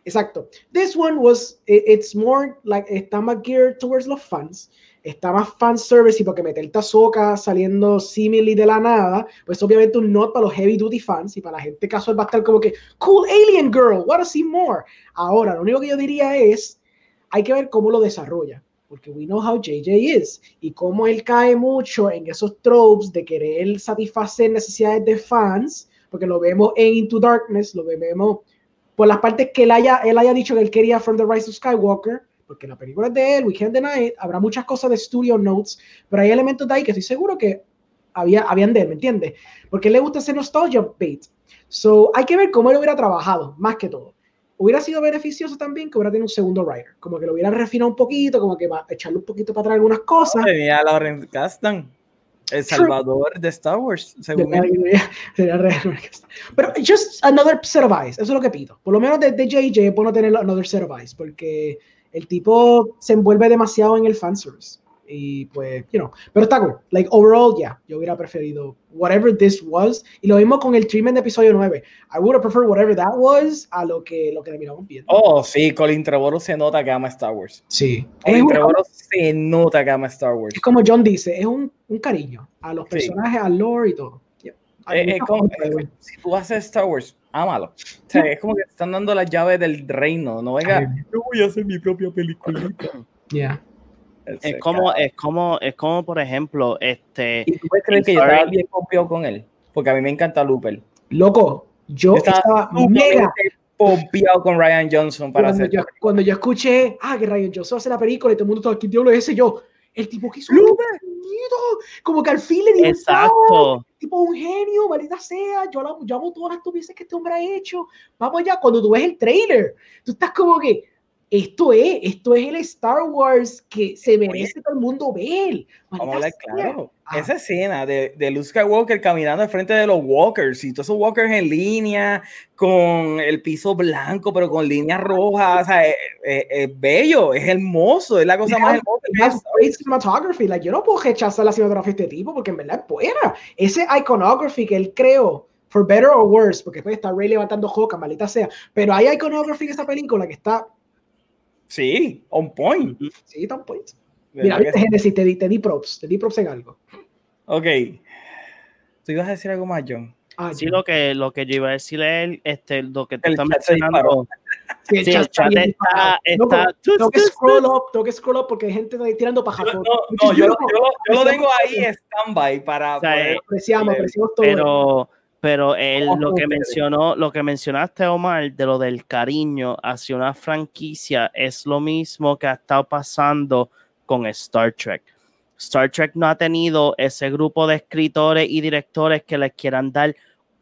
exacto. This one was, it- it's more like, está más geared towards los fans. Está más fan service y porque meter Tazoka saliendo simile de la nada, pues obviamente un not para los heavy duty fans y para la gente casual va a estar como que, cool alien girl, wanna see more. Ahora, lo único que yo diría es, hay que ver cómo lo desarrolla, porque we know how JJ is y cómo él cae mucho en esos tropes de querer satisfacer necesidades de fans, porque lo vemos en Into Darkness, lo vemos por las partes que él haya, él haya dicho que él quería From the Rise of Skywalker, porque la película es de él, We Can't Deny It, habrá muchas cosas de studio notes, pero hay elementos de ahí que estoy seguro que había, habían de él, ¿me entiendes? Porque a él le gusta hacer nostalgia bait. So, hay que ver cómo él hubiera trabajado, más que todo. Hubiera sido beneficioso también que hubiera tenido un segundo writer, como que lo hubiera refinado un poquito, como que va a echarle un poquito para atrás algunas cosas. Tenía a Lauren Kasdan, el salvador de Star Wars, según él. Pero just another set of eyes, eso es lo que pido. Por lo menos de, de JJ es bueno tener another set of eyes, porque el tipo se envuelve demasiado en el fanservice. Y pues, you know, pero está cool. Like, overall, yeah, yo hubiera preferido whatever this was. Y lo mismo con el treatment de episodio 9. I would have preferred whatever that was a lo que, lo que terminamos viendo. Oh, sí, Colin Trevorrow se nota que ama Star Wars. sí. Colin Trevorrow se nota que ama Star Wars. es como John dice, es un, un cariño a los Sí. personajes, al lore y todo. Es como, es- si tú haces Star Wars, ámalo. O sea, es como que te están dando las llaves del reino. No venga, yo voy a hacer mi propia peliculita. Yeah. Es como, es como, es como, por ejemplo, este. ¿Y tú puedes creer que yo estaba bien pompeado con él? Porque a mí me encanta Looper. Loco, yo Yo estaba estaba mega pompeado con Ryan Johnson para cuando hacer. yo, cuando yo escuché, ah, que Ryan Johnson hace la película y todo el mundo está aquí, diablo es ese yo. El tipo que hizo Looper. como que al fin le dio un Exacto. tipo un genio, maldita sea, yo, la, yo amo todas las estupideces que este hombre ha hecho. Vamos allá, cuando tú ves el trailer, tú estás como que, esto es, esto es el Star Wars que se merece todo el mundo ver. Vamos a hablar claro. Ah. Esa escena de, de Luke Skywalker caminando al frente de los walkers y todos esos walkers en línea con el piso blanco pero con líneas rojas, o sea, es, es- es bello, es hermoso, es la cosa más hermosa. Es. cinematography. Like, yo no puedo rechazar la cinematografía de este tipo porque en verdad es buena. Ese iconography que él creó, for better or worse, porque después está Ray levantando joca, maldita sea. Pero hay iconography en esta película que está, Sí, on point. sí, está on point. ¿Verdad Mira? Genesis, te di, te di props, te di props en algo. Ok. ¿Tú ibas a decir algo más, John? Ah, Sí, lo que, lo que yo iba a decirle a él, este, lo que tú El estás mencionando. Sí, el Sí, chat el chat está, está, Tengo que scroll up, tengo que scroll up porque hay gente tirando paja. No, no, no, yo, lo- yo lo- yo lo tengo ahí stand-by para O sea, poder- Apreciamos, apreciamos todo. pero pero él, Vamos lo que mencionó lo que mencionaste Omar de lo del cariño hacia una franquicia es lo mismo que ha estado pasando con Star Trek Star Trek no ha tenido ese grupo de escritores y directores que les quieran dar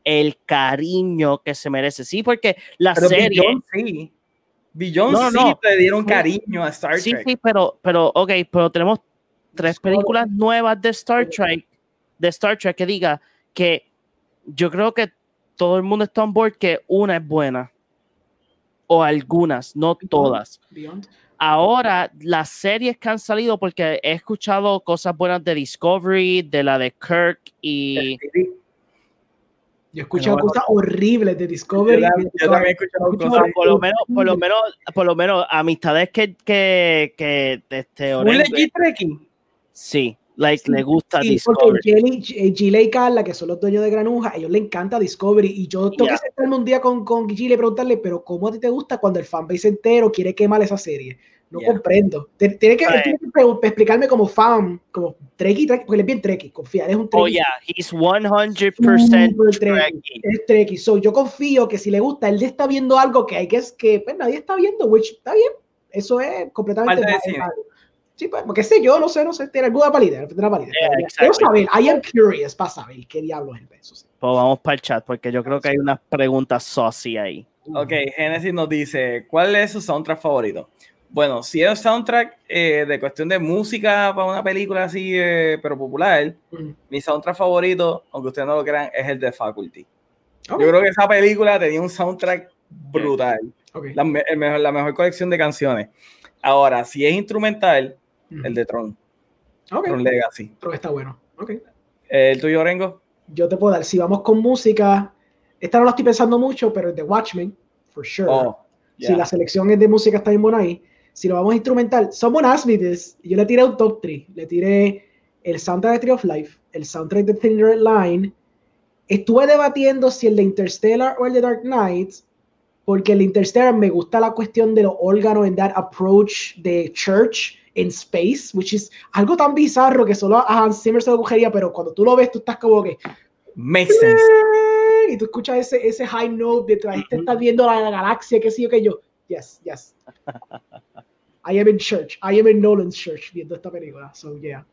el cariño que se merece sí porque la Pero serie Beyond sí. Beyond No, no, sí no. te dieron cariño a Star Sí, Trek. sí, pero, pero, ok, pero tenemos tres películas nuevas de Star Trek, de Star Trek que diga que yo creo que todo el mundo está on board que una es buena. O algunas, no todas. Beyond. Ahora, las series que han salido, porque he escuchado cosas buenas de Discovery, de la de Kirk y... Yo he escuchado bueno, cosas horribles de Yo, Discovery. también- yo también he escuchado cosas. Por lo menos, por lo menos, por lo menos, amistades que, que, que este, Oren- legit trekking. sí, like, Sí, le gusta Sí, porque Discovery. G- Gile y Carla, que son los dueños de Granuja, a ellos les encanta Discovery. Y yo tengo Ya. que sentarme un día con, con Gile y preguntarle, pero ¿cómo a ti te gusta cuando el fanbase entero quiere quemar esa serie? No Ya. comprendo. Tiene que, Right. tiene que explicarme como fan, como Trekkie, Trekkie, porque él es bien Trekkie, confía, él es un Oh, Trekkie. yeah, he's 100% Super Trekkie. Trekkie. Es Trekkie. So, yo confío que si le gusta, él está viendo algo que hay que es que pues, nadie está viendo, which está bien. Eso es completamente. Sí, pues, porque sé yo, no sé, no sé, tiene alguna validez, tendrá validez. Yeah, Quiero exactly. saber, I am curious para saber qué diablos es eso. sí. Pues vamos para el chat, porque yo creo que hay unas preguntas saucy ahí. Ok, Genesis nos dice, ¿cuál es su soundtrack favorito? Bueno, si es soundtrack eh, de cuestión de música para una película así, eh, pero popular, Mm. mi soundtrack favorito, aunque ustedes no lo crean, es el de Faculty. Yo creo que esa película tenía un soundtrack brutal, la, me- el mejor- la mejor colección de canciones. Ahora, si es instrumental. El de Tron, Ok, Tron Legacy. pero está bueno. Ok. ¿El tuyo, Rengo? Yo te puedo dar, si vamos con música, esta no la estoy pensando mucho, pero el de Watchmen, for sure. Oh, Si la selección es de música está bien buena ahí. Si lo vamos a instrumental, someone asked me this. Yo le tiré un top 3. Le tiré el soundtrack de Tree of Life, el soundtrack de Thin Red Line. Estuve debatiendo si el de Interstellar o el de Dark Knight, porque el Interstellar me gusta la cuestión de los órganos en that approach de church in space, which is algo tan bizarro que solo a Hans Zimmer se lo cogería, pero cuando tú lo ves, tú estás como que Makes sense. y tú escuchas ese, ese high note de ahí te estás viendo la, galaxia, qué sé yo, que yo, yes, yes. I am in church, I am in Nolan's church viendo esta película, so yeah.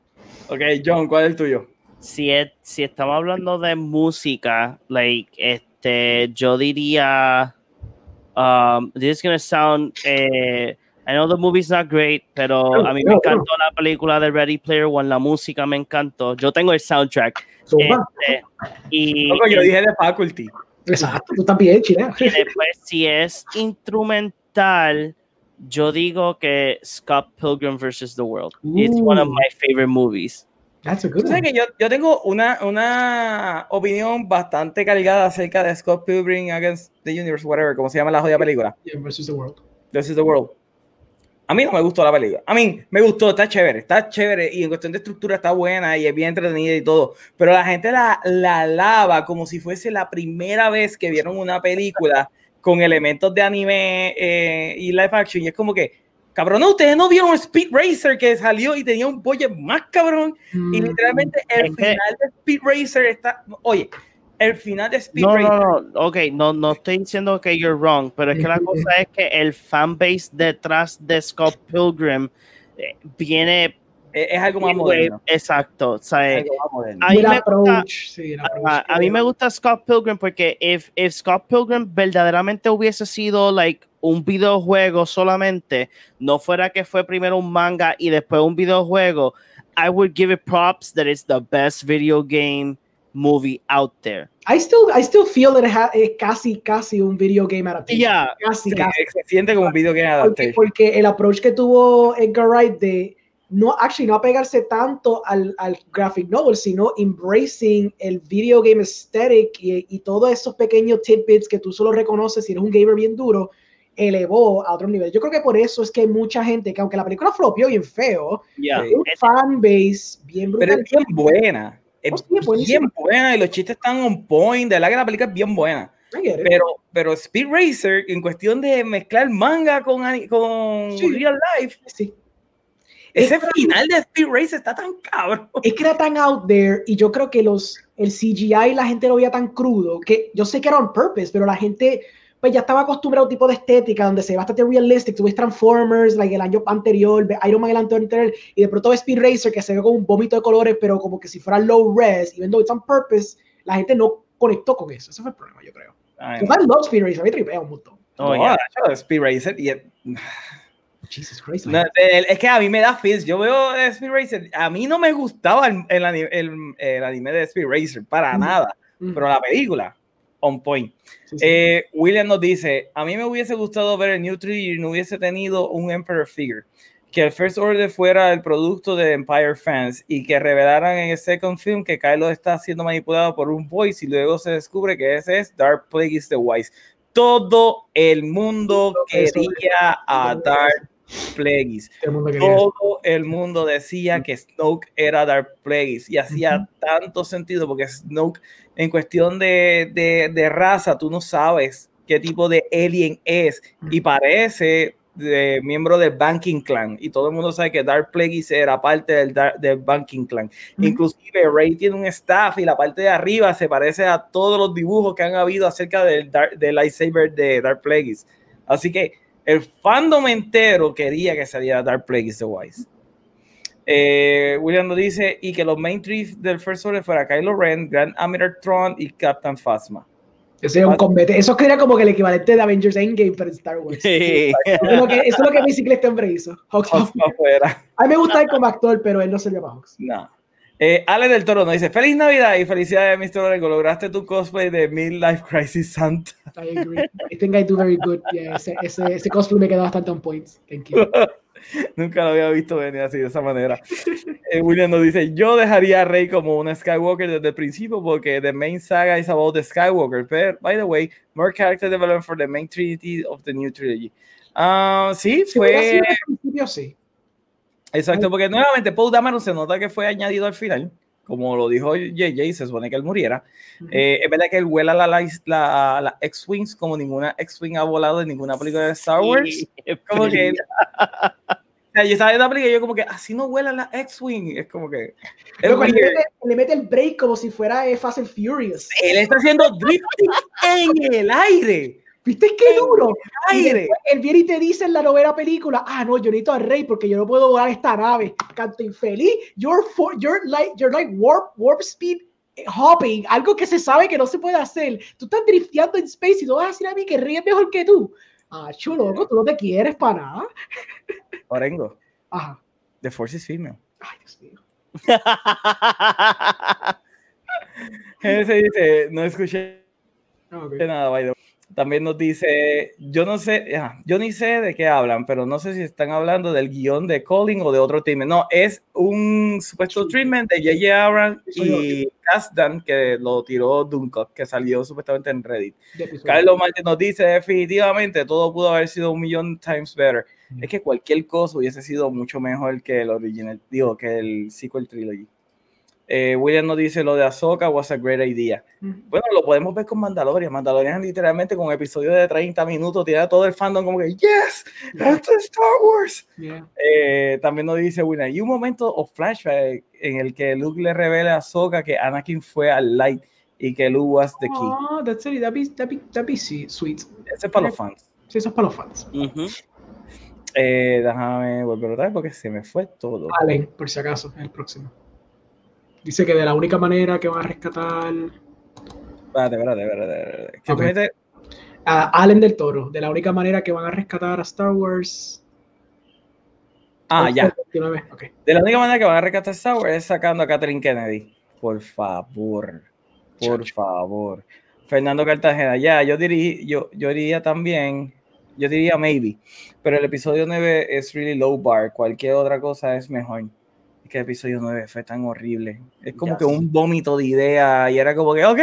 Ok, John, ¿cuál es el tuyo? Si, es- si estamos hablando de música, like, este, yo diría, um, this is gonna sound, eh, I know the movie's not great, pero a mí me encantó la película de Ready Player One, la música me encantó. Yo tengo el soundtrack. So, este, y, Loco, yo dije de Faculty. exacto, tú también, chile. y después, si es instrumental, yo digo que Scott Pilgrim vs. The World. It's one of my favorite movies. That's a good one. que yo, yo tengo una, una opinión bastante cargada acerca de Scott Pilgrim Against the Universe, whatever, como se llama la jodida película. Yeah, versus the world. This is the World. A mí no me gustó la película. A mí me gustó, está chévere, está chévere y en cuestión de estructura está buena y es bien entretenida y todo. Pero la gente la, la alaba como si fuese la primera vez que vieron una película con elementos de anime eh, y live action. Y es como que, cabrón, ustedes no vieron Speed Racer que salió y tenía un budget más cabrón. Y Mm, literalmente el final de Speed Racer está. Oye, el final de Speed No, Racer. no, no, ok, no, no estoy diciendo que you're wrong, pero es que la cosa es que el fanbase detrás de Scott Pilgrim eh, viene Es, es algo más moderno. exacto, o sea, Algo más moderno. a mí el me gusta- sí, approach. a mí me gusta Scott Pilgrim porque if, if Scott Pilgrim verdaderamente hubiese sido like un videojuego solamente, no fuera que fue primero un manga y después un videojuego, I would give it props that it's the best video game movie out there. I still, I still feel that it ha- es casi, casi un video game adaptation. Yeah, Casi, Sí, casi. se siente como un video game Porque, adaptation. porque el approach que tuvo Edgar Wright de no, actually, no apegarse tanto al, al graphic novel, sino embracing el video game aesthetic y, y todos esos pequeños tidbits que tú solo reconoces si eres un gamer bien duro, elevó a otro nivel. Yo creo que por eso es que hay mucha gente que, aunque la película flopió bien feo, yeah. Un fanbase bien Pero brutal. es bien buena. Es buenísima. bien buena y los chistes están on point. De verdad que la película es bien buena. Pero, pero Speed Racer, en cuestión de mezclar manga con, con Sí. real life, Sí. ese Es- final de Speed Racer está tan cabrón. es que era tan out there y yo creo que los el CGI la gente lo veía tan crudo que yo sé que era on purpose, pero la gente pues ya estaba acostumbrado a un tipo de estética donde se ve bastante realistic, tú ves Transformers, like el año anterior, Iron Man el año anterior y de pronto ves Speed Racer que se ve como un vómito de colores, pero como que si fuera low res, even though it's on purpose, la gente no conectó con eso, ese fue el problema yo creo. Ay, Yo I love Speed Racer, a mí tripea un montón. Oh, no, yeah. Speed Racer. y es- Jesus Christ. no, es que a mí me da feels. Yo veo Speed Racer. A mí no me gustaba el, el el- el anime de Speed Racer para Mm. nada. Mm, Pero la película, on point. sí, sí. Eh, William nos dice, a mí me hubiese gustado ver el New Tree y no hubiese tenido un Emperor Figure. Que el First Order fuera el producto de Empire fans y que revelaran en el second film que Kylo está siendo manipulado por un voice y luego se descubre que ese es Dark Plagueis the Wise. Todo el mundo Eso, quería a Dark Plagueis. Todo el mundo quería eso. Todo el mundo decía que Snoke era Dark Plagueis y hacía tanto sentido porque Snoke, en cuestión de, de- de raza, tú no sabes qué tipo de alien es y parece de miembro del Banking Clan y todo el mundo sabe que Dark Plagueis era parte del, del Banking Clan. Ujú. Inclusive Rey tiene un staff y la parte de arriba se parece a todos los dibujos que han habido acerca del, del lightsaber de Dark Plagueis. Así que el fandom entero quería que saliera Dark Plagueis the Wise. Eh, William nos dice, y que los main three del First Order fuera Kylo Ren, Grand Admiral Thrawn y Captain Phasma. Ese es un combate. Eso sería como que el equivalente de Avengers Endgame para Star Wars. Sí. Eso es lo que, eso es lo que este hombre hizo. Hawks Phasma afuera. A mí me gusta él como actor, pero él no se llama Hawks. No. Eh, Ale del Toro nos dice, feliz Navidad y felicidades, Mr. Orengo. Lograste tu cosplay de Midlife Crisis Santa. I agree. I think I do very good. Yeah, ese, ese, ese cosplay me queda bastante on point. Thank you. Nunca lo había visto venir así de esa manera. Eh, William nos dice, yo dejaría a Rey como una Skywalker desde el principio porque the main saga is about the Skywalker. But, by the way, more character development for the main trinity of the new trilogy. Ah, sí, Si fue... sido al principio, sí. Exacto, porque nuevamente Paul Dameron se nota que fue añadido al final, como lo dijo JJ, se supone que él muriera. Eh, es verdad que él vuela la, la, la, la X-Wings como ninguna X-Wing ha volado en ninguna película de Star Wars. Sí, Como que... brillo. O sea, yo estaba viendo la película y yo como que así no vuelan las X-Wing. Es como que... Pero cuando le mete, le mete el break como si fuera eh, Fast and Furious. Él está haciendo drifting en el aire. ¿Viste qué duro? Aire. él viene y te dice en la novena película, ah, no, yo necesito al rey porque yo no puedo volar esta nave. Canto infeliz, you're, for, you're like, you're like warp, warp speed hopping, algo que se sabe que no se puede hacer. Tú estás drifteando en space y tú vas a decir a mí que ríes mejor que tú. Ah, chulo, loco, tú no te quieres para nada. Orengo, Ajá. The Force is female. Ay, Dios mío. Ese dice, no escuché Ah, nada, by the. También nos dice, yo no sé, ah, yo ni sé de qué hablan, pero no sé si están hablando del guion de Colin o de otro team. No, es un supuesto treatment de J.J. Abrams y Kasdan que lo tiró Duncock, que salió supuestamente en Reddit. Carlos Martín nos dice, definitivamente todo pudo haber sido un millón times better. Mm. Es que cualquier cosa hubiese sido mucho mejor que el original, digo, que el sequel trilogy. Eh, William nos dice lo de Ahsoka was a great idea. Ujú. Bueno, lo podemos ver con Mandalorian. Mandalorian literalmente con episodio de 30 minutos tiene a todo el fandom como que, yes, esto es Star Wars. Yeah. Eh, también nos dice William, y un momento o flashback en el que Luke le revela a Ahsoka que Anakin fue al light y que Luke was the key. Oh, that's it. That'd be, that'd be, that'd be sweet. Ese es para los fans. Sí, eso es para los fans. Eh, déjame volver otra vez porque se me fue todo. Allen, por si acaso, el próximo. Dice que de la única manera que van a rescatar Espérate, espérate, espérate. ¿Qué Ok. tú dijiste? a Allen del Toro, de la única manera que van a rescatar a Star Wars. Ah, ya. 29, ok. De la única manera que van a rescatar Star Wars es sacando a Catherine Kennedy. Por favor. Por favor. Fernando Cartagena, ya, yo diría, yo, yo diría también, yo diría maybe, pero el episodio 9 es really low bar, cualquier otra cosa es mejor. Es que episodio 9 fue tan horrible. Es como Ya que sé. un vómito de idea y era como que, ok,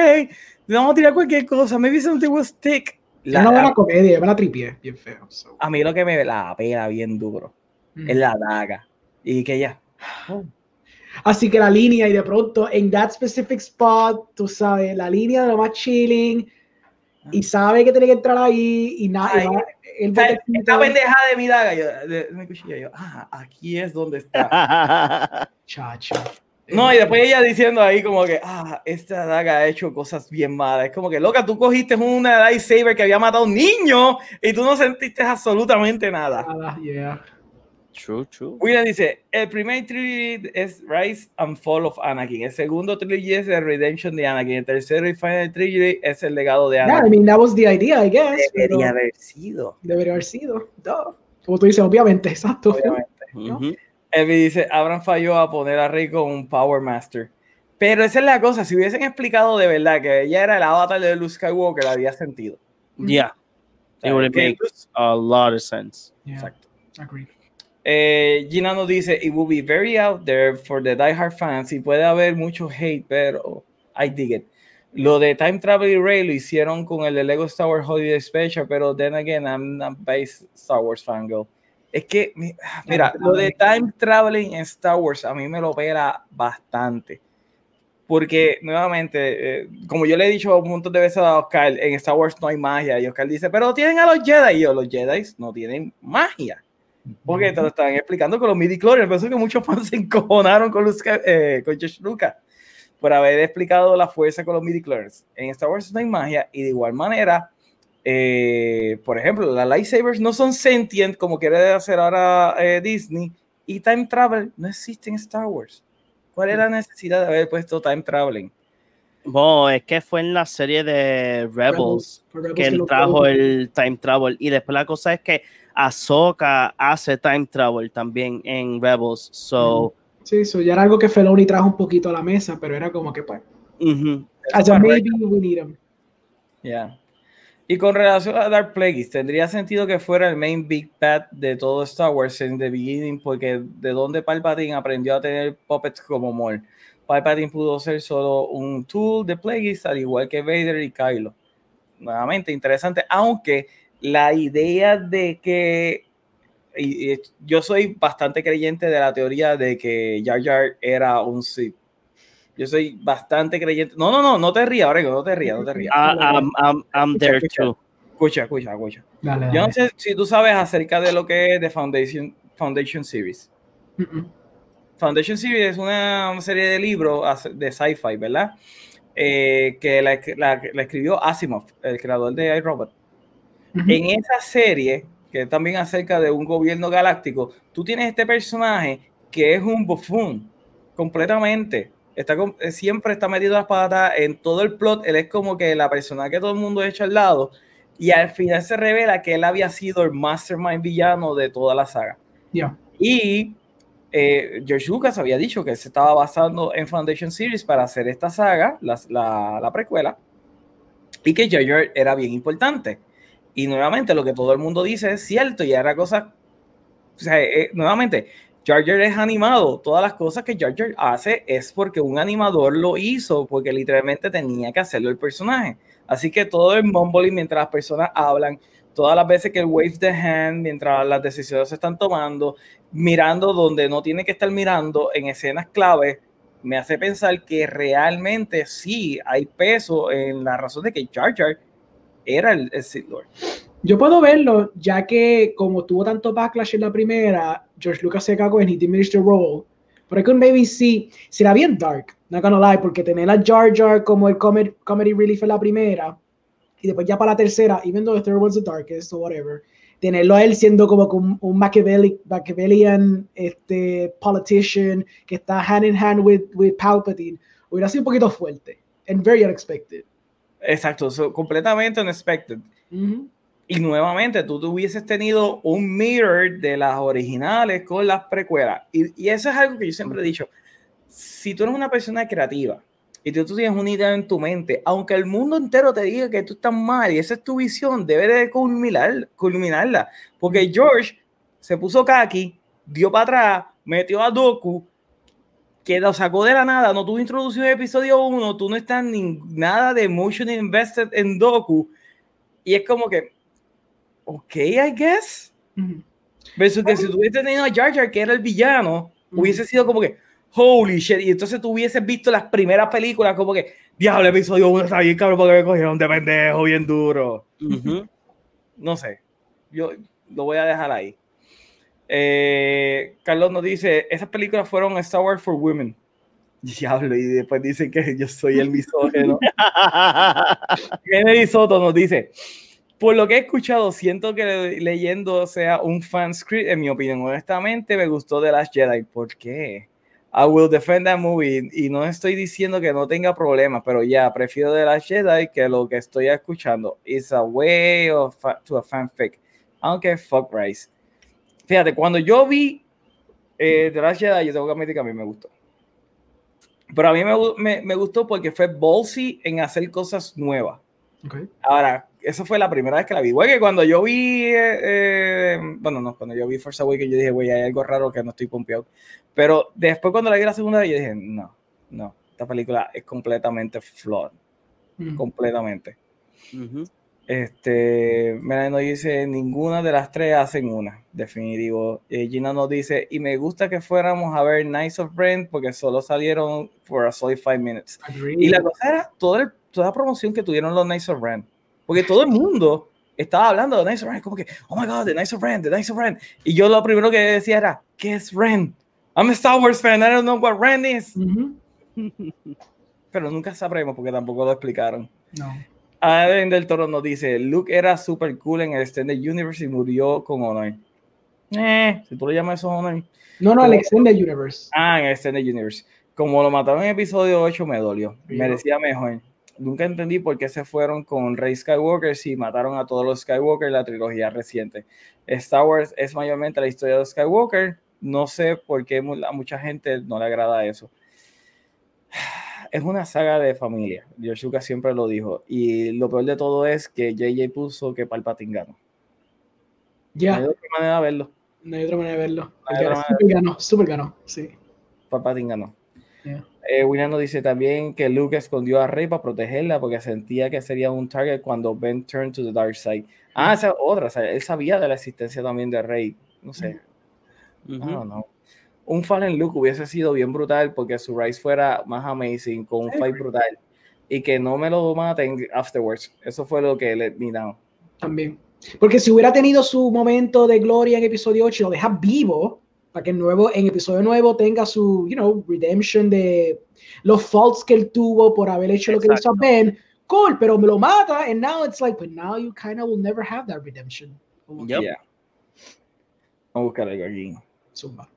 vamos a tirar cualquier cosa, maybe something will stick. Es La- una buena comedia, me la tripié, bien feo. so. a mí lo que me la pela bien duro Mm. es la daga. Y que ya. Así que la línea, y de pronto en that specific spot, tú sabes, la línea de lo más chilling, y sabe que tiene que entrar ahí, y nada. El Esta, botecito- esta pendejada de mi daga, yo, de, de mi cuchilla, yo, ah, aquí es donde está. Chacho. No, y después ella diciendo ahí como que, ah, esta daga ha hecho cosas bien malas. Es como que, loca, tú cogiste una lightsaber que había matado a un niño y tú no sentiste absolutamente nada. Nada, yeah. True, true. William dice, el primer trilogy es Rise and Fall of Anakin. El segundo trilogy es The Redemption de Anakin. El tercero y final trilogy es el legado de Yeah, I Anakin. mean, that was the idea, I guess. Debería haber sido, debería haber sido. Duh. Como tú dices, obviamente, exacto. obviamente. Elvi dice, Abraham falló a poner a Rey con un Power Master. Pero esa es la cosa, si hubiesen explicado de verdad que ella era el avatar de Luke Skywalker, había sentido. Yeah, it would make a lot of sense. Yeah, Exacto. agreed. Eh, Gina nos dice, it will be very out there for the diehard fans y puede haber mucho hate, pero I dig it. Lo de Time Travel y Rey lo hicieron con el de Lego Star Wars Holiday Special, pero then again, I'm not base Star Wars fangirl. Es que, mi- mira, lo de Time Traveling en Star Wars a mí me lo pela bastante. Porque, nuevamente, eh, como yo le he dicho un montón de veces a Oscar, en Star Wars no hay magia. Y Oscar dice, pero tienen a los Jedi. Y yo, los Jedi no tienen magia. Porque te lo estaban explicando con los midi clones. Por eso que muchos fans se encojonaron con, los, eh, con George Lucas por haber explicado la fuerza con los midi clones. En Star Wars no hay magia y de igual manera, eh, por ejemplo, las lightsabers no son sentient como quiere hacer ahora eh, Disney y time travel no existe en Star Wars. ¿Cuál es la necesidad de haber puesto time traveling? Bueno, es que fue en la serie de Rebels, Rebels, Rebels que él trajo el time travel. Y después la cosa es que Ahsoka hace time travel también en Rebels. So, Sí, eso ya era algo que Feloni trajo un poquito a la mesa, pero era como que, pues, a Correcto. maybe we need him. Ya. Y con relación a Dark Plagueis, ¿tendría sentido que fuera el main big bad de todo Star Wars en The Beginning? Porque de donde Palpatine aprendió a tener puppets como Maul. Palpatine pudo ser solo un tool de Plagueis, al igual que Vader y Kylo. Nuevamente, interesante, aunque la idea de que y- y yo soy bastante creyente de la teoría de que Jar Jar era un Sith. Yo soy bastante creyente. No, no, no, no te rías, Oregon, no te rías, no te rías. I- I'm, I'm, I'm there Escucha, too. Escucha, escucha, escucha. Dale, Yo no sé si tú sabes acerca de lo que es The Foundation, Foundation Series. Foundation Series es una, serie de libros de sci-fi, ¿verdad? Eh, que la, la- la escribió Asimov, el creador de iRobot. Ujú. En esa serie, que es también acerca de un gobierno galáctico, tú tienes este personaje que es un bufón, completamente. Está eh, siempre está metido las patas en todo el plot. Él es como que la persona que todo el mundo echa al lado. Y al final se revela que él había sido el mastermind villano de toda la saga. Ya. Y eh, George Lucas había dicho que se estaba basando en Foundation Series para hacer esta saga, la, la- la precuela, y que Jar era bien importante. Y nuevamente lo que todo el mundo dice es cierto, y era cosa, o sea, eh, nuevamente, Jar es animado, todas las cosas que Jar hace es porque un animador lo hizo, porque literalmente tenía que hacerlo el personaje. Así que todo el mumbling mientras las personas hablan, todas las veces que el wave the hand, mientras las decisiones se están tomando, mirando donde no tiene que estar mirando en escenas clave, me hace pensar que realmente sí hay peso en la razón de que Jar Jar era el, el Lord. Yo puedo verlo, ya que como tuvo tanto backlash en la primera, George Lucas se cagó en He Diminished the Role. Pero I could maybe see, será bien dark, not gonna lie, porque tener a Jar Jar como el comedy, comedy relief en la primera, y después ya para la tercera, even though the third one's the darkest or whatever, tenerlo a él siendo como que un, un Machiavelli, Machiavellian este, politician que está hand in hand with, with Palpatine, hubiera sido un poquito fuerte, and very unexpected. Exacto, so, completamente unexpected. Ujú. Y nuevamente, tú te hubieses tenido un mirror de las originales con las precuelas. Y, y eso es algo que yo siempre he dicho. Si tú eres una persona creativa y tú, tú tienes una idea en tu mente, aunque el mundo entero te diga que tú estás mal y esa es tu visión, debe de culminar, culminarla. Porque George se puso kaki, dio para atrás, metió a Doku, que lo sacó de la nada, no tuvo introducción en episodio 1, tú no estás ni nada de emotion invested en Doku. Y es como que, ok, I guess. Versus que si tú hubieses tenido a Jar Jar, que era el villano, hubiese sido como que, holy shit. Y entonces tú hubieses visto las primeras películas como que, diablo, episodio 1 está bien cabrón porque me cogieron de pendejo bien duro. No sé. Yo lo voy a dejar ahí. Eh, Carlos nos dice, esas películas fueron Star Wars for Women. Diablo, y después dicen que yo soy el misógeno. Kennedy Soto nos dice, por lo que he escuchado, siento que le- leyendo sea un fan script, en mi opinión, honestamente me gustó The Last Jedi. ¿Por qué? I will defend that movie y no estoy diciendo que no tenga problemas, pero ya prefiero The Last Jedi que lo que estoy escuchando. It's a way of to a fanfic. Aunque fuck Rice. Fíjate, cuando yo vi eh, The Last Jedi, yo tengo que admitir que a mí me gustó. Pero a mí me, me, me gustó porque fue ballsy en hacer cosas nuevas. Okay. Ahora, eso fue la primera vez que la vi. Güey, que cuando yo vi, eh, eh, bueno, no, cuando yo vi Force Awakens, yo dije, güey, hay algo raro que no estoy pompeado. Pero después cuando la vi la segunda vez, yo dije, no, no, esta película es completamente flawed, Ujú. completamente. Ujú. Este, Melanie nos dice, ninguna de las tres hacen una, definitivo. Eh, Gina nos dice, y me gusta que fuéramos a ver Nights of Ren porque solo salieron for a solid five minutes. Agreed. Y la cosa era toda, el- toda la promoción que tuvieron los Knights of Ren. Porque todo el mundo estaba hablando de Knights of Ren, como que, oh my god, the Knights of Ren, the Knights of Ren. Y yo lo primero que decía era, ¿qué es Ren? I'm a Star Wars fan, I don't know what Ren is. Ujú. Pero nunca sabremos porque tampoco lo explicaron. No. Aden del Toro nos dice, Luke era super cool en el Extended Universe y murió con honor. Eh, si tú lo llamas eso honor. No, no, el Extended Universe. Ah, en Extended Universe. Como lo mataron en episodio 8, me dolió. Sí. Merecía mejor. Nunca entendí por qué se fueron con Rey Skywalker si mataron a todos los Skywalker en la trilogía reciente. Star Wars es mayormente la historia de Skywalker. No sé por qué a mucha gente no le agrada eso. Es una saga de familia. George Lucas siempre lo dijo. Y lo peor de todo es que JJ puso que Palpatine ganó. Ya, No hay otra manera de verlo. no hay otra manera de verlo. No. Super ganó, Super ganó, sí. Palpatine ganó. Yeah. Eh, William nos dice también que Luke escondió a Rey para protegerla porque sentía que sería un target cuando Ben turned to the dark side. Ah, esa es otra. o sea, él sabía de la existencia también de Rey. No sé. Don't know. Un Fallen Luke hubiese sido bien brutal porque su Rise fuera más amazing con un fight brutal y que no me lo maten afterwards. Eso fue lo que let me down. También. Porque si hubiera tenido su momento de gloria en episodio 8, lo deja vivo para que en, nuevo, en episodio nuevo tenga su, you know, redemption de los faults que él tuvo por haber hecho lo que hizo a Exacto. Ben. Cool, pero me lo mata, and now it's like, but now you kind of will never have that redemption. Yep. Yeah. Vamos a buscar algo aquí. Zumba.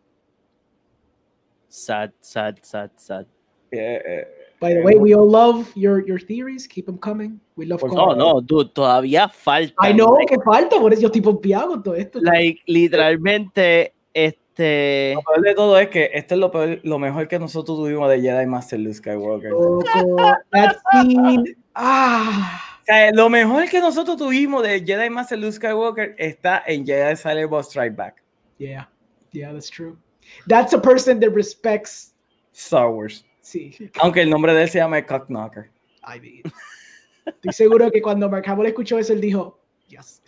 Sad, sad, sad, sad. Eh, eh, By the way, we all love your, your theories. Keep them coming. We love Por No, no, dude, todavía falta. I know like, que falta, por eso yo estoy pompeado todo esto. like, literalmente, este. Lo peor de todo es que esto es lo, peor- lo mejor que nosotros tuvimos de Jedi Master Luke Skywalker. Loco, that scene. Ah. O sea, lo mejor que nosotros tuvimos de Jedi Master Luke Skywalker está en Jedi Silent Boss Strike Back. Yeah, yeah, that's true. That's a person that respects. Star Wars. Sí, Aunque el nombre de él se llama Cockknocker. I mean. Estoy seguro que cuando Mark Hamill escuchó eso, él dijo, yes.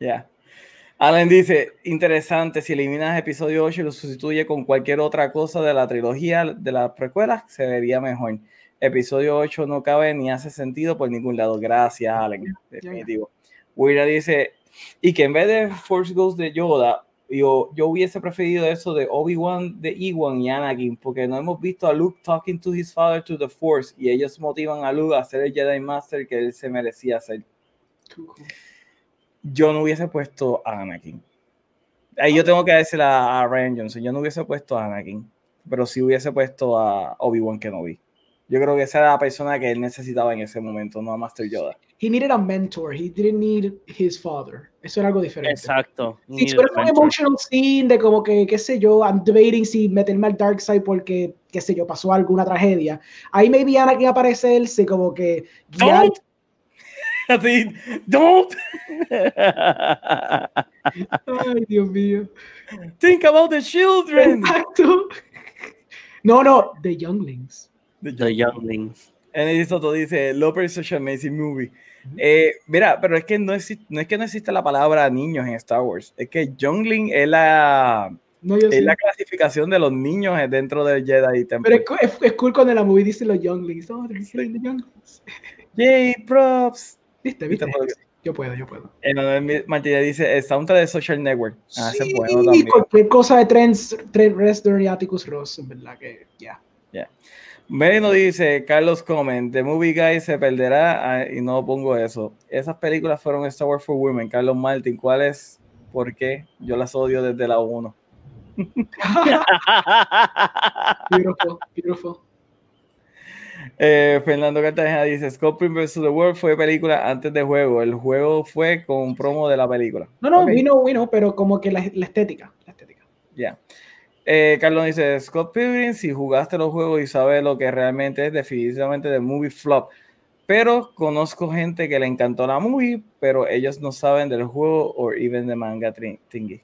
Ya. Alan dice, interesante, si eliminas episodio 8 y lo sustituye con cualquier otra cosa de la trilogía de las precuelas, se vería mejor. Episodio 8 no cabe ni hace sentido por ningún lado. Gracias, Allen. Definitivo. Wira dice, y que en vez de Force Ghost de Yoda, yo, yo hubiese preferido eso de Obi-Wan, de Ewan y Anakin, porque no hemos visto a Luke talking to his father to the Force y ellos motivan a Luke a ser el Jedi Master que él se merecía ser. Yo no hubiese puesto a Anakin. Ahí yo tengo que decirle a, a Ryan Johnson, yo no hubiese puesto a Anakin, pero sí hubiese puesto a Obi-Wan Kenobi. Yo creo que esa era la persona que él necesitaba en ese momento, no a Master Yoda. He needed a mentor. He didn't need his father. Eso era algo diferente. Exacto. Si fuera un emotional scene de como que, qué sé yo, I'm debating si meterme al dark side porque, qué sé yo, pasó alguna tragedia. Ahí maybe Anakin aparecerse como que Don't. Así, don't Ay, Dios mío. think about the children. Exacto. No, no, the younglings. The Younglings. En Soto dice, Loper is such an amazing movie. Eh, mira, pero es que no, existe, no es que no existe la palabra niños en Star Wars, es que Youngling es la, No, es sí. la clasificación de los niños dentro del Jedi Pero Temple. es, cu- es, es cool cuando en la movie dice los younglings. Oh, younglings. Yay, props. ¿Viste? ¿Viste? Yo puedo, yo puedo. Emanuel Martínez dice, el soundtrack de Social Network. Ah, ese bueno Sí, también. cualquier cosa de Trent, Trent Reznor y Atticus Ross, en verdad que ya. Mary nos dice, Carlos Comen, The Movie Guy se perderá, ah, y no pongo eso. Esas películas fueron Star Wars for Women. Carlos Martin, ¿cuál es? ¿Por qué? Yo las odio desde la 1. beautiful, beautiful. Eh, Fernando Cartagena dice, Scorpion vs. The World fue película antes de juego. El juego fue con promo de la película. No, no, Ok, we know, we know, pero como que la, la estética, la estética. Ya. Eh, Carlos dice, Scott Pilgrim, si jugaste los juegos y sabes lo que realmente es, definitivamente de movie flop. Pero conozco gente que le encantó la movie, pero ellos no saben del juego o even de manga thingy.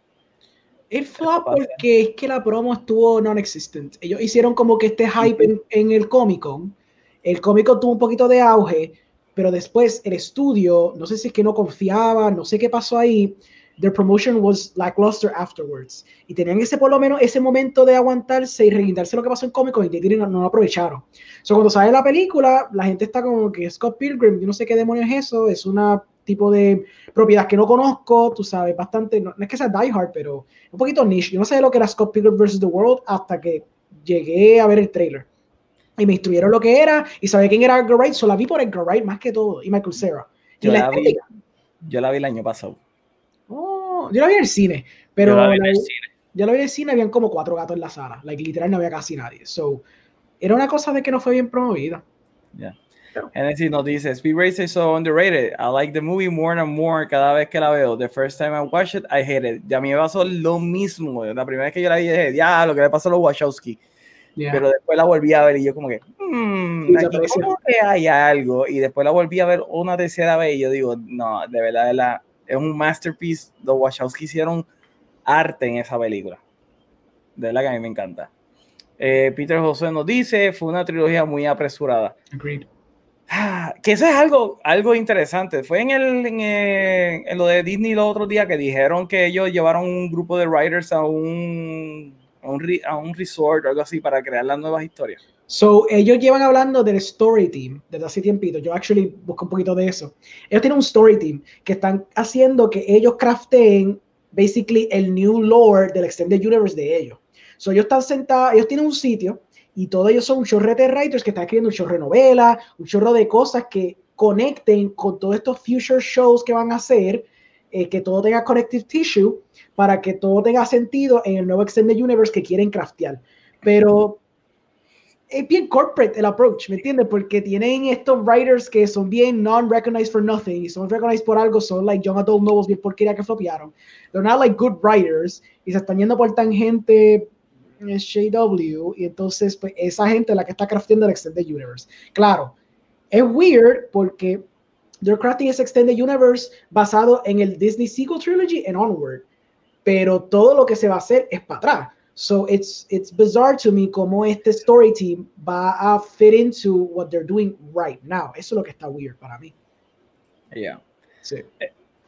El flop porque es que la promo estuvo non-existent. Ellos hicieron como que este hype en, en el Comic Con. El Comic Con tuvo un poquito de auge, pero después el estudio, no sé si es que no confiaba, no sé qué pasó ahí. Their promotion was lackluster afterwards. Y tenían ese, por lo menos, ese momento de aguantarse y reguindarse lo que pasó en Comic Con y no, lo aprovecharon. So, cuando sale la película, la gente está como que Scott Pilgrim, yo no sé qué demonios es eso, es una tipo de propiedad que no conozco, tú sabes, bastante, no, no es que sea Die Hard, pero un poquito niche. Yo no sabía lo que era Scott Pilgrim vs. The World hasta que llegué a ver el trailer. Y me instruyeron lo que era y sabía quién era Edgar Wright, solo la vi por Edgar Wright más que todo, y Michael Cera. Y Yo la la vi, yo la vi el año pasado. Yo la vi en el cine, pero Yo la vi en la- el cine. yo la vi en el cine, habían como cuatro gatos en la sala. Like, literal, no había casi nadie. So, era una cosa de que no fue bien promovida. Genesis nos dice, Speed Racer is so underrated. I like the movie more and more cada vez que la veo. The first time I watched it, I hate it. Y a mí me pasó lo mismo. La primera vez que yo la vi, dije, ya, lo que le pasó a los Wachowski. Yeah. Pero después la volví a ver y yo como que, "Hmm, Sí, se aquí como que hay algo. Y después la volví a ver una tercera vez y yo digo, no, de verdad, de verdad, es un masterpiece. Los Wachowski hicieron arte en esa película. De verdad que a mí me encanta. Eh, Peter José nos dice, fue una trilogía muy apresurada. Agreed. Ah, Que eso es algo, algo interesante. Fue en, el, en, eh, en lo de Disney los otros días que dijeron que ellos llevaron un grupo de writers a un, a un, a un resort o algo así para crear las nuevas historias. So, ellos llevan hablando del story team desde hace tiempito. Yo actually busco un poquito de eso. Ellos tienen un story team que están haciendo que ellos crafteen basically el new lore del extended universe de ellos. So, ellos están sentados, ellos tienen un sitio y todos ellos son un chorrete de writers que están escribiendo un chorro de novelas, un chorro de cosas que conecten con todos estos future shows que van a hacer, eh, que todo tenga connective tissue para que todo tenga sentido en el nuevo extended universe que quieren craftear. Pero es bien corporate el approach, ¿me entiendes? Porque tienen estos writers que son bien non-recognized for nothing y son recognized por algo, son like young adult novels bien porquería que flopearon. They're not like good writers y se están yendo por tangente eh, JW y entonces pues esa gente es la que está crafteando el Extended Universe. Claro, es weird porque they're crafting ese Extended Universe basado en el Disney Sequel Trilogy and Onward, pero todo lo que se va a hacer es para atrás. So it's it's bizarre to me cómo este story team va a fit into what they're doing right now. Eso es lo que está weird para mí. Yeah. Sí.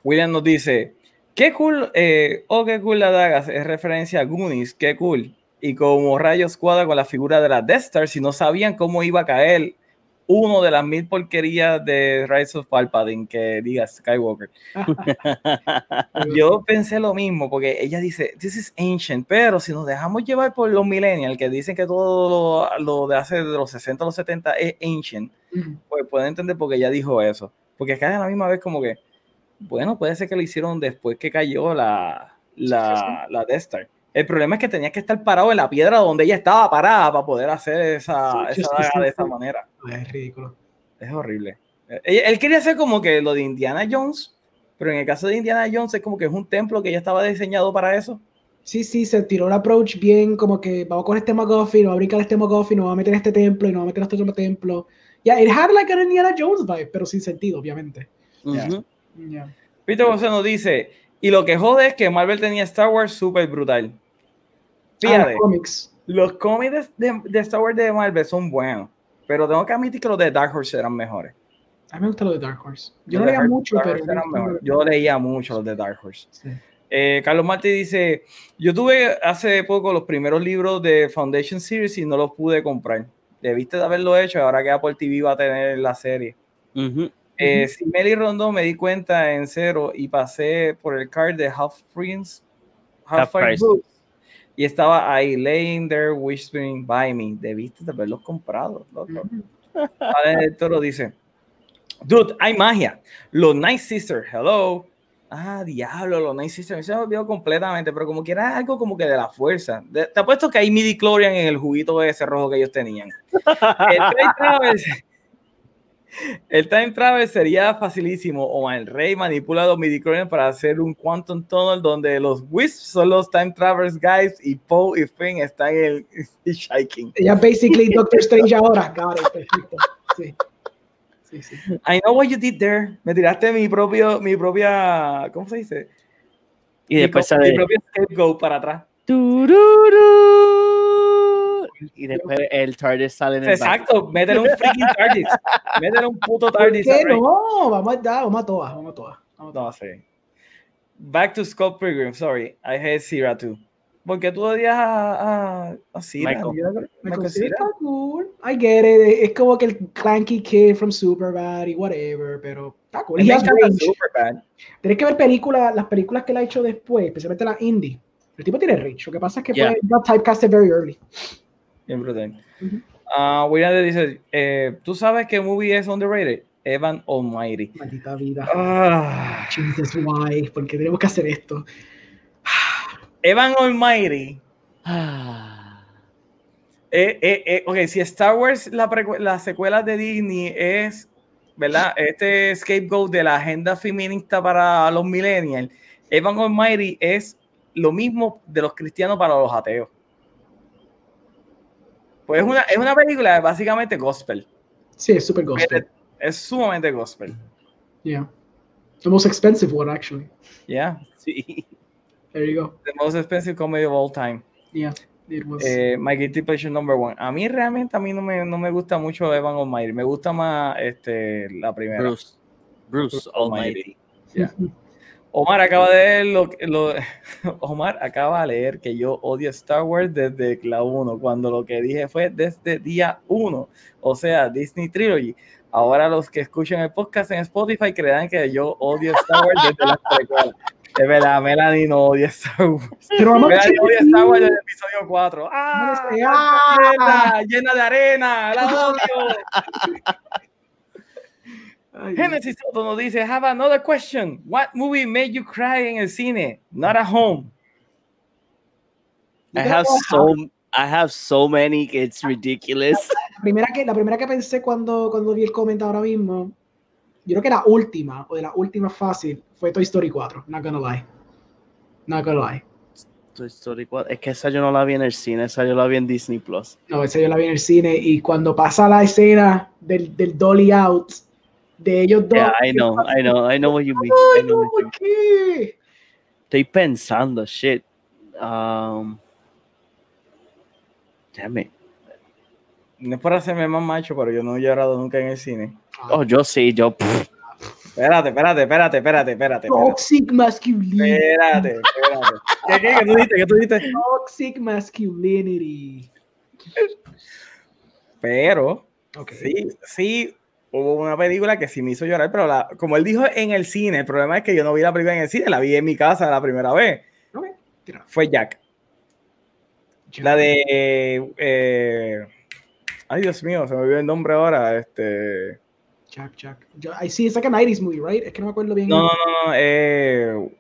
William nos dice, qué cool, eh, oh, qué cool la dagas, es referencia a Goonies, qué cool. Y como rayos cuadra con la figura de la Death Star, si no sabían cómo iba a caer uno de las mil porquerías de Rise of Palpatine que diga Skywalker. Yo pensé lo mismo, porque ella dice, this is ancient, pero si nos dejamos llevar por los millennials, que dicen que todo lo, lo de hace de los 60 a los 70 es ancient, pues pueden entender por qué ella dijo eso. Porque cae a la misma vez como que, bueno, puede ser que lo hicieron después que cayó la, la, la Death Star. El problema es que tenías que estar parado en la piedra donde ella estaba parada para poder hacer esa, Sí, esa sí, daga sí, de esa manera. Es ridículo. Es horrible. Eh, Él, él quería hacer como que lo de Indiana Jones, pero en el caso de Indiana Jones es como que es un templo que ya estaba diseñado para eso. Sí, sí, se tiró el approach bien, como que vamos con este McGuffin, nos va a brincar este McGuffin, nos va a meter en este templo y nos va a meter en este otro templo. Ya, it had like an Indiana Jones vibe, pero sin sentido, obviamente. Ujú. Yeah. Peter José nos dice, y lo que jode es que Marvel tenía Star Wars súper brutal. Ah, los cómics. los cómics de, de Star Wars de Marvel son buenos, pero tengo que admitir que los de Dark Horse eran mejores. A mí me gusta lo de Dark Horse. Yo Los no leía Dark- mucho, Dark pero. Horse eran mejores. Yo leía mucho los de Dark Horse. Sí. Eh, Carlos Martí dice, yo tuve hace poco los primeros libros de Foundation Series y no los pude comprar. Debiste de haberlo hecho, ahora que Apple TV va a tener la serie. Ujú. Eh, si Meli Rondón me di cuenta en cero y pasé por el card de Half Prince, Half Half Price. Books, y estaba ahí laying there whispering by me. Debiste de haberlos comprado. Vale, el toro dice, dude, hay magia. Los Night Sisters, hello. Ah, diablo, los Night Sisters. Se me olvidó completamente, pero como que era algo como que de la fuerza. De- te apuesto que hay midi chlorian en el juguito ese rojo que ellos tenían. El el Time Travel sería facilísimo. O el Rey manipula los midi para hacer un Quantum Tunnel donde los Wisps son los Time Travelers guys y Poe y Finn están en el Shaking. Ella basically Doctor Strange ahora. Perfecto. Sí. Sí, sí. I know what you did there. Me tiraste mi propio, mi propia, ¿cómo se dice? Y después mi, mi sale. propio scapegoat para atrás. tururú, Y después el TARDIS sale en el back. Exacto, métele un freaking TARDIS. métele un puto ¿Por TARDIS. qué Rey. no? Vamos a dar, vamos a todas, vamos a todas. Vamos a todas. Back to Scott Pilgrim, sorry. I hate Sierra too. ¿Por qué tú odias a, a, a Sierra? Michael. Michael cool. I get it. Es como que el clanky kid from Superbad y whatever, pero está cool. Superbad. Tienes que ver películas, las películas que él ha hecho después, especialmente las indie. El tipo tiene range. Lo que pasa es que Yeah. fue got typecasted very early. Bien brutal. Ah, William le dice, eh, ¿tú sabes qué movie es underrated? Evan Almighty. Maldita vida. Ah, Jesus, why? ¿Por qué tenemos que hacer esto? Evan Almighty. Ah. Eh, eh, ok, si Star Wars, la, la secuela de Disney es, ¿verdad? Este scapegoat de la agenda feminista para los millennials, Evan Almighty es lo mismo de los cristianos para los ateos. Pues es una, es una película básicamente gospel. Sí, es super gospel. Es sumamente gospel. Yeah. The most expensive one, actually. Yeah. Sí. There you go. The most expensive comedy of all time. Yeah. It was. Eh, my guilty pleasure number one. A mí realmente a mí no me, no me gusta mucho Evan Almighty. Me gusta más este, la primera. Bruce. Bruce Almighty. Omar acaba de leer lo, lo- Omar acaba de leer que yo odio Star Wars desde la 1, cuando lo que dije fue desde día 1, o sea, Disney Trilogy. Ahora los que escuchan el podcast en Spotify creerán que yo odio Star Wars desde las precuelas. Es verdad, Melanie no odia Star Wars. Pero Melanie odia Star Wars desde el episodio 4. ¡Ah! Ah. Llena, llena de arena, la odio. Genesis Soto nos dice, have another question. What movie made you cry en el cine? Not at home. I have so I have so many. It's ridiculous. La primera que, la primera que pensé cuando, cuando vi el comentario ahora mismo, yo creo que la última, o de la última fácil, fue Toy Story 4. Not gonna lie. Not gonna lie. Toy Story 4. Es que esa yo no la vi en el cine, esa yo la vi en Disney Plus. No, esa yo la vi en el cine y cuando pasa la escena del, del Dolly Out de ellos dos. Yeah, I know, I know, I know what you mean. I Ay, know no, what you ¿por qué? Estoy pensando, shit. Um, damn it. No es por hacerme más macho, pero yo no he llorado nunca en el cine. Oh, yo sí, yo. pff, Espérate, espérate, espérate, espérate, espérate. Toxic masculinity. espérate. espérate. ¿Qué, qué, qué tú dijiste? ¿Qué tú dijiste? Toxic masculinity. Pero, Ok. sí, sí, hubo una película que sí me hizo llorar, pero la, como él dijo en el cine, el problema es que yo no vi la película en el cine, la vi en mi casa la primera vez. Ok, tira. Fue Jack. La de. eh, ay, Dios mío, se me olvidó el nombre ahora. Este. Jack, Jack. Yo, I see, it's like a 90s movie, right? Es que no me acuerdo bien. No, no, no, no. eh,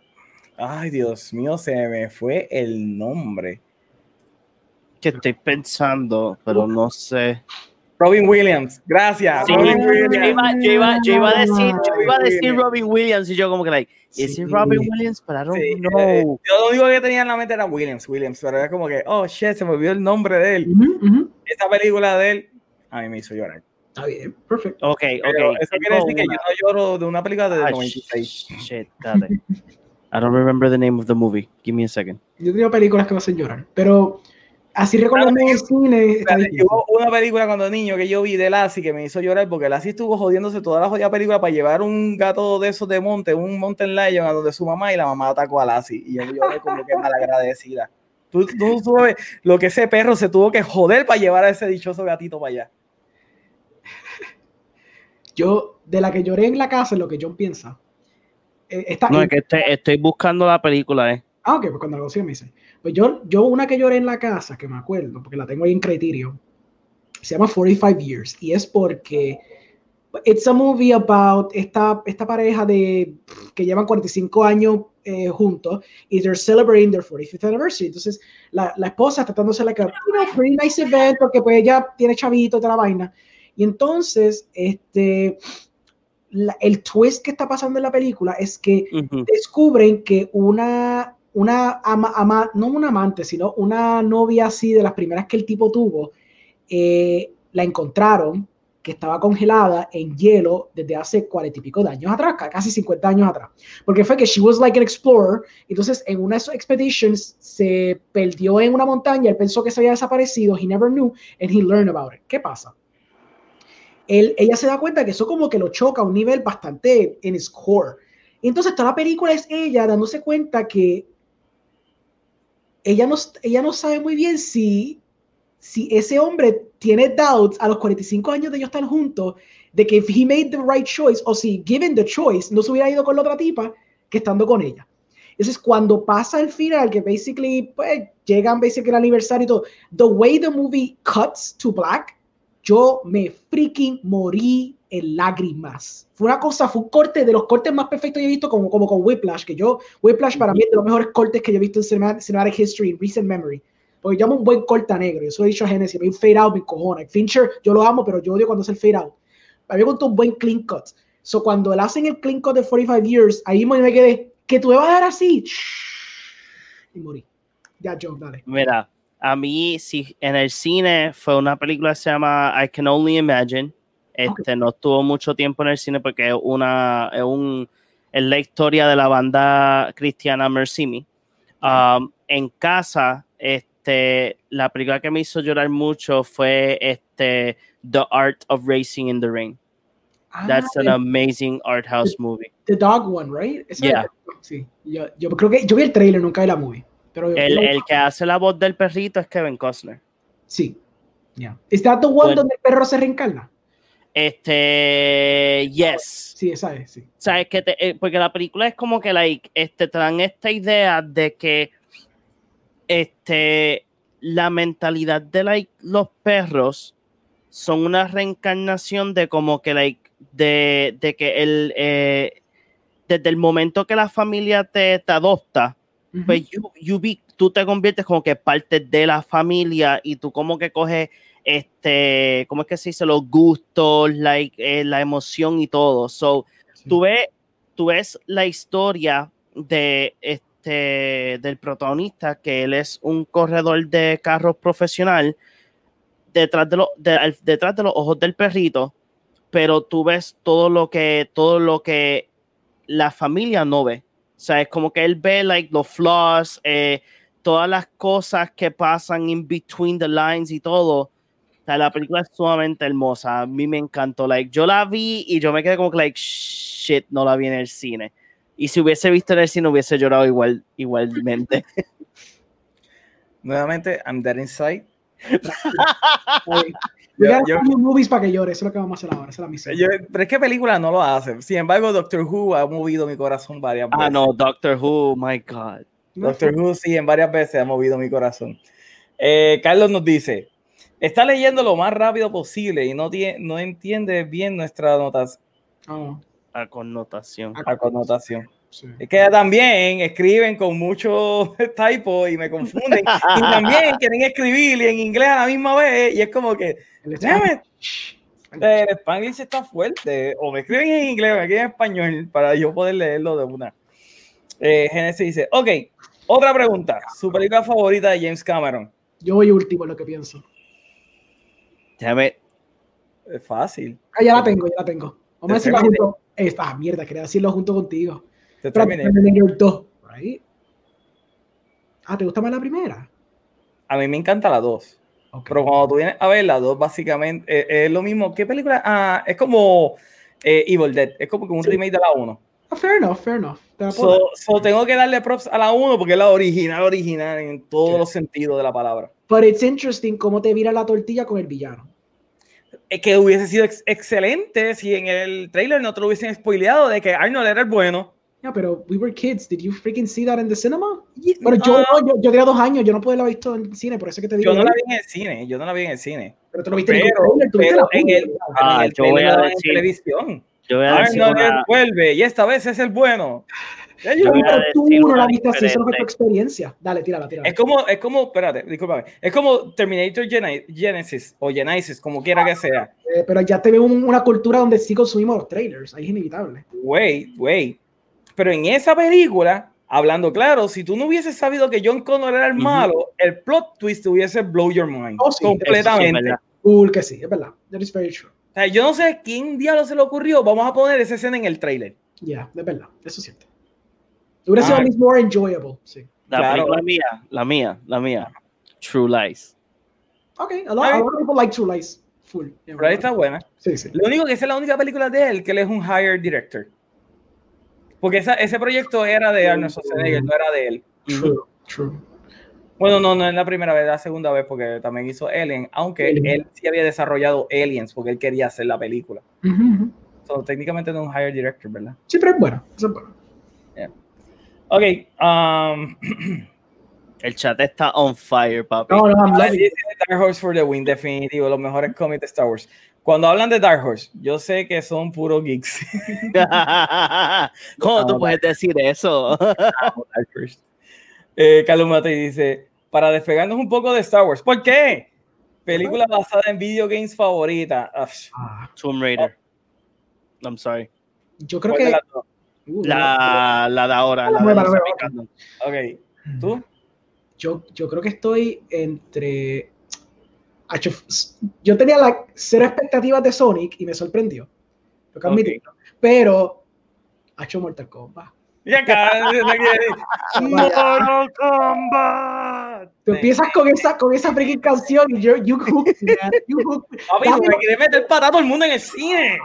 ay, Dios mío, se me fue el nombre. que estoy pensando, pero no sé. Robin Williams, gracias. Sí, Robin yo, Williams. iba, yo, iba, yo iba a decir, yo iba a decir. Robin Williams y yo como que like, is Sí. Robin Williams? But I don't Sí, know. eh, yo lo único que tenía en la mente era Williams, Williams, pero era como que, oh shit, se me olvidó el nombre de él. Ujú, ujú. Esa película de él, a mí me hizo llorar. Está bien, perfecto. Ok, Pero ok. eso quiere decir que yo no lloro de una película desde Ah, el 96. shit, dale. I don't remember the name of the movie. Give me a second. Yo tengo películas que me hacen llorar, pero así recordando en el cine. Hubo una película cuando niño que yo vi de Lassie que me hizo llorar porque Lassie estuvo jodiéndose toda la jodida película para llevar un gato de esos de monte, un mountain lion a donde su mamá y la mamá atacó a Lassie y yo lloré como que malagradecida. Tú, tú sabes lo que ese perro se tuvo que joder para llevar a ese dichoso gatito para allá. Yo, de la que lloré en la casa, es lo que John piensa. eh, está No, en- es que estoy, estoy buscando la película, eh. Ah, ok, pues cuando lo consiga me dice. Pues yo, yo una que lloré en la casa, que me acuerdo, porque la tengo ahí en Criterio, se llama 45 Years, y es porque it's a movie about esta, esta pareja de que llevan 45 años eh, juntos y they're celebrating their 45th anniversary. Entonces, la, la esposa está tratándose la que, you know, pretty nice event, porque pues ella tiene chavito toda la vaina. Y entonces, este, la- el twist que está pasando en la película es que Ujú. descubren que una, una ama, ama- no una amante, sino una novia así de las primeras que el tipo tuvo, eh, la encontraron que estaba congelada en hielo desde hace cuarenta y pico de años atrás, ca- casi 50 años atrás. Porque fue que she was like an explorer, entonces en una de sus expeditions se perdió en una montaña, él pensó que se había desaparecido, he never knew, and he learned about it. ¿Qué pasa? Él, ella se da cuenta que eso como que lo choca a un nivel bastante en his core. Entonces toda la película es ella dándose cuenta que ella no, ella no sabe muy bien si, si ese hombre tiene doubts a los 45 años de ellos estar juntos, de que if he made the right choice, o si given the choice, no se hubiera ido con la otra tipa que estando con ella. Entonces, cuando pasa el final, que basically, pues, llegan basically el aniversario y todo, the way the movie cuts to black, yo me freaking morí en lágrimas. Fue una cosa, fue un corte de los cortes más perfectos que he visto, como, como con Whiplash, que yo, Whiplash para mí es de los mejores cortes que yo he visto en cinematic, cinematic history, en recent memory. Porque llamo un buen corte a negro, yo soy dicho a Genesis, me un fade out, me cojona. Fincher, yo lo amo, pero yo odio cuando es el fade out. A mí me un buen clean cut. So cuando él hacen el clean cut de 45 years, ahí me quedé, que tú me vas a dar así. Y morí. Ya, Joe, dale. Mira, a mí, si en el cine fue una película que se llama I Can Only Imagine. Este no estuvo mucho tiempo en el cine porque es una es un es la historia de la banda cristiana Mercy Me. Um, en casa, este, la película que me hizo llorar mucho fue este The Art of Racing in the Rain. That's an Ah, amazing art house movie. The dog one, right? Yeah. es- Sí, yo, yo creo que yo vi el trailer, nunca vi la movie. Pero El, el que hace la voz del perrito es Kevin Costner. sí. Yeah. ¿Is that the one Bueno. donde el perro se reencarna? Este, yes. Sí, esa es, sí. ¿Sabes? Que te- eh, porque la película es como que like, este, te dan esta idea de que este, la mentalidad de like, los perros son una reencarnación de como que like, de, de que el, eh, desde el momento que la familia te, te adopta, pues you, you be- tú te conviertes como que parte de la familia y tú como que coges este, ¿cómo es que se dice? Los gustos, like, eh, la emoción y todo. So, Sí. tú ves, tú ves la historia de este del protagonista, que él es un corredor de carros profesional, detrás de, lo- de- detrás de los ojos del perrito, pero tú ves todo lo que, todo lo que la familia no ve. O sea, es como que él ve like, los flaws, eh, todas las cosas que pasan in between the lines y todo. O sea, la película es sumamente hermosa. A mí me encantó. Like, yo la vi y yo me quedé como que, like, shit, no la vi en el cine. Y si hubiese visto en el cine, hubiese llorado igual, igualmente. Nuevamente, I'm dead inside. Yo- yo- movies para que llore, eso es lo que vamos a hacer ahora, esa es la misión. Yo- pero es que película no lo hace. Sin embargo, Doctor Who ha movido mi corazón varias veces. ah, no, Doctor Who, my God. Doctor Who sí, en varias veces ha movido mi corazón. Eh, Carlos nos dice, está leyendo lo más rápido posible y no, tiene, no entiende bien nuestra notas, oh, La connotación. la connotación. sí. Es que también escriben con mucho typo y me confunden. y también quieren escribir y en inglés a la misma vez y es como que, El Spanish. el Spanglish está fuerte. O me escriben en inglés o me escriben en español para yo poder leerlo de una. Eh, Genesis dice, ok, otra pregunta. Su película favorita de James Cameron. Yo voy último, es lo que pienso. Déjame, Es fácil. Ah, ya la tengo, ya la tengo. Vamos a decirla Terminator. junto. Esta mierda, quería decirlo junto contigo. Terminé. Terminator 2, right? Ah, ¿te gusta más la primera? A mí me encanta la 2. Ok. Pero cuando tú vienes a ver la 2, básicamente eh, es lo mismo. ¿Qué película? Ah, es como eh, Evil Dead. Es como que un Sí. remake de la 1. Ah, fair enough, fair enough. Te. So, so tengo que darle props a la 1 porque es la original, original en todos Sí. los sentidos de la palabra. But it's interesting cómo te vira la tortilla con el villano. Es que hubiese sido ex- excelente si en el trailer no te lo hubiesen spoileado de que Arnold era el bueno. Ya, pero we were kids. Did you freaking see that in the cinema? Pero yo, no, yo, yo tenía dos años, yo no pude haberla visto en el cine, por eso es que te digo. yo no la vi en el cine, yo no la vi en el cine. Pero tú lo viste en el Pero, trailer, tú viste pero la en el. Ah, en el yo voy a decir- televisión. yo voy a decir Arnold una- vuelve y esta vez es el bueno. Ya yo- tú no la viste así, eso no fue tu experiencia. Dale, tírala, tírala. Es como, es como, espérate, discúlpame. Es como Terminator Genesis o Genesis, como quiera que sea. Eh, pero ya te veo un- una cultura donde sí consumimos los trailers, ahí es inevitable. Wait, wait. Pero en esa película, hablando claro, si tú no hubieses sabido que John Connor era el Ujú. malo, el plot twist hubiese blow your mind. Oh, sí, completamente. Cool que sí, es verdad. That is very true. O sea, yo no sé quién diablo se le ocurrió. Vamos a poner esa escena en el trailer. Ya, es verdad, eso es cierto. Hubiera sido least more enjoyable, sí. La Claro. película mía, la mía, la mía. True Lies. Ok, a lot, a lot of people like True Lies. Full. Yeah, Pero ahí está buena. Sí, sí. Lo único que esa es la única película de él que él es un hired director. Porque esa- ese proyecto era de Arnold Schwarzenegger, no era de él. True, true. Bueno, no, no es la primera vez, la segunda vez, porque también hizo Alien, aunque Alien. él sí había desarrollado Aliens, porque él quería hacer la película. Ujú, ujú. So, técnicamente no es un hired director, ¿verdad? Sí, pero es bueno, eso es bueno. Ok. um, El chat está on fire, papi. No, no, I'm Ah, dice Dark Horse for the win, definitivo, los mejores cómics de Star Wars. Cuando hablan de Dark Horse, yo sé que son puros geeks. ¿Cómo tú puedes decir eso? Dark Horse. Eh, Carlos Mate dice, para despegarnos un poco de Star Wars. ¿Por qué? Película basada en video games favorita. Ah, Tomb Raider. I'm sorry. yo creo ¿cuál de que. Uh, La, la de ahora. La de los no, no. americanos. Ok, ¿tú? yo, yo creo que estoy entre. Yo tenía la cero expectativas de Sonic y me sorprendió. Lo que Ok. admitirlo. Pero. Ha hecho Mortal Kombat. Y acá, Mortal Kombat. Tú empiezas con esa, con esa freaking canción y yo, you man. You me. Papi, tú me quieres meter para todo el mundo en el cine.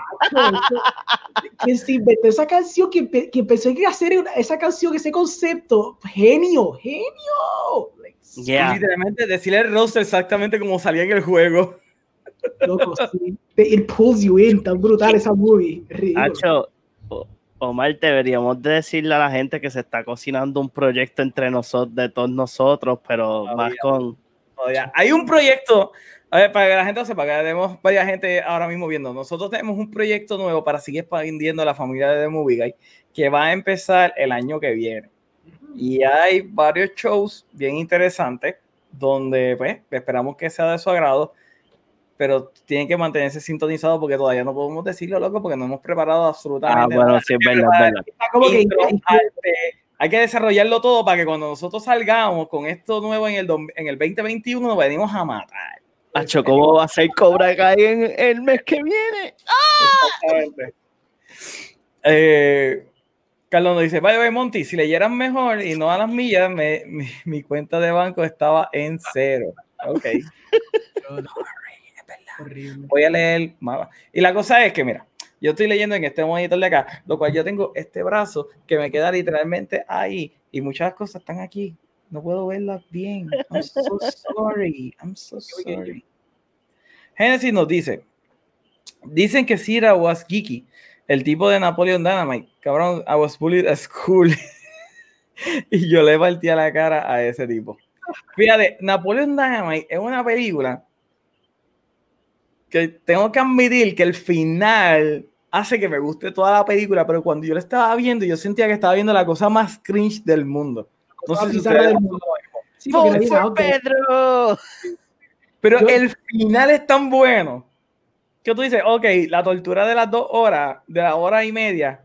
Quien se inventó esa canción, quien, quien pensó que iba a hacer esa canción, ese concepto, genio, genio. Yeah. Literalmente decirle el roster exactamente como salía en el juego. Loco, sí. It pulls you in, tan brutal esa movie. Hacho, Omar, deberíamos de decirle a la gente que se está cocinando un proyecto entre nosotros, de todos nosotros, pero más ya. con... Todavía. Hay un proyecto, a ver, para que la gente lo sepa, que tenemos varias gente ahora mismo viendo. Nosotros tenemos un proyecto nuevo para seguir expandiendo la familia de The Movie Guy, que va a empezar el año que viene. Y hay varios shows bien interesantes donde pues esperamos que sea de su agrado, pero tienen que mantenerse sintonizados porque todavía no podemos decirlo, loco, porque no hemos preparado Ah, absolutamente bueno, nada. sí, es verdad, es verdad. Está como que Intro, arte, hay que desarrollarlo todo para que cuando nosotros salgamos con esto nuevo en el, en el 2021 nos venimos a matar. Hacho, ¿cómo va a ser Cobra Kai en el mes que viene? Exactamente. Eh, Carlos nos dice, vaya, vaya, Monty, si leyeran mejor y no a las millas, me- mi, mi cuenta de banco estaba en cero. Ok. horrible. Voy a leer más. Y la cosa es que, mira, yo estoy leyendo en este monitor de acá, lo cual yo tengo este brazo que me queda literalmente ahí y muchas cosas están aquí. No puedo verlas bien. I'm so sorry. I'm so sorry. Genesis nos dice, dicen que Sira was geeky, el tipo de Napoleon Dynamite. Cabrón, I was bullied at school. y yo le partí a la cara a ese tipo. Fíjate, Napoleon Dynamite es una película que tengo que admitir que el final hace que me guste toda la película, pero cuando yo la estaba viendo, yo sentía que estaba viendo la cosa más cringe del mundo. No sé si ustedes- del mundo. Sí, porque ¡Vote nadie for out there. Pedro! Pero Yo- el final es tan bueno que tú dices, ok, la tortura de las dos horas, de la hora y media,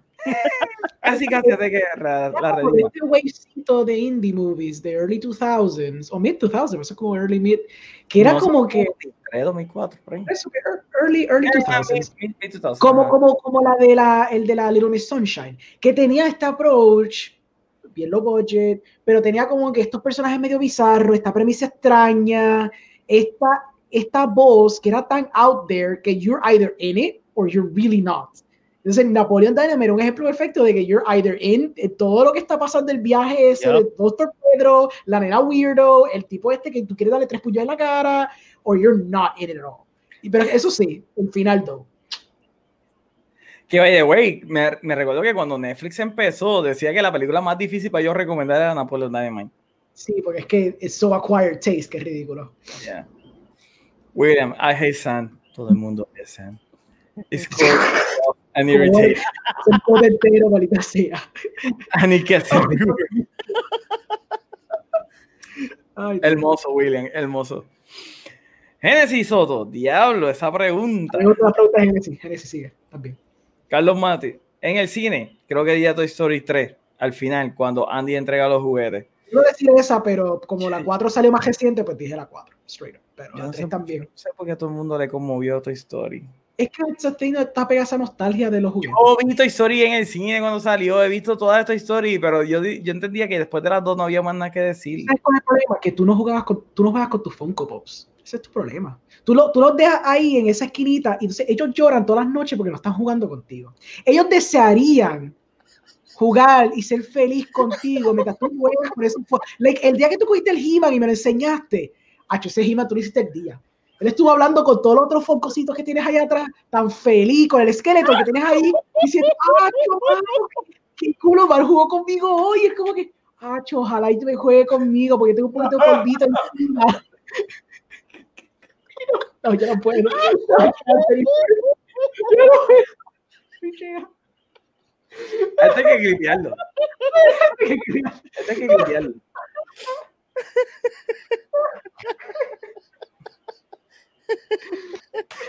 casi casi hace que la, la como este wavecito de indie movies de early 2000s o mid 2000s, eso es como early mid, que era No como que 2003, 2004, por ahí. eso, early early 2000s. Mid- mid 2000s, como, como, como la de la, el de la Little Miss Sunshine, que tenía este approach, bien low budget, pero tenía como que estos personajes medio bizarros, esta premisa extraña, esta, esta voz que era tan out there que you're either in it or you're really not. Entonces, Napoleon Dynamite era un ejemplo perfecto de que you're either in en todo lo que está pasando el viaje ese Yep. de Dr. Pedro, la nena weirdo, el tipo este que tú quieres darle tres puños en la cara, or you're not in it at all. Pero eso sí, el final, though. Que by the way, me, me recuerdo que cuando Netflix empezó, decía que la película más difícil para yo recomendar era Napoleon Dynamite. Sí, porque es que es so acquired taste que es ridículo. Yeah. William, I hate Sam. Todo el mundo es Sam. It's cold and irritating. El poder entero, maldita sea. And it gets Hermoso, William, hermoso. Genesis Soto, diablo, esa pregunta. Tengo otra pregunta de Genesis. Genesis sigue también. Carlos Mati, en el cine, creo que diría Toy Story 3, al final, cuando Andy entrega los juguetes. No decir esa, pero como la 4 salió más reciente, pues dije la 4, straight up. Pero Yo la no 3 sé, también. no sé por qué a todo el mundo le conmovió Toy Story. Es que thing está pegada esa nostalgia de los juguetes. Yo vi Toy Story en el cine cuando salió, he visto toda Toy Story, pero yo, yo entendía que después de las dos no había más nada que decir. ¿Sabes cuál es el problema? Que tú no jugabas con, tú no juegas con tus Funko Pops. Ese es tu problema. Tú, lo, tú los dejas ahí en esa esquinita y entonces ellos lloran todas las noches porque no están jugando contigo. Ellos desearían jugar y ser feliz contigo mientras tú juegas ese fue- like, El día que tú cogiste el He-Man y me lo enseñaste, Hacho, ese He-Man tú lo hiciste el día. Él estuvo hablando con todos los otros foncositos que tienes ahí atrás, tan feliz, con el esqueleto que tienes ahí, diciendo, ah, qué, qué culo, Mar jugó conmigo hoy. Es como que, Acho, ojalá y me juegue conmigo porque tengo un poquito de polvito encima. No, yo no puedo. Yo no puedo. Este hay que gripearlo. Hay que gripearlo.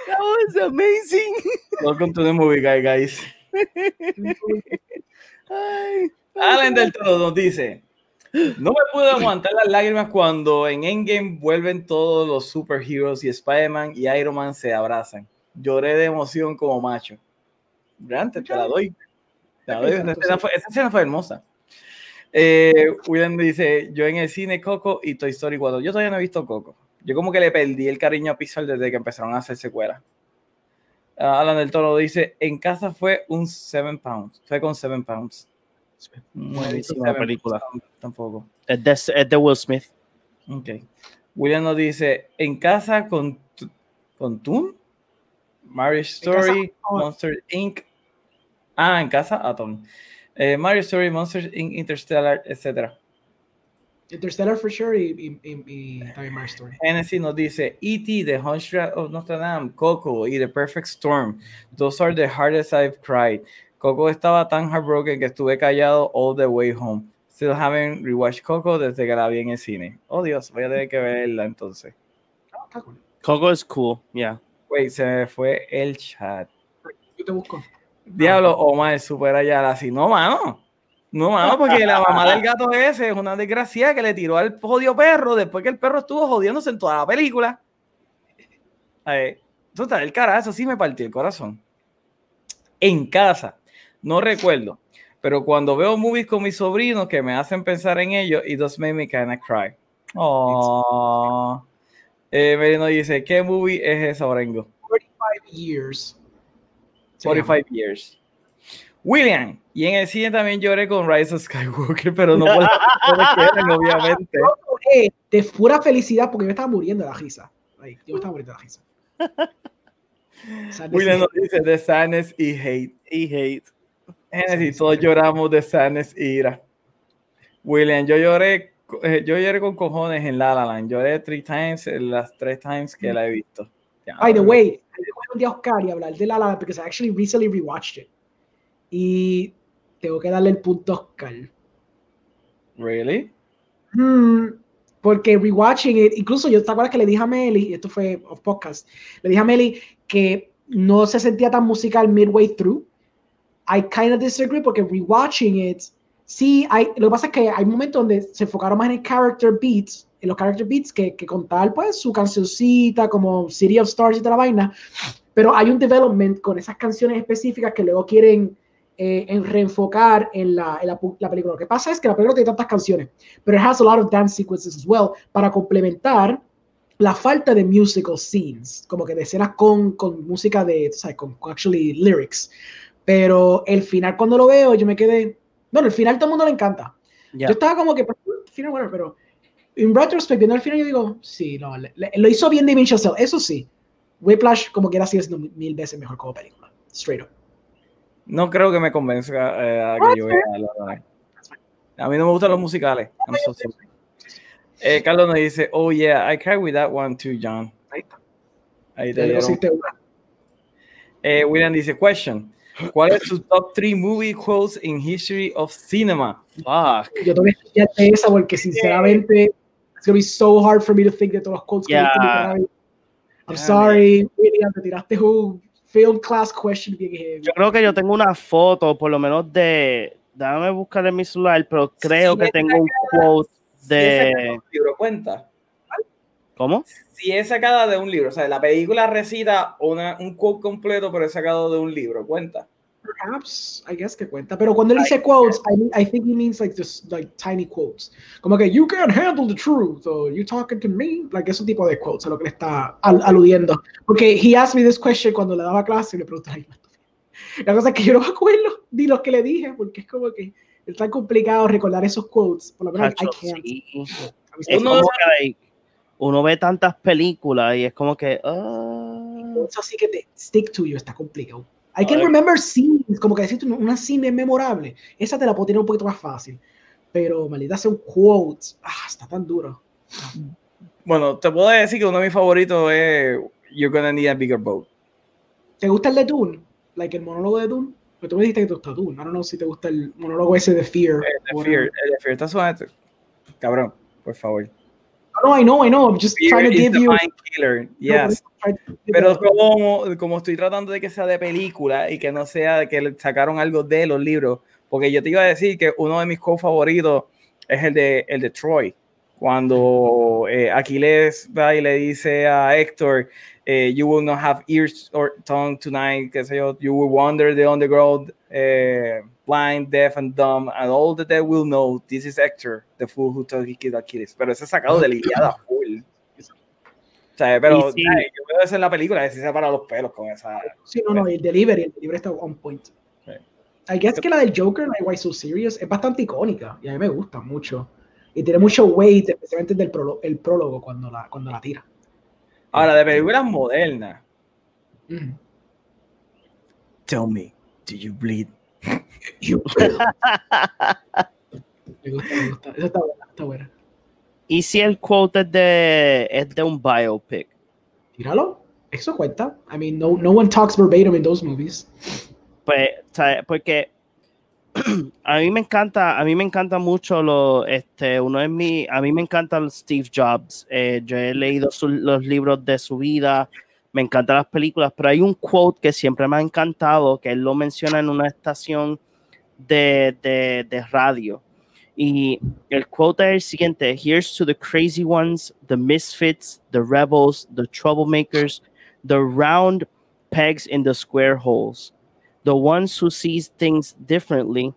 That was amazing. Welcome to the movie guy, guys. Ay, Alan del Todo nos dice: No me pude aguantar las lágrimas cuando en Endgame vuelven todos los superheroes y Spider-Man y Iron Man se abrazan. Lloré de emoción como macho. Grande, te la doy. Te la doy. Esa escena fue, esa escena fue hermosa. Eh, William dice: Yo en el cine Coco y Toy Story 4. Yo todavía no he visto Coco. Yo como que le perdí el cariño a Pixar desde que empezaron a hacer secuelas. Ah, Alan del Toro dice: En casa fue un 7 pounds. Fue con 7 pounds. Buenísima película. Tampoco. Es de, es de Will Smith. Ok. William nos dice, en casa con, con Toon, Marriage Story, Monster Inc. Ah, en casa, Atom. Eh, Mario Story, Monster Inc., Interstellar, etc. Interstellar for sure y, y, y, y Story. Genesis nos dice, E.T., The Haunted of Notre Dame, Coco y The Perfect Storm. Those are the hardest I've cried. Coco estaba tan heartbroken que estuve callado all the way home. Still haven't rewatched Coco desde que la vi en el cine. Oh Dios, voy a tener que verla entonces. Ah. Coco is cool, yeah. Wait, se me fue el chat. Yo te busco. Diablo, Omar, supera ya así. No, mano. No, mano, porque la mamá del gato ese es una desgracia que le tiró al jodido perro después que el perro estuvo jodiéndose en toda la película. A ver, total, el cara, eso sí me partió el corazón. En casa, no recuerdo, pero cuando veo movies con mis sobrinos que me hacen pensar en ellos, it does make me kinda cry. Oh. Eh, Merino dice, ¿qué movie es esa, Orengo? 45 years. Se llama. 45 years. William, y en el cine también lloré con Rise of Skywalker, pero no por eran, obviamente. Yo lloré de pura felicidad porque yo me estaba muriendo de la risa. Like, yo estaba muriendo de la risa. William nos dice de sadness y hate. Y hate. Genesis, todos lloramos de sadness y ira. William, yo lloré, eh, yo lloré con cojones en La La Land. Lloré three times, en las tres times que la he visto. By the way, día a Oscar y hablar de La La Land because I actually recently rewatched it. Y tengo que darle el punto a Oscar. Really? Hmm, porque rewatching it, incluso yo te acuerdas que le dije a Meli, y esto fue off podcast, le dije a Meli que no se sentía tan musical midway through. I kind of disagree porque rewatching it, sí, hay, lo que pasa es que hay momentos donde se enfocaron más en el character beats, en los character beats que, que contar pues su cancioncita como City of Stars y toda la vaina, pero hay un development con esas canciones específicas que luego quieren eh, en reenfocar en, la, en la, la película. Lo que pasa es que la película tiene tantas canciones, pero it has a lot of dance sequences as well para complementar la falta de musical scenes, como que de escenas con, con música de, o sea, con, con actually lyrics. Pero el final cuando lo veo, yo me quedé, bueno, el final todo el mundo le encanta. Yeah. Yo estaba como que, final, bueno, pero en retrospect, viendo el final, yo digo, sí, no, le- le- lo hizo bien Damien Chazelle, eso sí. Whiplash, como quiera, sigue siendo mil veces mejor como película. Straight up. No creo que me convenzca eh, a que yo vea La. A mí no me gustan los musicales. I'm so sorry. Eh, Carlos nos dice, oh yeah, I cried with that one too, John. Ahí está. Ahí te. Eh, William dice, question. ¿Cuál es tu top 3 movie quotes in history of cinema? Fuck. Yo tengo que estudiarte esa porque sinceramente it's gonna be so hard for me to think de todos los quotes que Yeah. mi canal. I'm Yeah, sorry, William, te tiraste un film class question bien heavy. Yo creo que yo tengo una foto, por lo menos de. Déjame buscar en mi celular, pero creo Sí, que tengo un quote de libro, cuenta. ¿Cómo? Si es sacada de un libro, o sea, la película recita una, un quote completo, pero es sacado de un libro, cuenta. Perhaps, I guess que cuenta. Pero cuando él dice quotes, I, mean- I think he means like just like tiny quotes. Como que you can't handle the truth, or you talking to me, like ese tipo de quotes a lo que le está al- aludiendo. Porque he asked me this question cuando le daba clase y le pregunté, la cosa es que yo no me acuerdo ni los que le dije, porque es como que es tan complicado recordar esos quotes. Por lo menos I Hacho, can't. sí. Es como que uno ve tantas películas y es como que. quotes así que te stick to you está complicado. I can remember scenes, como que decirte una- scene memorable. Esa te la puedo tener un poquito más fácil. pero maldita sea un quote, ah, está tan duro. Bueno, te puedo decir que uno de mis favoritos es You're gonna need a bigger boat. ¿Te gusta el de Dune? Like el monólogo de Dune. Pero tú me dijiste que te gusta Dune. I don't know si te gusta el monólogo ese de Fear. El de Fear, el de Fear está suave. Cabrón, por favor. No, no, I know, I know. I'm just Fear trying to give you. killer. Yes. Pero como, como estoy tratando de que sea de película y que no sea de que sacaron algo de los libros, porque yo te iba a decir que uno de mis co favoritos es el de, el de Troy. Cuando eh, Aquiles va y le dice a Héctor, eh, you will not have ears or tongue tonight, qué sé yo, you will wander the underground, eh, blind, deaf and dumb, and all the dead will know this is Hector, the fool who told he killed Achilles. Pero ese es sacado de la Iliada full. O sea, pero sí. ay, yo veo eso en la película, decir se para los pelos con esa. Sí, no, no, el delivery, el delivery está on point. Sí. I guess que la del Joker, Like Why So Serious, es bastante icónica y a mí me gusta mucho. Y tiene mucho weight, especialmente del prólogo, el prólogo cuando la, cuando la tira. Ahora, de películas modernas, Ujú. tell me, do you bleed? You- me gusta, me gusta. Esa está buena, está buena. ¿Y si el quote es de, es de un biopic? Tíralo. Eso cuenta. I mean, no, no one talks verbatim in those movies. Pues, ¿sabes? porque a mí me encanta, a mí me encanta mucho lo, este, uno de mi, a mí me encanta el Steve Jobs. Eh, yo he leído su- los libros de su vida, me encantan las películas, pero hay un quote que siempre me ha encantado, que él lo menciona en una estación de, de, de radio. Y el quote es el siguiente: Here's to the crazy ones, the misfits, the rebels, the troublemakers, the round pegs in the square holes the ones who sees things differently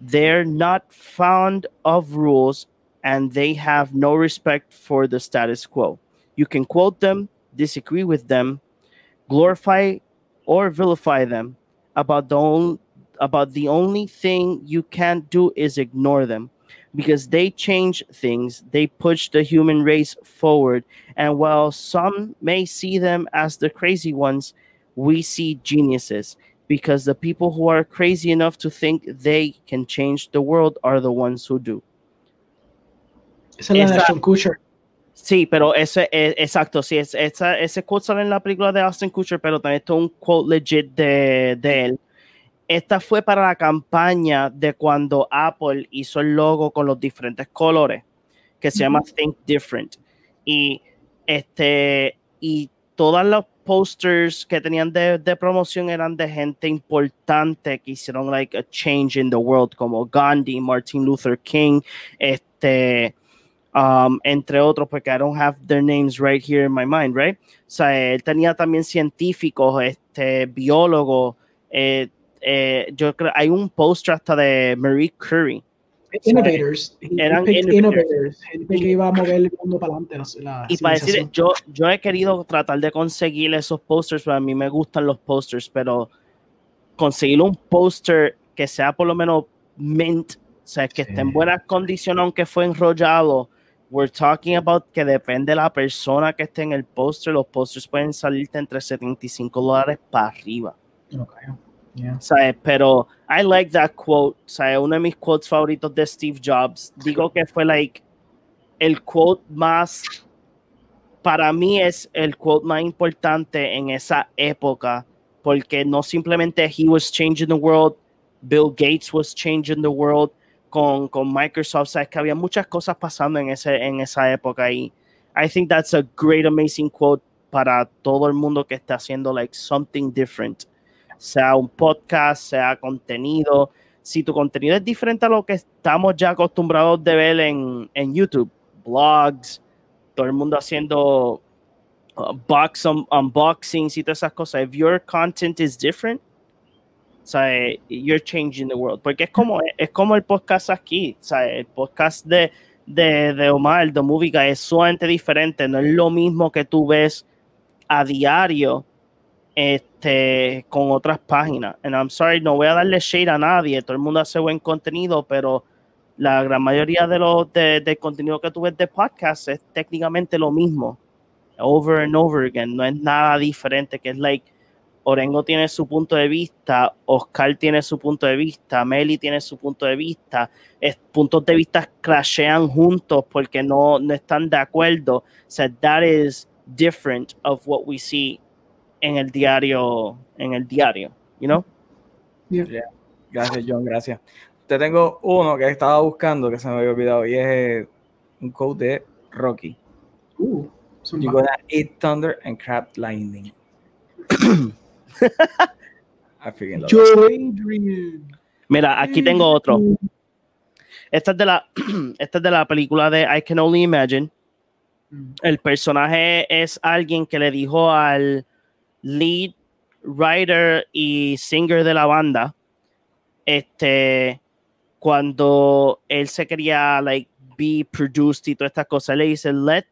they're not fond of rules and they have no respect for the status quo you can quote them disagree with them glorify or vilify them about the only about the only thing you can't do is ignore them because they change things they push the human race forward and while some may see them as the crazy ones we see geniuses because the people who are crazy enough to think they can change the world are the ones who do. Esa es la Ashton Kutcher. Sí, pero ese es exacto, sí, es, esa, ese quote sale en la película de Austin Kutcher, pero también está un quote legit de, de él. Esta fue para la campaña de cuando Apple hizo el logo con los diferentes colores, que se llama Think Different. Y este y todos los posters que tenían de, de promoción eran de gente importante que hicieron like a change in the world, como Gandhi, Martin Luther King, este um, entre otros, porque I don't have their names right here in my mind, right? O sea, él tenía también científicos, este, biólogos, eh, eh, yo creo, hay un póster hasta de Marie Curie. Innovators. Eran innovators. innovators. Gente que iba a mover el mundo para adelante. La, la Y para decir, yo, yo he querido tratar de conseguir esos posters, pero a mí me gustan los posters, pero conseguir un póster que sea por lo menos mint, o sea, que esté en Sí. buenas condiciones, aunque fue enrollado. We're talking about que depende de la persona que esté en el póster. Los pósters pueden salirte entre 75 dólares para arriba. Ok. Yeah. ¿sabes? Pero I like that quote, ¿sabes? Uno de mis quotes favoritos de Steve Jobs. Digo que fue like el quote más, para mí es el quote más importante en esa época, porque no simplemente he was changing the world, Bill Gates was changing the world con, con Microsoft, ¿sabes? Que había muchas cosas pasando en, ese, en esa época y I think that's a great, amazing quote para todo el mundo que está haciendo like something different sea un podcast, sea contenido. Si tu contenido es diferente a lo que estamos ya acostumbrados de ver en, en YouTube, blogs, todo el mundo haciendo uh, box un- unboxings y todas esas cosas. If your content is different, o you're changing the world. Porque es como, es como el podcast aquí, el podcast de, de, de Omar, de Guy, es sumamente diferente. No es lo mismo que tú ves a diario este, con otras páginas. And I'm sorry, no voy a darle shade a nadie, todo el mundo hace buen contenido, pero la gran mayoría de los de, contenido que tú de podcast es técnicamente lo mismo, over and over again, no es nada diferente, que es like Orengo tiene su punto de vista, Oscar tiene su punto de vista, Meli tiene su punto de vista, es, puntos de vista crashean juntos porque no, no están de acuerdo. So that is different of what we see en el diario, en el diario, you know? Yeah. Gracias, John, gracias. Te tengo uno que estaba buscando que se me había olvidado y es un quote de Rocky. Uh, You're gonna eat thunder and crab lightning. I freaking love. Mira, aquí tengo otro. Esta es de la, esta es de la película de I Can Only Imagine. Mm. El personaje es alguien que le dijo al lead writer y singer de la banda, este, cuando él se quería like be produced y todas estas cosas, le dice let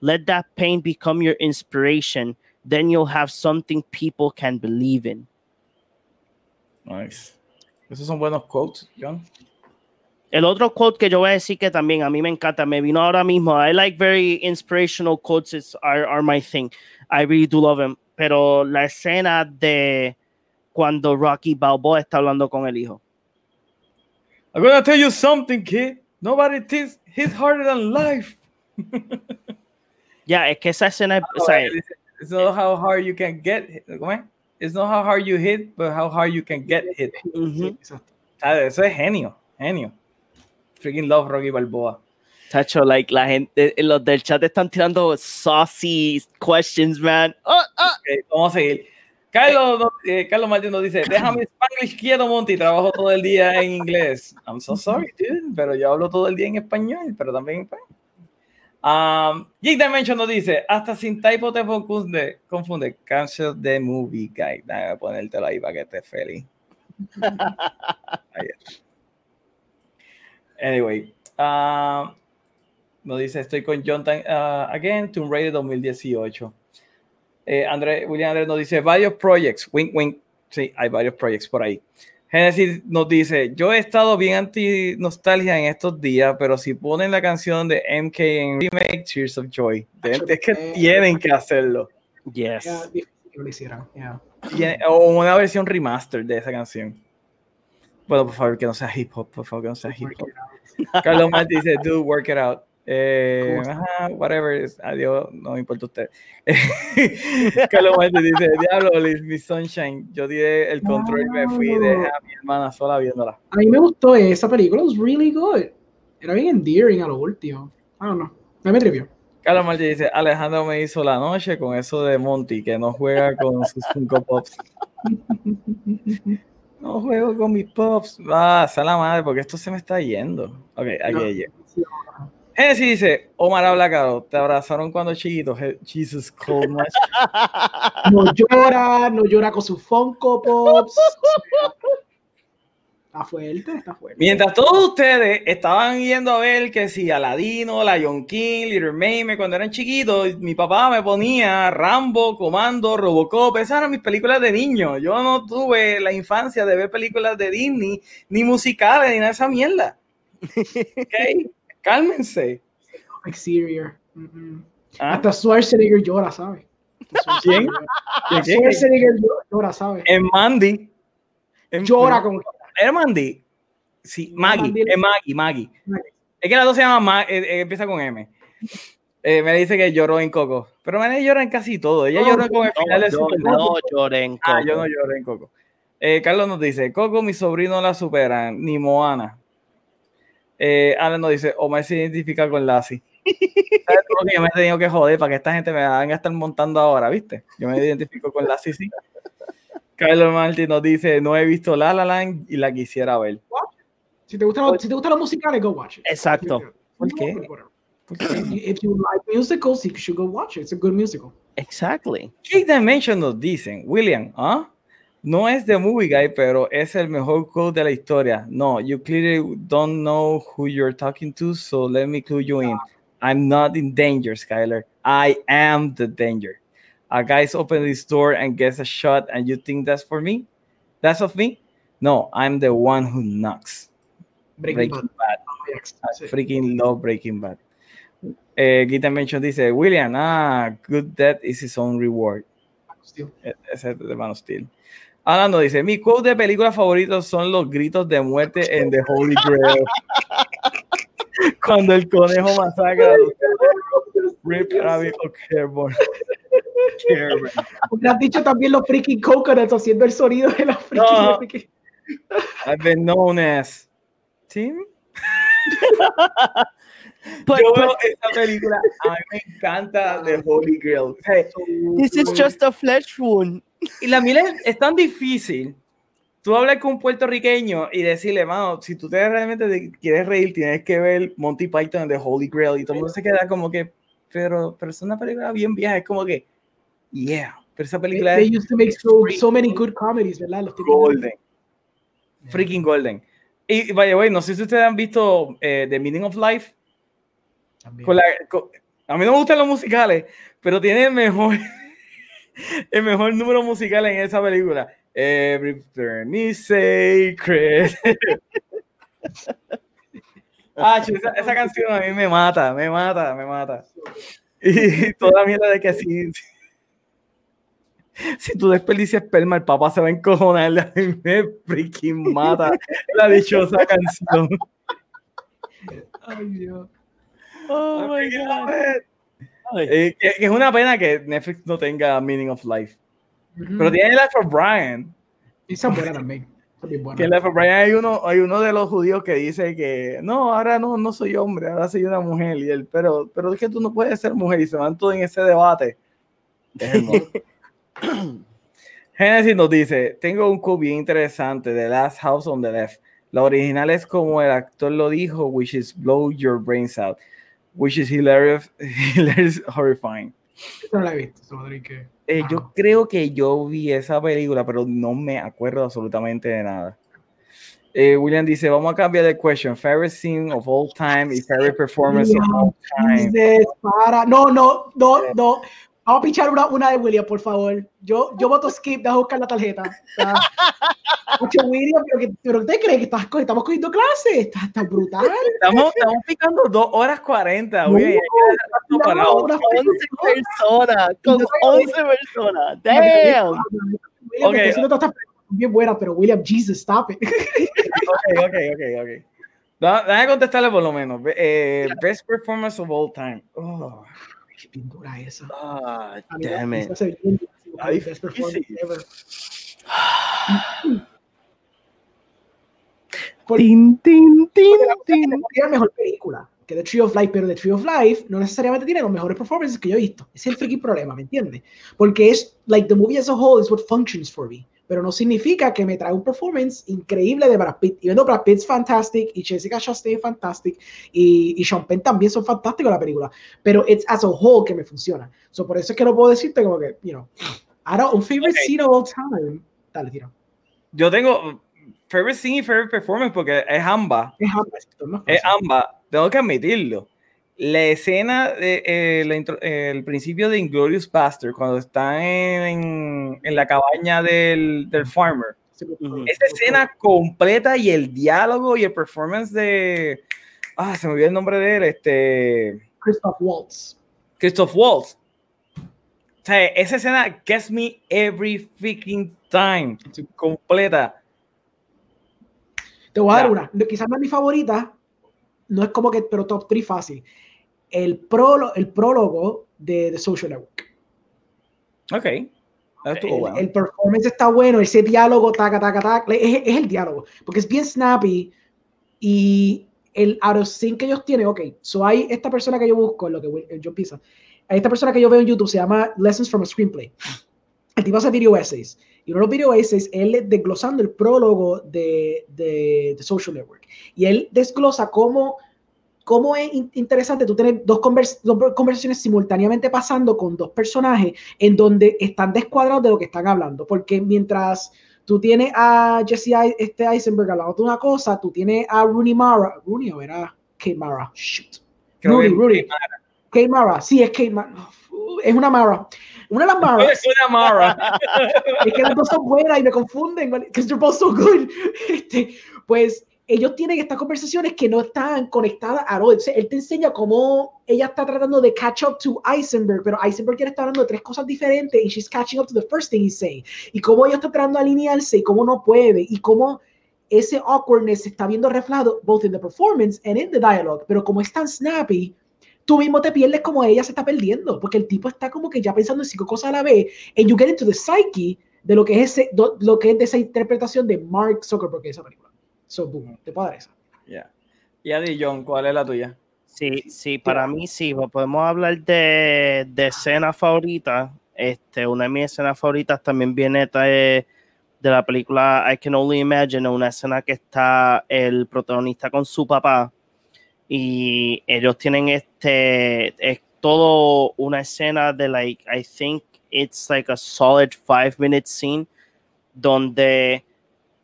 let that pain become your inspiration, then you'll have something people can believe in. Nice. Esos son buenos quotes, John. El otro quote que yo voy a decir que también a mí me encanta, me vino ahora mismo. I like very inspirational quotes, it's, are, are my thing. I really do love them. Pero la escena de cuando Rocky Balboa está hablando con el hijo. I'm gonna tell you something, kid. Nobody thinks he's harder than life. Ya, es que esa escena, o sea, It's not how hard you can get hit. It's not how hard you hit, but how hard you can get hit. Exacto. ¿Sabes? Eso es genio, genio. Freaking love Rocky Balboa. Tacho, like la gente, los del chat están tirando saucy questions, man. Oh, oh. Ok, vamos a seguir. Carlos, eh, Carlos Martín nos dice, déjame Spanglish quieto, Monty, trabajo todo el día en inglés. I'm so sorry, dude, pero yo hablo todo el día en español, pero también en español. Um, Geek Dimension nos dice, hasta sin typo te confunde, confunde. Cancel the movie guy. Déjame ponértelo ahí para que estés feliz. Ahí está. Anyway, um, nos dice, estoy con John Tan- uh, again, Tomb Raider 2018. Eh, André, William Andrés nos dice varios projects, wink wink, sí, hay varios projects por ahí. Genesis nos dice, yo he estado bien anti nostalgia en estos días, pero si ponen la canción de MK en remake Tears of Joy, es que tienen que hacerlo. Yes. Lo o una versión remaster de esa canción. Bueno, por favor, que no sea hip hop, por favor, que no sea hip hop. Carlos Martí dice, dude, work it out. Eh, ¿Cómo ajá, whatever, adiós, no me importa usted. Carlos Martí dice, diablo, Liz, mi sunshine, yo di el control y me fui y dejé a mi hermana sola viéndola. A mí me gustó esa película, it was really good. Era bien endearing a lo último. I don't know. Me me trivió. Carlos Martí dice, Alejandro me hizo la noche con eso de Monty, que no juega con sus Funko Pops. No juego con mis Pops. Ah, sea la madre, porque esto se me está yendo. Ok, aquí No. Genesis dice, Omar habla caro, te abrazaron cuando chiquito. Je- Jesus cold. No llora, no llora con sus Funko Pops. Está fuerte, está fuerte. Mientras todos ustedes estaban yendo a ver que si Aladino, Lion King, Little Mermaid, cuando eran chiquitos, mi papá me ponía Rambo, Comando, Robocop, esas eran mis películas de niño. Yo no tuve la infancia de ver películas de Disney, ni musicales, ni nada de esa mierda. Ok, cálmense. Exterior. Mm, mm. ¿Ah? Hasta Schwarzenegger llora, ¿sabes? ¿Quién? Schwarzenegger llora, ¿sabes? En Mandy. En- Llora como ¿Era Mandy? Sí, Maggie, es Maggie, Maggie. Maggie. Es que la dos se llama Ma- eh, eh, empieza con M. Eh, me dice que lloró en Coco. Pero me llora en casi todo. Ella No, lloró con el final No, de yo Superman. no lloré en Ah, Coco. yo no lloré en Coco. Carlos nos dice, Coco, mi sobrino la superan, ni Moana. Eh, Alan nos dice, Omar se identifica con Lassie. ¿Sabes lo que yo me he tenido que joder para que esta gente me venga a estar montando ahora, viste? Yo me identifico con Lassie, sí. Carlos Martín nos dice, no he visto La La Land y la quisiera ver. Si te gustan los, si te gustan los musicales, go watch it. Exacto. ¿Por qué? If you like musicals, you should go watch it. It's a good musical. Exactly. Key Dimension nos dicen, William, ¿ah? No es de Movie Guy, pero es el mejor quote de la historia. No, you clearly don't know who you're talking to, so let me clue you in. I'm not in danger, Skyler. I am the danger. A guy's open this door and gets a shot, and you think that's for me? That's of me? No, I'm the one who knocks. Breaking, Breaking Bad. Bad. Yes. I freaking love Breaking Bad. Eh, Key Dimension dice, William, ah, good death is his own reward. Steel. E- Ese es de Man of Steel. Hablando, dice, mi quote de película favoritos son los gritos de muerte en The Holy Grail. Cuando el conejo masacra a los Rip Rabbit o Careborn. Has dicho también los freaking coconuts haciendo el sonido de la freaking. No. freaking- I've been known as Tim. But, Yo but veo esa película, a mí me encanta The Holy Grail. Sea, this is just a flesh wound. Y la mira es, es tan difícil. Tú hablas con un puertorriqueño y decirle, mano, si tú te realmente te quieres reír, tienes que ver Monty Python The Holy Grail. Y todo el mundo se queda como que, pero, pero es una película bien vieja. Es como que, yeah. Pero esa They, película they es used to make so, so many good comedies, ¿verdad? Los de- golden. Freaking golden. Y, by the way, no sé si ustedes han visto eh, The Meaning of Life. Con la- con- a mí no me gustan los musicales, pero tiene el mejor, el mejor número musical en esa película. Every turn is sacred. Ah, esa, esa canción a mí me mata, me mata, me mata. Y toda mierda de que si, si tú desperdicias esperma, el papá se va a encojonar. A mí me freaking mata la dichosa canción. Ay, Dios. Oh my god. Eh, que, que es una pena que Netflix no tenga Meaning of Life. Ujú. Pero tiene Life of Brian. Esa es buena también. Que en Life of Brian hay uno, hay uno de los judíos que dice que no, ahora no, no soy hombre, ahora soy una mujer. Y él, pero, pero es que tú no puedes ser mujer y se van todos en ese debate. Genesis nos dice: Tengo un quote bien interesante de Last House on the Left. La original es como el actor lo dijo, which is blow your brains out, which is hilarious, hilarious horrifying. No la he visto. que- Eh, Ah. yo creo que yo vi esa película, pero no me acuerdo absolutamente de nada. Eh, William dice, vamos a cambiar de question. Favorite scene of all time y favorite performance of all time. Para. No, no, no, no. Vamos a pichar una, una de William, por favor. Yo, yo voto skip, deja buscar la tarjeta. O sea, Ocho, William, pero, pero ¿usted cree que estás, estamos cogiendo clases? Está, está brutal. Estamos, estamos picando dos horas 40. No, esto no, para no, otro. no. 11 personas, con Yo- 11 personas. Damn. William, Ok. te estoy todas estas bien buenas, pero William, Jesus, stop it. Ok, ok, ok, ok. Déjame contestarle por lo menos. Eh, best performance of all time. Oh, Qué pintura esa. Ah, mí damn it. Ay, best performance difícil. ever. Por- Tin, tin, tin, tin. mejor película que The Tree of Life, pero The Tree of Life no necesariamente tiene los mejores performances que yo he visto. Ese es el freaking problema, ¿me entiendes? Porque es, like, the movie as a whole is what functions for me. Pero no significa que me trae un performance increíble de Brad Pitt. Y viendo Brad Pitt es fantastic, y Jessica Chastain es fantastic, y, y Sean Penn también son fantásticos en la película. Pero it's as a whole que me funciona. So, por eso es que no puedo decirte como que, you know, I don't, un favorite Ok. scene of all time. Dale, tira. yo tengo favorite scene y favorite performance porque es ambas. Es ambas, es ambas, tengo que admitirlo. La escena, de, eh, la intro- eh, el principio de Inglorious Bastard, cuando están en, en la cabaña del, del farmer, Sí, esa escena completa y el diálogo y el performance de. Ah, se me olvidó el nombre de él, este. Christoph Waltz. Christoph Waltz. O sea, esa escena gets me every freaking time. Completa. Te voy a dar una. Quizás no es mi favorita. No es como que, pero top 3 fácil. El, prólogo, el prólogo de The Social Network. Ok. El, el performance está bueno, ese diálogo, taca, taca, taca. Es, es el diálogo. Porque es bien snappy. Y el out of sync que ellos tienen, ok. So hay esta persona que yo busco, lo que John Pisa. Hay esta persona que yo veo en YouTube, se llama Lessons from a Screenplay. El tipo hace video essays. Y uno de los video essays, él desglosando el prólogo de, de, de Social Network. Y él desglosa cómo, cómo es in- interesante tú tener dos, convers- dos conversaciones simultáneamente pasando con dos personajes en donde están descuadrados de lo que están hablando. Porque mientras tú tienes a Jesse este Eisenberg hablando de una cosa, tú tienes a Rooney Mara. Rooney o era Kate Mara. Shoot. Creo que- Rudy. Kate Mara. Sí, es Kate Mara. Es una Mara. Una de las Maras. Es una Mara. es que las dos son buenas y me confunden, because they're both so good. Este, pues ellos tienen estas conversaciones que no están conectadas a lo. Él te enseña cómo ella está tratando de catch up to Eisenberg, pero Eisenberg quiere estar hablando de tres cosas diferentes y she's catching up to the first thing he's saying. Y cómo ella está tratando de alinearse y cómo no puede y cómo ese awkwardness se está viendo reflejado both in the performance and in the dialogue. Pero como es tan snappy, tú mismo te pierdes como ella se está perdiendo, porque el tipo está como que ya pensando en cinco cosas a la vez, and you get into the psyche de lo que es, ese, lo que es de esa interpretación de Mark Zuckerberg esa película. So, boom, te puedo dar esa. Yeah. Y Adi John, ¿cuál es la tuya? Sí, sí, para mí sí, pues podemos hablar de, de escena favorita. Este, una de mis escenas favoritas también viene de, de la película I Can Only Imagine, una escena que está el protagonista con su papá y ellos tienen este, es todo una escena de like, I think it's like a solid five minute scene donde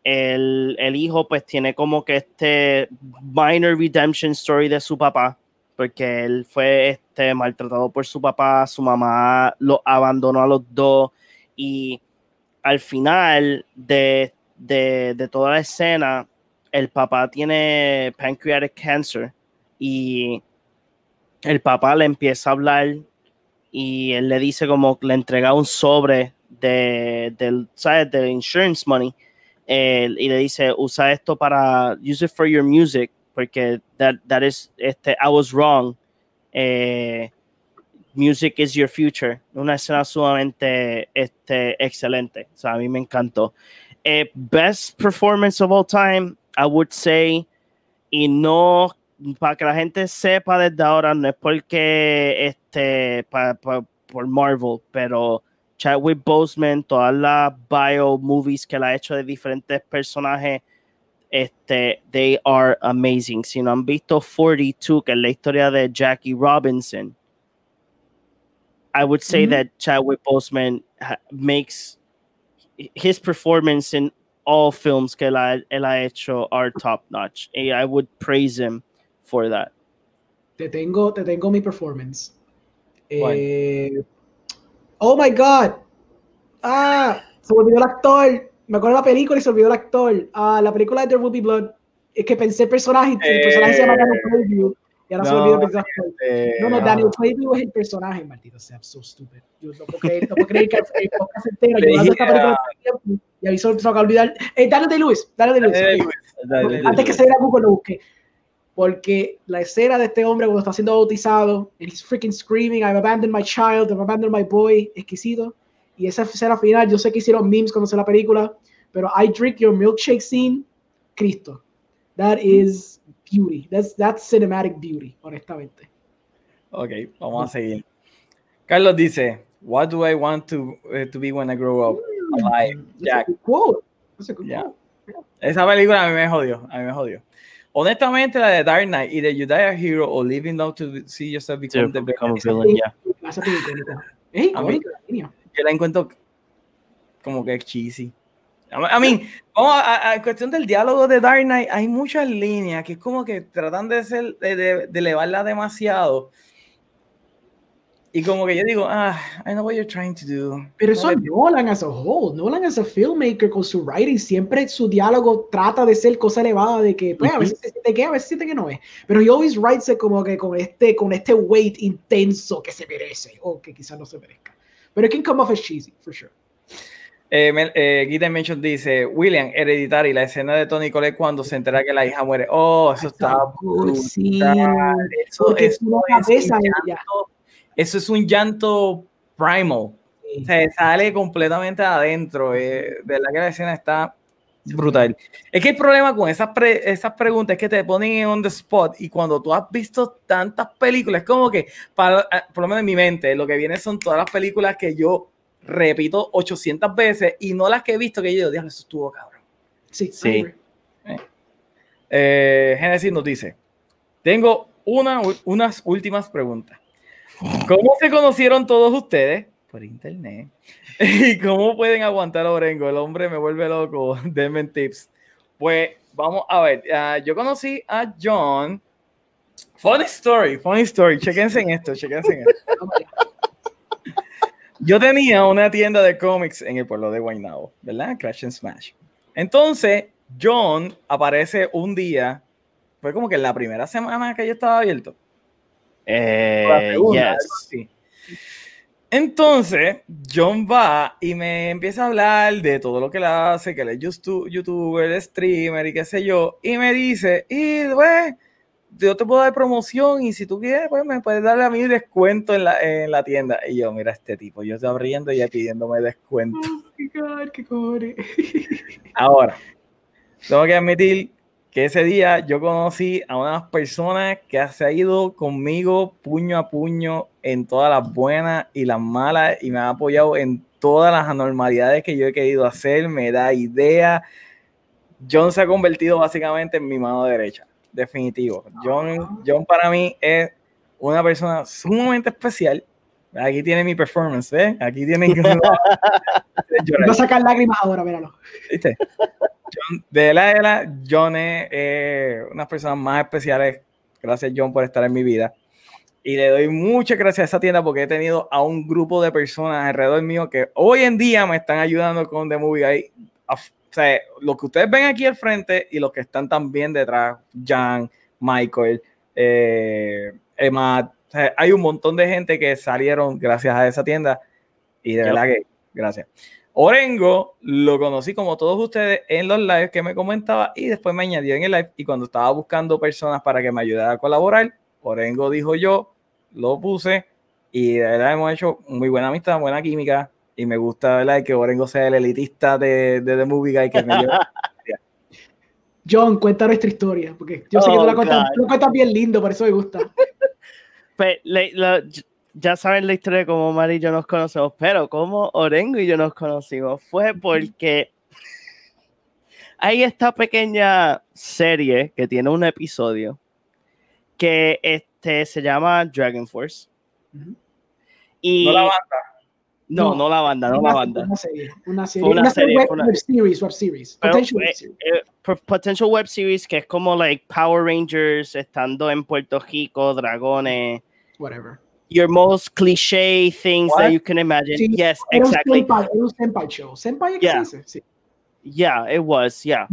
el, el, hijo pues tiene como que este minor redemption story de su papá, porque él fue este, maltratado por su papá, su mamá lo abandonó a los dos y al final de, de, de toda la escena, el papá tiene pancreatic cancer y el papá le empieza a hablar y él le dice como le entrega un sobre de, del, ¿sabes? De insurance money eh, y le dice, usa esto para, use it for your music, porque that, that is, este, I was wrong. Eh, music is your future. Una escena sumamente este, excelente. O sea, a mí me encantó. Eh, best performance of all time, I would say, y no para que la gente sepa desde ahora, no es porque este, pa, pa, por Marvel, pero Chadwick Boseman, todas las bio movies que él ha hecho de diferentes personajes, este, they are amazing. Si no han visto 42, que es la historia de Jackie Robinson, I would say mm -hmm. that Chadwick Boseman makes his performance in all films que él ha, él ha hecho are top notch. And I would praise him for that. Te tengo, te tengo mi performance. Eh, oh my god. Ah, se olvidó el actor. Me acuerdo de la película y se olvidó el actor. Ah, la película de There Will Be Blood. Es que pensé el personaje, eh, el personaje se llama Daniel Playview. Y ahora no, se me olvidó pensar. Eh, no, no, Daniel Playview es el personaje, maldito sea, so stupid. Yo no puedo creer, no puedo creer que el podcast entero llevando esta película y a mí solo se me olvidar. Eh, Daniel de Lewis, Daniel de Lewis. Antes que se vea Google lo busque porque la escena de este hombre cuando está siendo bautizado, and he's freaking screaming, I've abandoned my child, I've abandoned my boy, exquisito. Y esa escena final, yo sé que hicieron memes cuando se la película, pero I drink your milkshake scene, Cristo. That is beauty. That's, that's cinematic beauty, honestamente. Ok, vamos a seguir. Carlos dice, What do I want to, uh, to be when I grow up? Alive. Jack. Cool. Yeah. Esa película a mí me jodió, a mí me jodió. Honestamente, la de Dark Knight y de You Die a Hero o Living Now to See Yourself Become, the become a Villain, yeah. a mí, yo la encuentro como que cheesy. I mean, vamos a, a, cuestión del diálogo de Dark Knight, hay muchas líneas que es como que tratan de, ser, de, de, de elevarla demasiado y como que yo digo, ah, I know what you're trying to do. Pero eso es Nolan as a whole. Nolan as a filmmaker con su writing, siempre su diálogo trata de ser cosa elevada, de que, pues, a veces se siente que, a veces siente que no es. Pero he always writes it como que con este, con este weight intenso que se merece, o que quizás no se merezca. Pero it can come off as cheesy, for sure. Eh, eh, Guy Dimension dice, William, Hereditary, la escena de Tony Colette cuando se entera que la hija muere. Oh, eso está sí. Eso, es una cabeza eso es un llanto primal. Se sale completamente adentro. Eh, de la que la escena está brutal. Es que el problema con esas, esas preguntas es que te ponen en on the spot y cuando tú has visto tantas películas, es como que, para, eh, por lo menos en mi mente, lo que viene son todas las películas que yo repito 800 veces y no las que he visto que yo digo, eso estuvo cabrón. Sí, sí. Eh, eh, Genesis nos dice, tengo una, unas últimas preguntas. ¿Cómo se conocieron todos ustedes? Por internet. ¿Y cómo pueden aguantar a Orengo? El hombre me vuelve loco. Denme tips. Pues vamos a ver. Uh, yo conocí a John. Funny story, funny story. Chequense en esto, chequense en esto. Yo tenía una tienda de cómics en el pueblo de Guaynabo, ¿verdad? Crash and Smash. Entonces, John aparece un día, fue como que en la primera semana que yo estaba abierto. Eh, la segunda, yes. Entonces, John va y me empieza a hablar de todo lo que él hace, que él es youtu- youtuber, streamer y qué sé yo, y me dice, y pues, yo te puedo dar promoción y si tú quieres, pues me puedes darle a mí descuento en la, en la tienda. Y yo, mira este tipo, yo estoy abriendo y ya pidiéndome descuento. Oh my God, qué cojones. Ahora, tengo que admitir que ese día yo conocí a unas personas que se ha ido conmigo puño a puño en todas las buenas y las malas y me ha apoyado en todas las anormalidades que yo he querido hacer, me da idea. John se ha convertido básicamente en mi mano derecha, definitivo. John, John para mí es una persona sumamente especial. Aquí tiene mi performance, ¿eh? Aquí tienen que... Va a sacar lágrimas ahora, míralo. ¿Viste? John, de verdad, de verdad, John es eh, una personas más especiales. Gracias, John, por estar en mi vida. Y le doy muchas gracias a esa tienda porque he tenido a un grupo de personas alrededor mío que hoy en día me están ayudando con The Movie Guy. O sea, los que ustedes ven aquí al frente y los que están también detrás, Jan, Michael, eh, Emma. O sea, hay un montón de gente que salieron gracias a esa tienda y de verdad que gracias. Orengo lo conocí como todos ustedes en los lives que me comentaba y después me añadió en el live y cuando estaba buscando personas para que me ayudara a colaborar, Orengo dijo yo, lo puse y de verdad hemos hecho muy buena amistad, buena química y me gusta ¿verdad? que Orengo sea el elitista de, de The Movie Guy que me lleva. John, cuenta nuestra historia, porque yo sé que Oh, tú la cuentas, God. tú la cuentas bien lindo, por eso me gusta. Pues, le- la- ya saben la historia de cómo Mari y yo nos conocemos, pero como Orengo y yo nos conocimos fue porque hay esta pequeña serie que tiene un episodio que este, se llama Dragon Force. Y No la banda. no, No. no la banda, no la Una- banda. Una serie, una serie, una una serie, web, fue una- web series, web series, Pero, potential eh, web series. eh, po- potential web series que es como like Power Rangers estando en Puerto Rico, dragones, whatever. Your most cliche things that you can imagine. Sí, yes, exactly. senpai, era un senpai show. Senpai, ¿qué Yeah. Sí. Yeah, it was, yeah.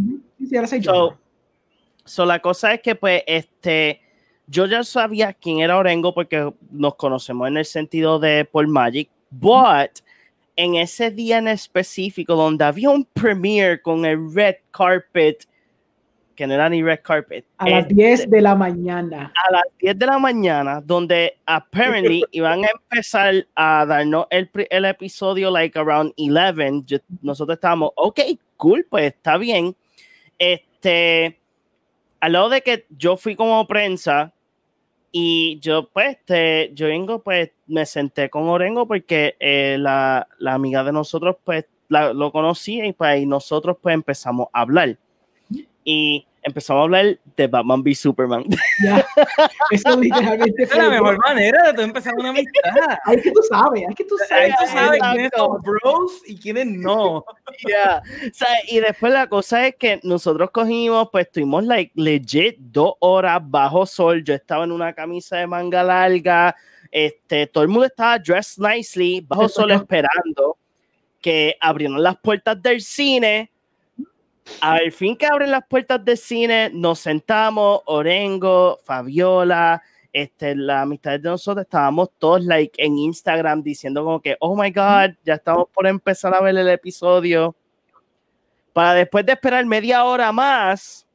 So la cosa es que pues este yo ya sabía quién era Orengo porque nos conocemos en el sentido de por Magic, but en ese día en específico donde había un premiere con el red carpet, que no era ni red carpet, A las este, 10 de la mañana. a las 10 de la mañana, donde apparently iban a empezar a darnos el, el episodio like around 11. yo- nosotros estábamos, ok, cool, pues está bien. Este, al lado de que yo fui como prensa y yo, pues, este, yo vengo, pues, me senté con Orengo porque eh, la, la amiga de nosotros, pues, la- lo conocía y pues y nosotros, pues, empezamos a hablar. Y empezamos a hablar de Batman v Superman. Ya. Eso literalmente Esa es la mejor manera de tú empezar una amistad. Ay, que tú sabes, ay, que tú Ahí sabes. tú sabes quiénes son bros y quiénes no. Yeah. O sea, y después la cosa es que nosotros cogimos, pues estuvimos like legit dos horas bajo sol. Yo estaba en una camisa de manga larga. Este, todo el mundo estaba dressed nicely, bajo sol, esperando que abrieran las puertas del cine. Al fin que abren las puertas del cine, nos sentamos, Orengo, Fabiola, este, la amistad de nosotros, estábamos todos like en Instagram diciendo como que, oh my God, ya estamos por empezar a ver el episodio. Para después de esperar media hora más,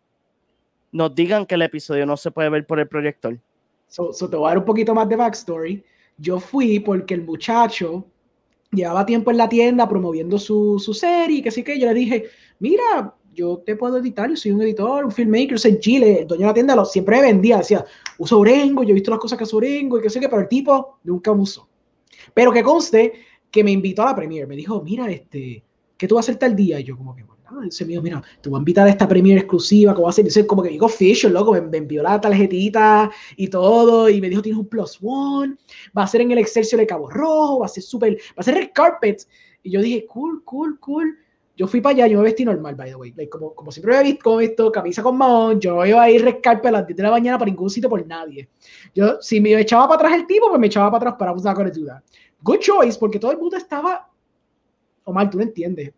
nos digan que el episodio no se puede ver por el proyector. So, so te voy a dar un poquito más de backstory. Yo fui porque el muchacho llevaba tiempo en la tienda promoviendo su, su serie, que sí que yo le dije, mira, yo te puedo editar, yo soy un editor, un filmmaker, soy Chile, el dueño de la tienda lo, siempre vendía, decía, uso Orengo, yo he visto las cosas que hace Orengo y que sé que, pero el tipo nunca usó. Pero que conste que me invitó a la premiere, me dijo, mira, este, ¿qué tú vas a hacer tal día? Y yo como que, bueno, nada, dice mío, mira, te voy a invitar a esta premiere exclusiva, ¿cómo va a ser? Dice, como que digo, official, loco, me, me envió la tarjetita y todo, y me dijo, tienes un plus one, va a ser en el Excelsior de Cabo Rojo, va a ser súper, va a ser red carpet. Y yo dije, cool, cool, cool. Yo fui para allá, yo me vestí normal, by the way. Like, como, como siempre me he visto, como visto, camisa con mahón, yo no iba a ir red carpet a las 10 de la mañana para ningún sitio por nadie. Yo, si me echaba para atrás el tipo, pues me echaba para atrás para do that. Good choice, porque todo el mundo estaba, Omar, tú no entiendes.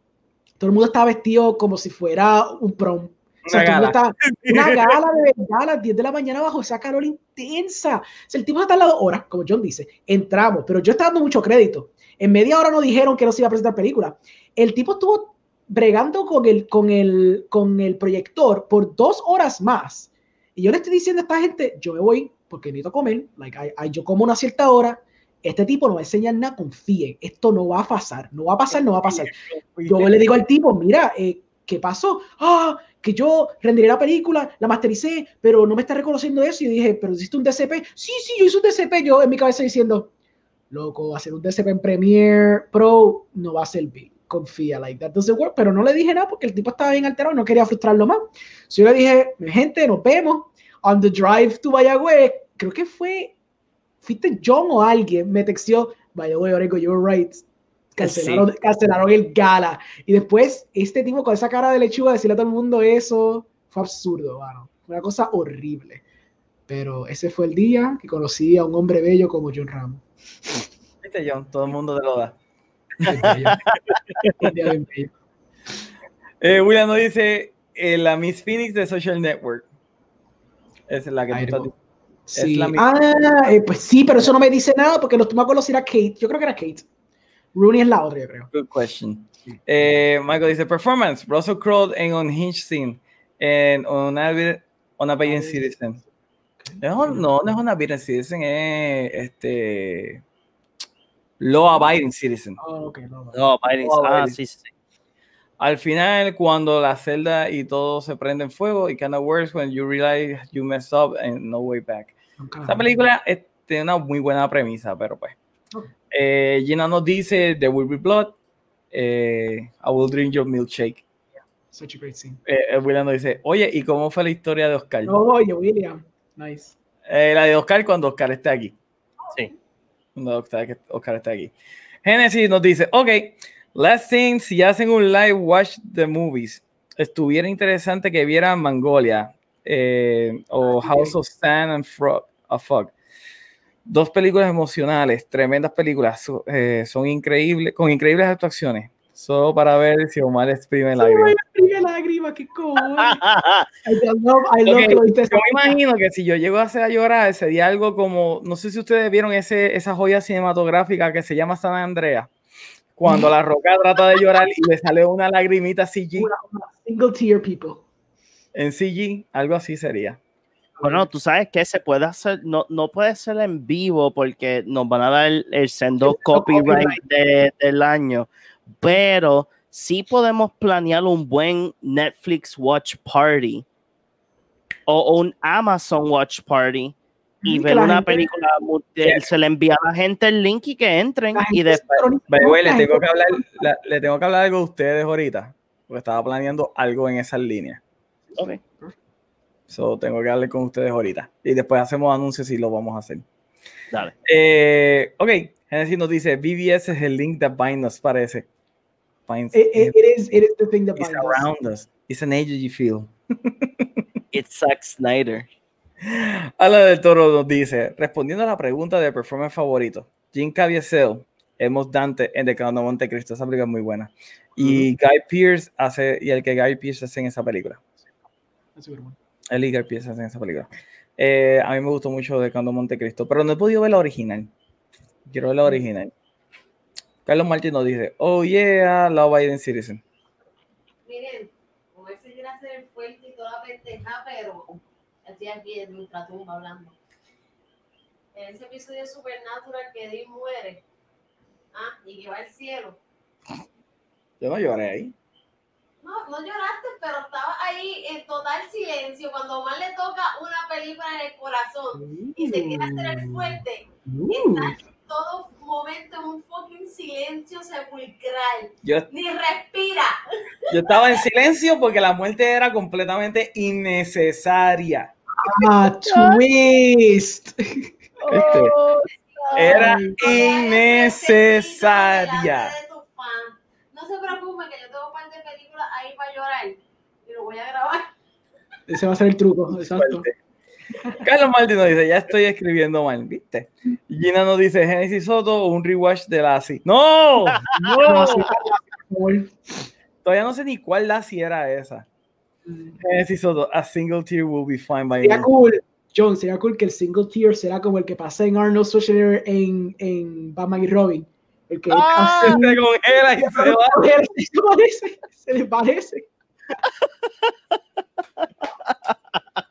Todo el mundo estaba vestido como si fuera un prom. O sea, Una todo el mundo gala. estaba- una gala de verdad a las 10 de la mañana bajo esa calor intensa. O sea, el tipo está a las dos horas, como John dice. Entramos, pero yo estaba dando mucho crédito. En media hora nos dijeron que no se iba a presentar película. El tipo estuvo bregando con el, con el, con el proyector por dos horas más. Y yo le estoy diciendo a esta gente, yo me voy porque necesito comer. Like, I- I- yo como una cierta hora. Este tipo no va a enseñar nada, confíen. Esto no va a pasar, no va a pasar, no va a pasar. Yo le digo al tipo, mira, eh, ¿qué pasó? Ah, que yo rendiré la película, la mastericé, pero no me está reconociendo eso. Y dije, pero hiciste un DCP. Sí, sí, yo hice un DCP. Yo en mi cabeza diciendo, loco, hacer un DCP en Premiere Pro no va a servir. Confía, like that doesn't work. Pero no le dije nada porque el tipo estaba bien alterado y no quería frustrarlo más. So yo le dije, gente, nos vemos on the drive to Mayagüez. Creo que fue, fuiste John o alguien, me texteó, vaya, güey, Oreco, you're right. Cancelaron, cancelaron el gala. Y después, este tipo con esa cara de lechuga, decirle a todo el mundo eso, fue absurdo, mano. Una cosa horrible. Pero ese fue el día que conocí a un hombre bello como John Ramos. Viste, John, todo el mundo te lo da. Eh, William nos dice eh, la Miss Phoenix de Social Network. Esa es la que tú Ay, estás no. Sí. la misma. Ah, eh, pues sí, pero eso no me dice nada porque me acuerdo si era Kate. Yo creo que era Kate. Rooney es la otra, yo creo. Good question. Michael dice performance. Russell Crowe en Unhinged Scene. En On a, on Beaten Citizen. No, no, no es On Beaten Citizen, es este. Law Abiding Citizen. Oh, ok, no, no. No, Biden. Oh, Ah, sí, sí. Al final, cuando la celda y todo se prende en fuego, it kinda works when you realize you messed up and no way back. La Esta película es- tiene una muy buena premisa, pero pues. Ok. Eh, Gina nos dice: There will be blood. eh, I will drink your milkshake. Such a great scene. Eh, eh, William nos dice: Oye, ¿y cómo fue la historia de Oscar? No, oye, William. Nice. Eh, la de Oscar cuando Oscar esté aquí. Sí. Cuando Oscar, esté aquí. Genesis nos dice: Ok, last thing, si hacen un live watch the movies, estuviera interesante que vieran Mangolia eh, o House of Sand and Frog, a Fog. Dos películas emocionales, tremendas películas, eh, son increíbles, con increíbles actuaciones. Solo para ver si Omar exprime lágrimas. Primer lágrima, qué cool. I love, I love Ok, que lo viste Yo me imagino que si yo llego a hacer a llorar, sería algo como, no sé si ustedes vieron ese, esa joya cinematográfica que se llama San Andrea, cuando la roca trata de llorar y le sale una lagrimita CG, single tier people. en CG, algo así sería. Bueno, tú sabes que se puede hacer, no, no puede ser en vivo porque nos van a dar el, el sendo copyright copyright. de- del año, pero sí podemos planear un buen Netflix Watch Party o un Amazon Watch Party y ver una gente- película, eh, se le envía a la gente el link y que entren La y después le tengo que hablar, la- le tengo que hablar algo de ustedes ahorita, porque estaba planeando algo en esas líneas. Ok. So, tengo que hablar con ustedes ahorita. Y después hacemos anuncios y lo vamos a hacer. Dale. Eh, ok, Genesis nos dice, BBS es el link that binds us, parece. Binds It, it- it is, it is the thing that It's binds us. around us. It's an energy field. It's Zack Snyder. Ala del Toro nos dice, respondiendo a la pregunta de performance favorito, Jim Caviezel, Emos Dante en The Count of Monte Cristo, esa película es muy buena. Y Guy Pearce hace, y el que Guy Pearce hace en esa película. That's a good one. Él y Guy Pearce hacen esa película. Eh, a mí me gustó mucho The Count of Monte Cristo, pero no he podido ver la original. Quiero ver la original. Carlos Martín nos dice, oh yeah, la Biden Citizen. Miren, como él se quiere hacer el fuerte y toda la pendeja, pero estoy aquí en ultratumba hablando. En ese episodio de Supernatural que Dean muere, ah, y que va al cielo. Yo no lloré ahí. No, no lloraste, pero estaba ahí en total silencio cuando Omar le toca una película en el corazón y se quiere hacer el fuerte. Uh, Está todo momento en un fucking silencio sepulcral. Yo, Ni respira. yo estaba en silencio porque la muerte era completamente innecesaria. ah, twist. Este, era innecesaria. No se preocupe que yo tengo un par de películas ahí para llorar y lo voy a grabar. Ese va a ser el truco, exacto. Fuerte. Carlos Martín nos dice, ya estoy escribiendo mal, ¿viste? Gina nos dice, Genesis Soto un rewatch de Lassie. ¡No! No, todavía no sé ni cuál Lassie era esa. Genesis Soto, a single tear will be fine by Sería me. cool, John, sería cool que el single tier será como el que pasa en Arnold Schwarzenegger en, en Batman y Robin. El que Ah. Se congela y se va. se parece, se le parece.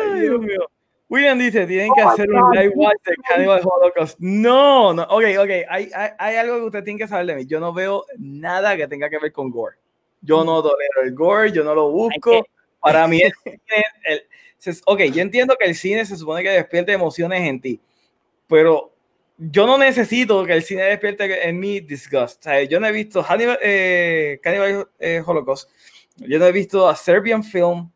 Ay, Dios mío. William dice, tienen que Oh hacer un live watch de Cannibal Holocaust. No, no, ok, ok, hay, hay, hay algo que usted tiene que saber de mí. Yo no veo nada que tenga que ver con gore. Yo no tolero el gore, yo no lo busco. Para mí, el el- se- ok, yo entiendo que el cine se supone que despierte emociones en ti, pero yo no necesito que el cine despierte en mí disgust. O sea, yo no he visto Hannibal, eh, Cannibal eh, Holocaust, yo no he visto a Serbian Film,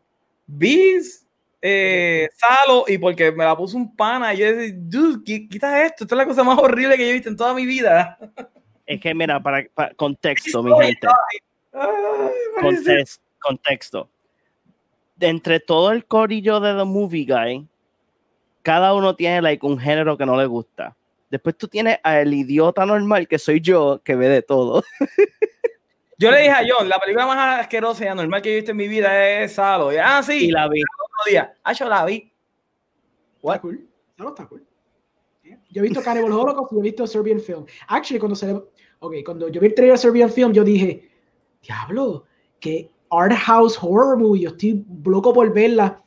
Bees, eh, Salo, y porque me la puso un pana, y yo decía, dude, qui- quita esto, esto es la cosa más horrible que yo he visto en toda mi vida. Es que mira, para, para- contexto, mi gente. Ay, Context- contexto. De entre todo el corillo de The Movie Guy, cada uno tiene like, un género que no le gusta. Después tú tienes al idiota normal, que soy yo, que ve de todo. Yo le dije a John, la película más asquerosa y anormal que he visto en mi vida es Salo. Y, ah, sí, Y la vi. otro día. Ah, yo la vi. What? Está cool. No, está cool. Yo he visto Cannibal Holocaust y he visto Serbian Film. Actually, cuando se Ok, cuando yo vi el trailer de Serbian Film, yo dije, diablo, que art house horror movie, yo estoy loco por verla.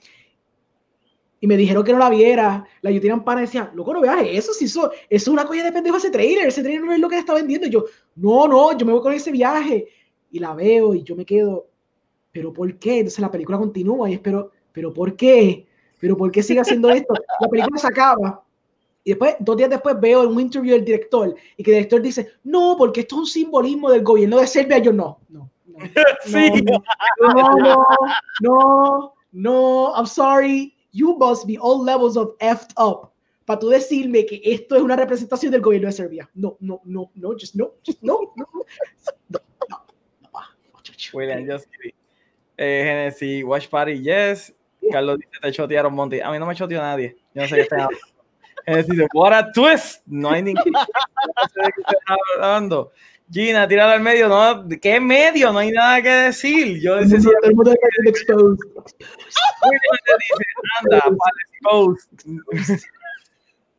Y me dijeron que no la viera. La yo tenía un pana y decía, loco, no veas eso, si eso, eso es una cosa de pendejo ese trailer, ese trailer no es lo que le está vendiendo. Y yo, no, no, yo me voy con ese viaje. Y la veo y yo me quedo, ¿pero por qué? Entonces la película continúa y espero, ¿pero por qué? ¿Pero por qué sigue haciendo esto? La película se acaba. Y después, dos días después, veo un interview del director y que el director dice, no, porque esto es un simbolismo del gobierno de Serbia. Yo, no, no, no. Sí. No, no, no, no, no, I'm sorry. You must be all levels of effed up para tú decirme que esto es una representación del gobierno de Serbia. No, no, no, no, just no, just no, no, no. William, just. Eh, Genesis, Watch Party, yes. Carlos dice, te chotearon, Monty. A mí no me choteó nadie. Yo no sé qué están hablando. Genesis dice, what a twist. No hay ningún... no sé de qué están hablando. Gina, tíralo al medio. No, ¿de ¿Qué medio? No hay nada que decir. Yo mundo- todo el mundo está siendo exposed. William le dice, anda, Exposed.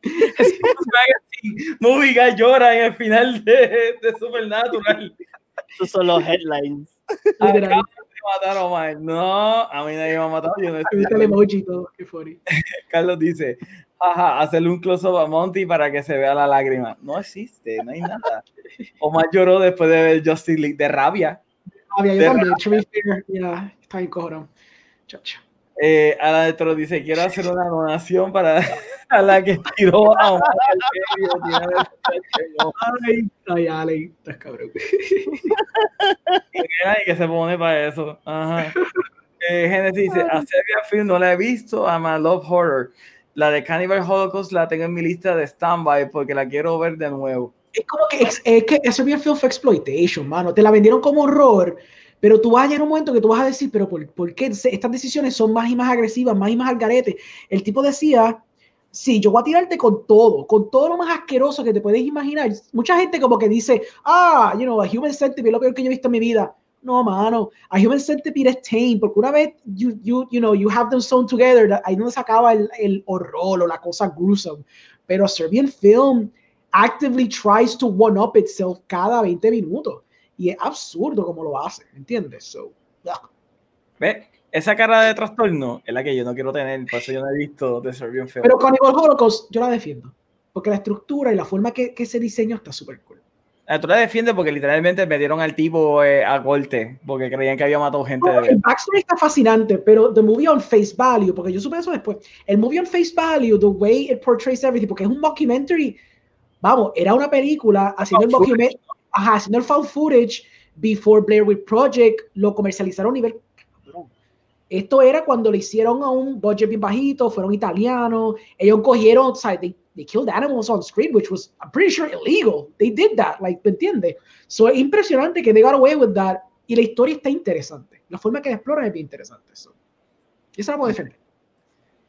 Exposed Magazine. Movie Guy llora en el final de, de Supernatural. Esos son los headlines. Literal. Matar a Omar. No, a mí nadie me ha matado. Yo no el emoji todo, qué funny. Carlos dice, jaja, hacerle un close-up a Monty para que se vea la lágrima. No existe, no hay nada. Omar lloró después de ver Justice League de rabia. Había yo De también, to be fair, ya, está bien cojonado. Chacho. Eh, Toro dice, quiero hacer una donación para a la que tiró a Omar Ay, ay, Ale, estás cabrón. Ay, que se pone para eso. Ajá. Eh, Genesis dice, a Serbia Film no la he visto, a My Love Horror. La de Cannibal Holocaust la tengo en mi lista de standby porque la quiero ver de nuevo. Es como que es, es que bien film fue exploitation, mano. Te la vendieron como horror, pero tú vas a llegar a un momento que tú vas a decir, pero ¿por, por qué estas decisiones son más y más agresivas, más y más al garete? El tipo decía, sí, yo voy a tirarte con todo, con todo lo más asqueroso que te puedes imaginar. Mucha gente como que dice, ah, you know, a human centipede es lo peor que yo he visto en mi vida. No, mano, a human centipede es tame, porque una vez you, you, you know, you have them sewn together, ahí no se acaba el, el horror o la cosa gruesome. Pero Serbian film actively tries to one up itself cada 20 minutos. Y es absurdo como lo hace, ¿entiendes? So, ugh. ¿Ves? Esa cara de trastorno es la que yo no quiero tener, por eso yo no he visto The Serbian Film. Pero Cannibal Holocaust yo la defiendo. Porque la estructura y la forma que, que se diseñó está súper cool. Ah, tú la defiendes porque literalmente metieron al tipo eh, a corte porque creían que había matado gente de No, el verdad. backstory está fascinante, pero the movie on face value, porque yo supe eso después, el movie on face value, the way it portrays everything, porque es un mockumentary, vamos, era una película haciendo el Found mockumentary, ajá, haciendo el found footage before Blair Witch Project, lo comercializaron a nivel. Esto era cuando le hicieron a un budget bien bajito, fueron italianos, ellos cogieron, o sea, they, they killed animals on screen, which was, I'm pretty sure, illegal. They did that, like, ¿me entiendes? So, es impresionante que they got away with that, y la historia está interesante. La forma que la exploran es bien interesante. So. Esa la puedo defender.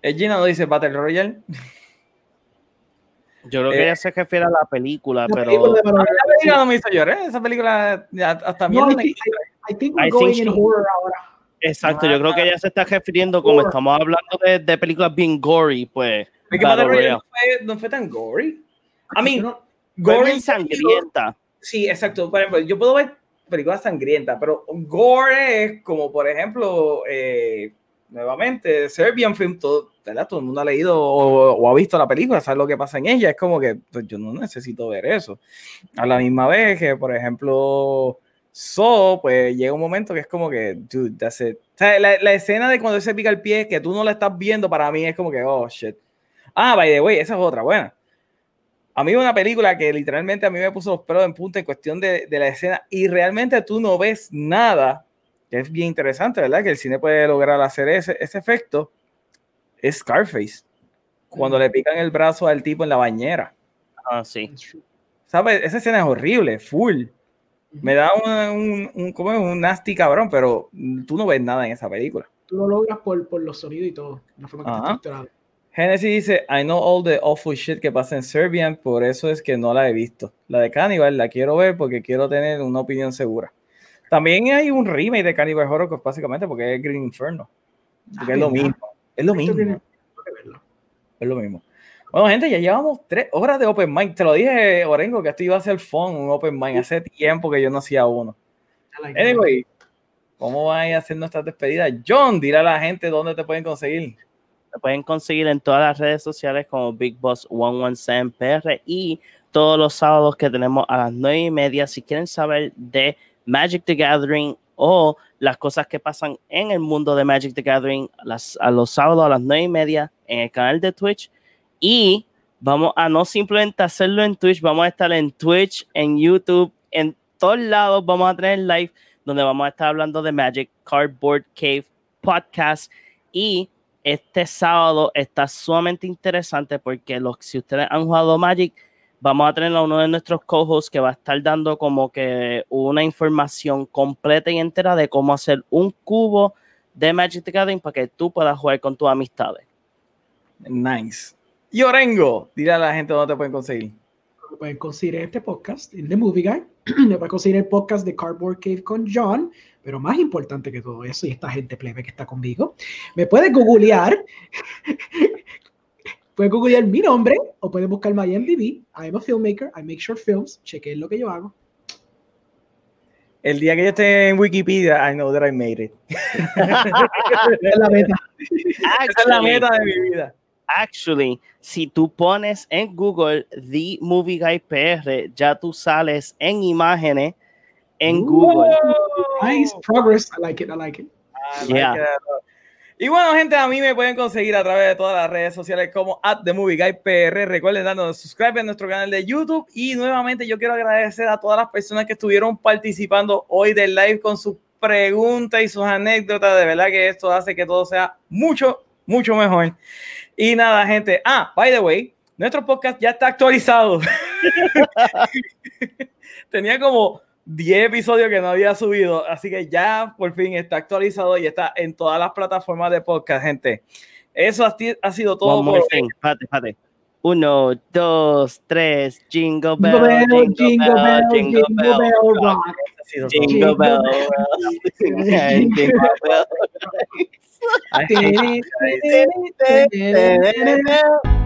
Eh, Gina no dice Battle Royale. Yo creo que Eh, ella se refiere a la película, La pero película de A mí película no me hizo llorar. Esa película ya hasta No, mierda I, think, I think we're I going think in she- horror ahora. Exacto, yo creo que ella se está refiriendo, como Gore. estamos hablando de, de películas bien gory, pues. Royale Royale. no fue, no fue tan gory. I mean, Yo no- gory sangrienta. Sí, exacto. Por ejemplo, yo puedo ver películas sangrientas, pero gore es como, por ejemplo, eh, nuevamente, Serbian Film, todo, ¿verdad? todo el mundo ha leído o, o ha visto la película, sabe lo que pasa en ella. Es como que pues, yo no necesito ver eso. A la misma vez que, por ejemplo, So, pues llega un momento que es como que, dude, that's it. O sea, la, la escena de cuando se pica el pie, que tú no la estás viendo, para mí es como que, oh, shit. Ah, by the way, esa es otra buena. A mí una película que literalmente a mí me puso los pelos en punta en cuestión de, de la escena y realmente tú no ves nada, es bien interesante, ¿verdad? Que el cine puede lograr hacer ese, ese efecto, es Scarface. Cuando le pican el brazo al tipo en la bañera. Ah, sí. ¿Sabes? Esa escena es horrible, full. Me da un, un, un, ¿cómo es? un nasty cabrón, pero tú no ves nada en esa película. Tú lo logras por, por los sonidos y todo. La forma que está Ajá. estructurado. Genesis dice, I know all the awful shit que pasa en Serbian, por eso es que no la he visto. La de Cannibal la quiero ver porque quiero tener una opinión segura. También hay un remake de Cannibal Holocaust, básicamente, porque es Green Inferno. Porque es lo mismo. Es lo mismo. tiene-. Es lo mismo. Bueno, gente, ya llevamos tres horas de Open Mind. Te lo dije, Orengo, que esto iba a ser fun, un Open Mind. Hace tiempo que yo no hacía uno. Like. Anyway, ¿cómo van a hacer nuestras despedidas? John, dile a la gente dónde te pueden conseguir. Me pueden conseguir en todas las redes sociales como Big Boss 117 PR y todos los sábados que tenemos a las nueve y media. Si quieren saber de Magic the Gathering o las cosas que pasan en el mundo de Magic the Gathering, las, a los sábados a las nueve y media en el canal de Twitch. Y vamos a no simplemente hacerlo en Twitch, vamos a estar en Twitch, en YouTube, en todos lados. Vamos a tener live donde vamos a estar hablando de Magic Cardboard Cave Podcast y este sábado está sumamente interesante porque los, si ustedes han jugado Magic, vamos a tener a uno de nuestros co-hosts que va a estar dando como que una información completa y entera de cómo hacer un cubo de Magic the Gathering para que tú puedas jugar con tus amistades. Nice. Y Orengo, dile a la gente dónde te pueden conseguir. Me pueden conseguir este podcast en The Movie Guy. Pueden conseguir el podcast de Cardboard Cave con John. Pero más importante que todo eso, y esta gente plebe que está conmigo, me pueden googlear. Pueden googlear mi nombre o pueden buscar my IMDb. I'm a filmmaker. I make short films. Chequen lo que yo hago. El día que yo esté en Wikipedia, I know that I made it. Esa es la meta. Esa es la meta de mi vida. Actually, si tú pones en Google The Movie Guy PR, ya tú sales en imágenes en Google. Nice progress. I like it. I like it. Ah, Yeah. like that. Y bueno, gente, a mí me pueden conseguir a través de todas las redes sociales como at The Movie Guy PR. Recuerden darnos subscribe a nuestro canal de YouTube. Y nuevamente yo quiero agradecer a todas las personas que estuvieron participando hoy del live con sus preguntas y sus anécdotas. De verdad que esto hace que todo sea mucho, mucho mejor. Y nada, gente. Ah, by the way, nuestro podcast ya está actualizado. Tenía como 10 episodios que no había subido, así que ya por fin está actualizado y está en todas las plataformas de podcast, gente. Eso ha, ha sido todo. One more por- thing. Espérate, espérate. Uno, dos, tres. Jingle bell, Jingle bell, jingle, jingle bell, bell, jingle jingle bell. Jingle bell. Jingle bell. Ay, Bell.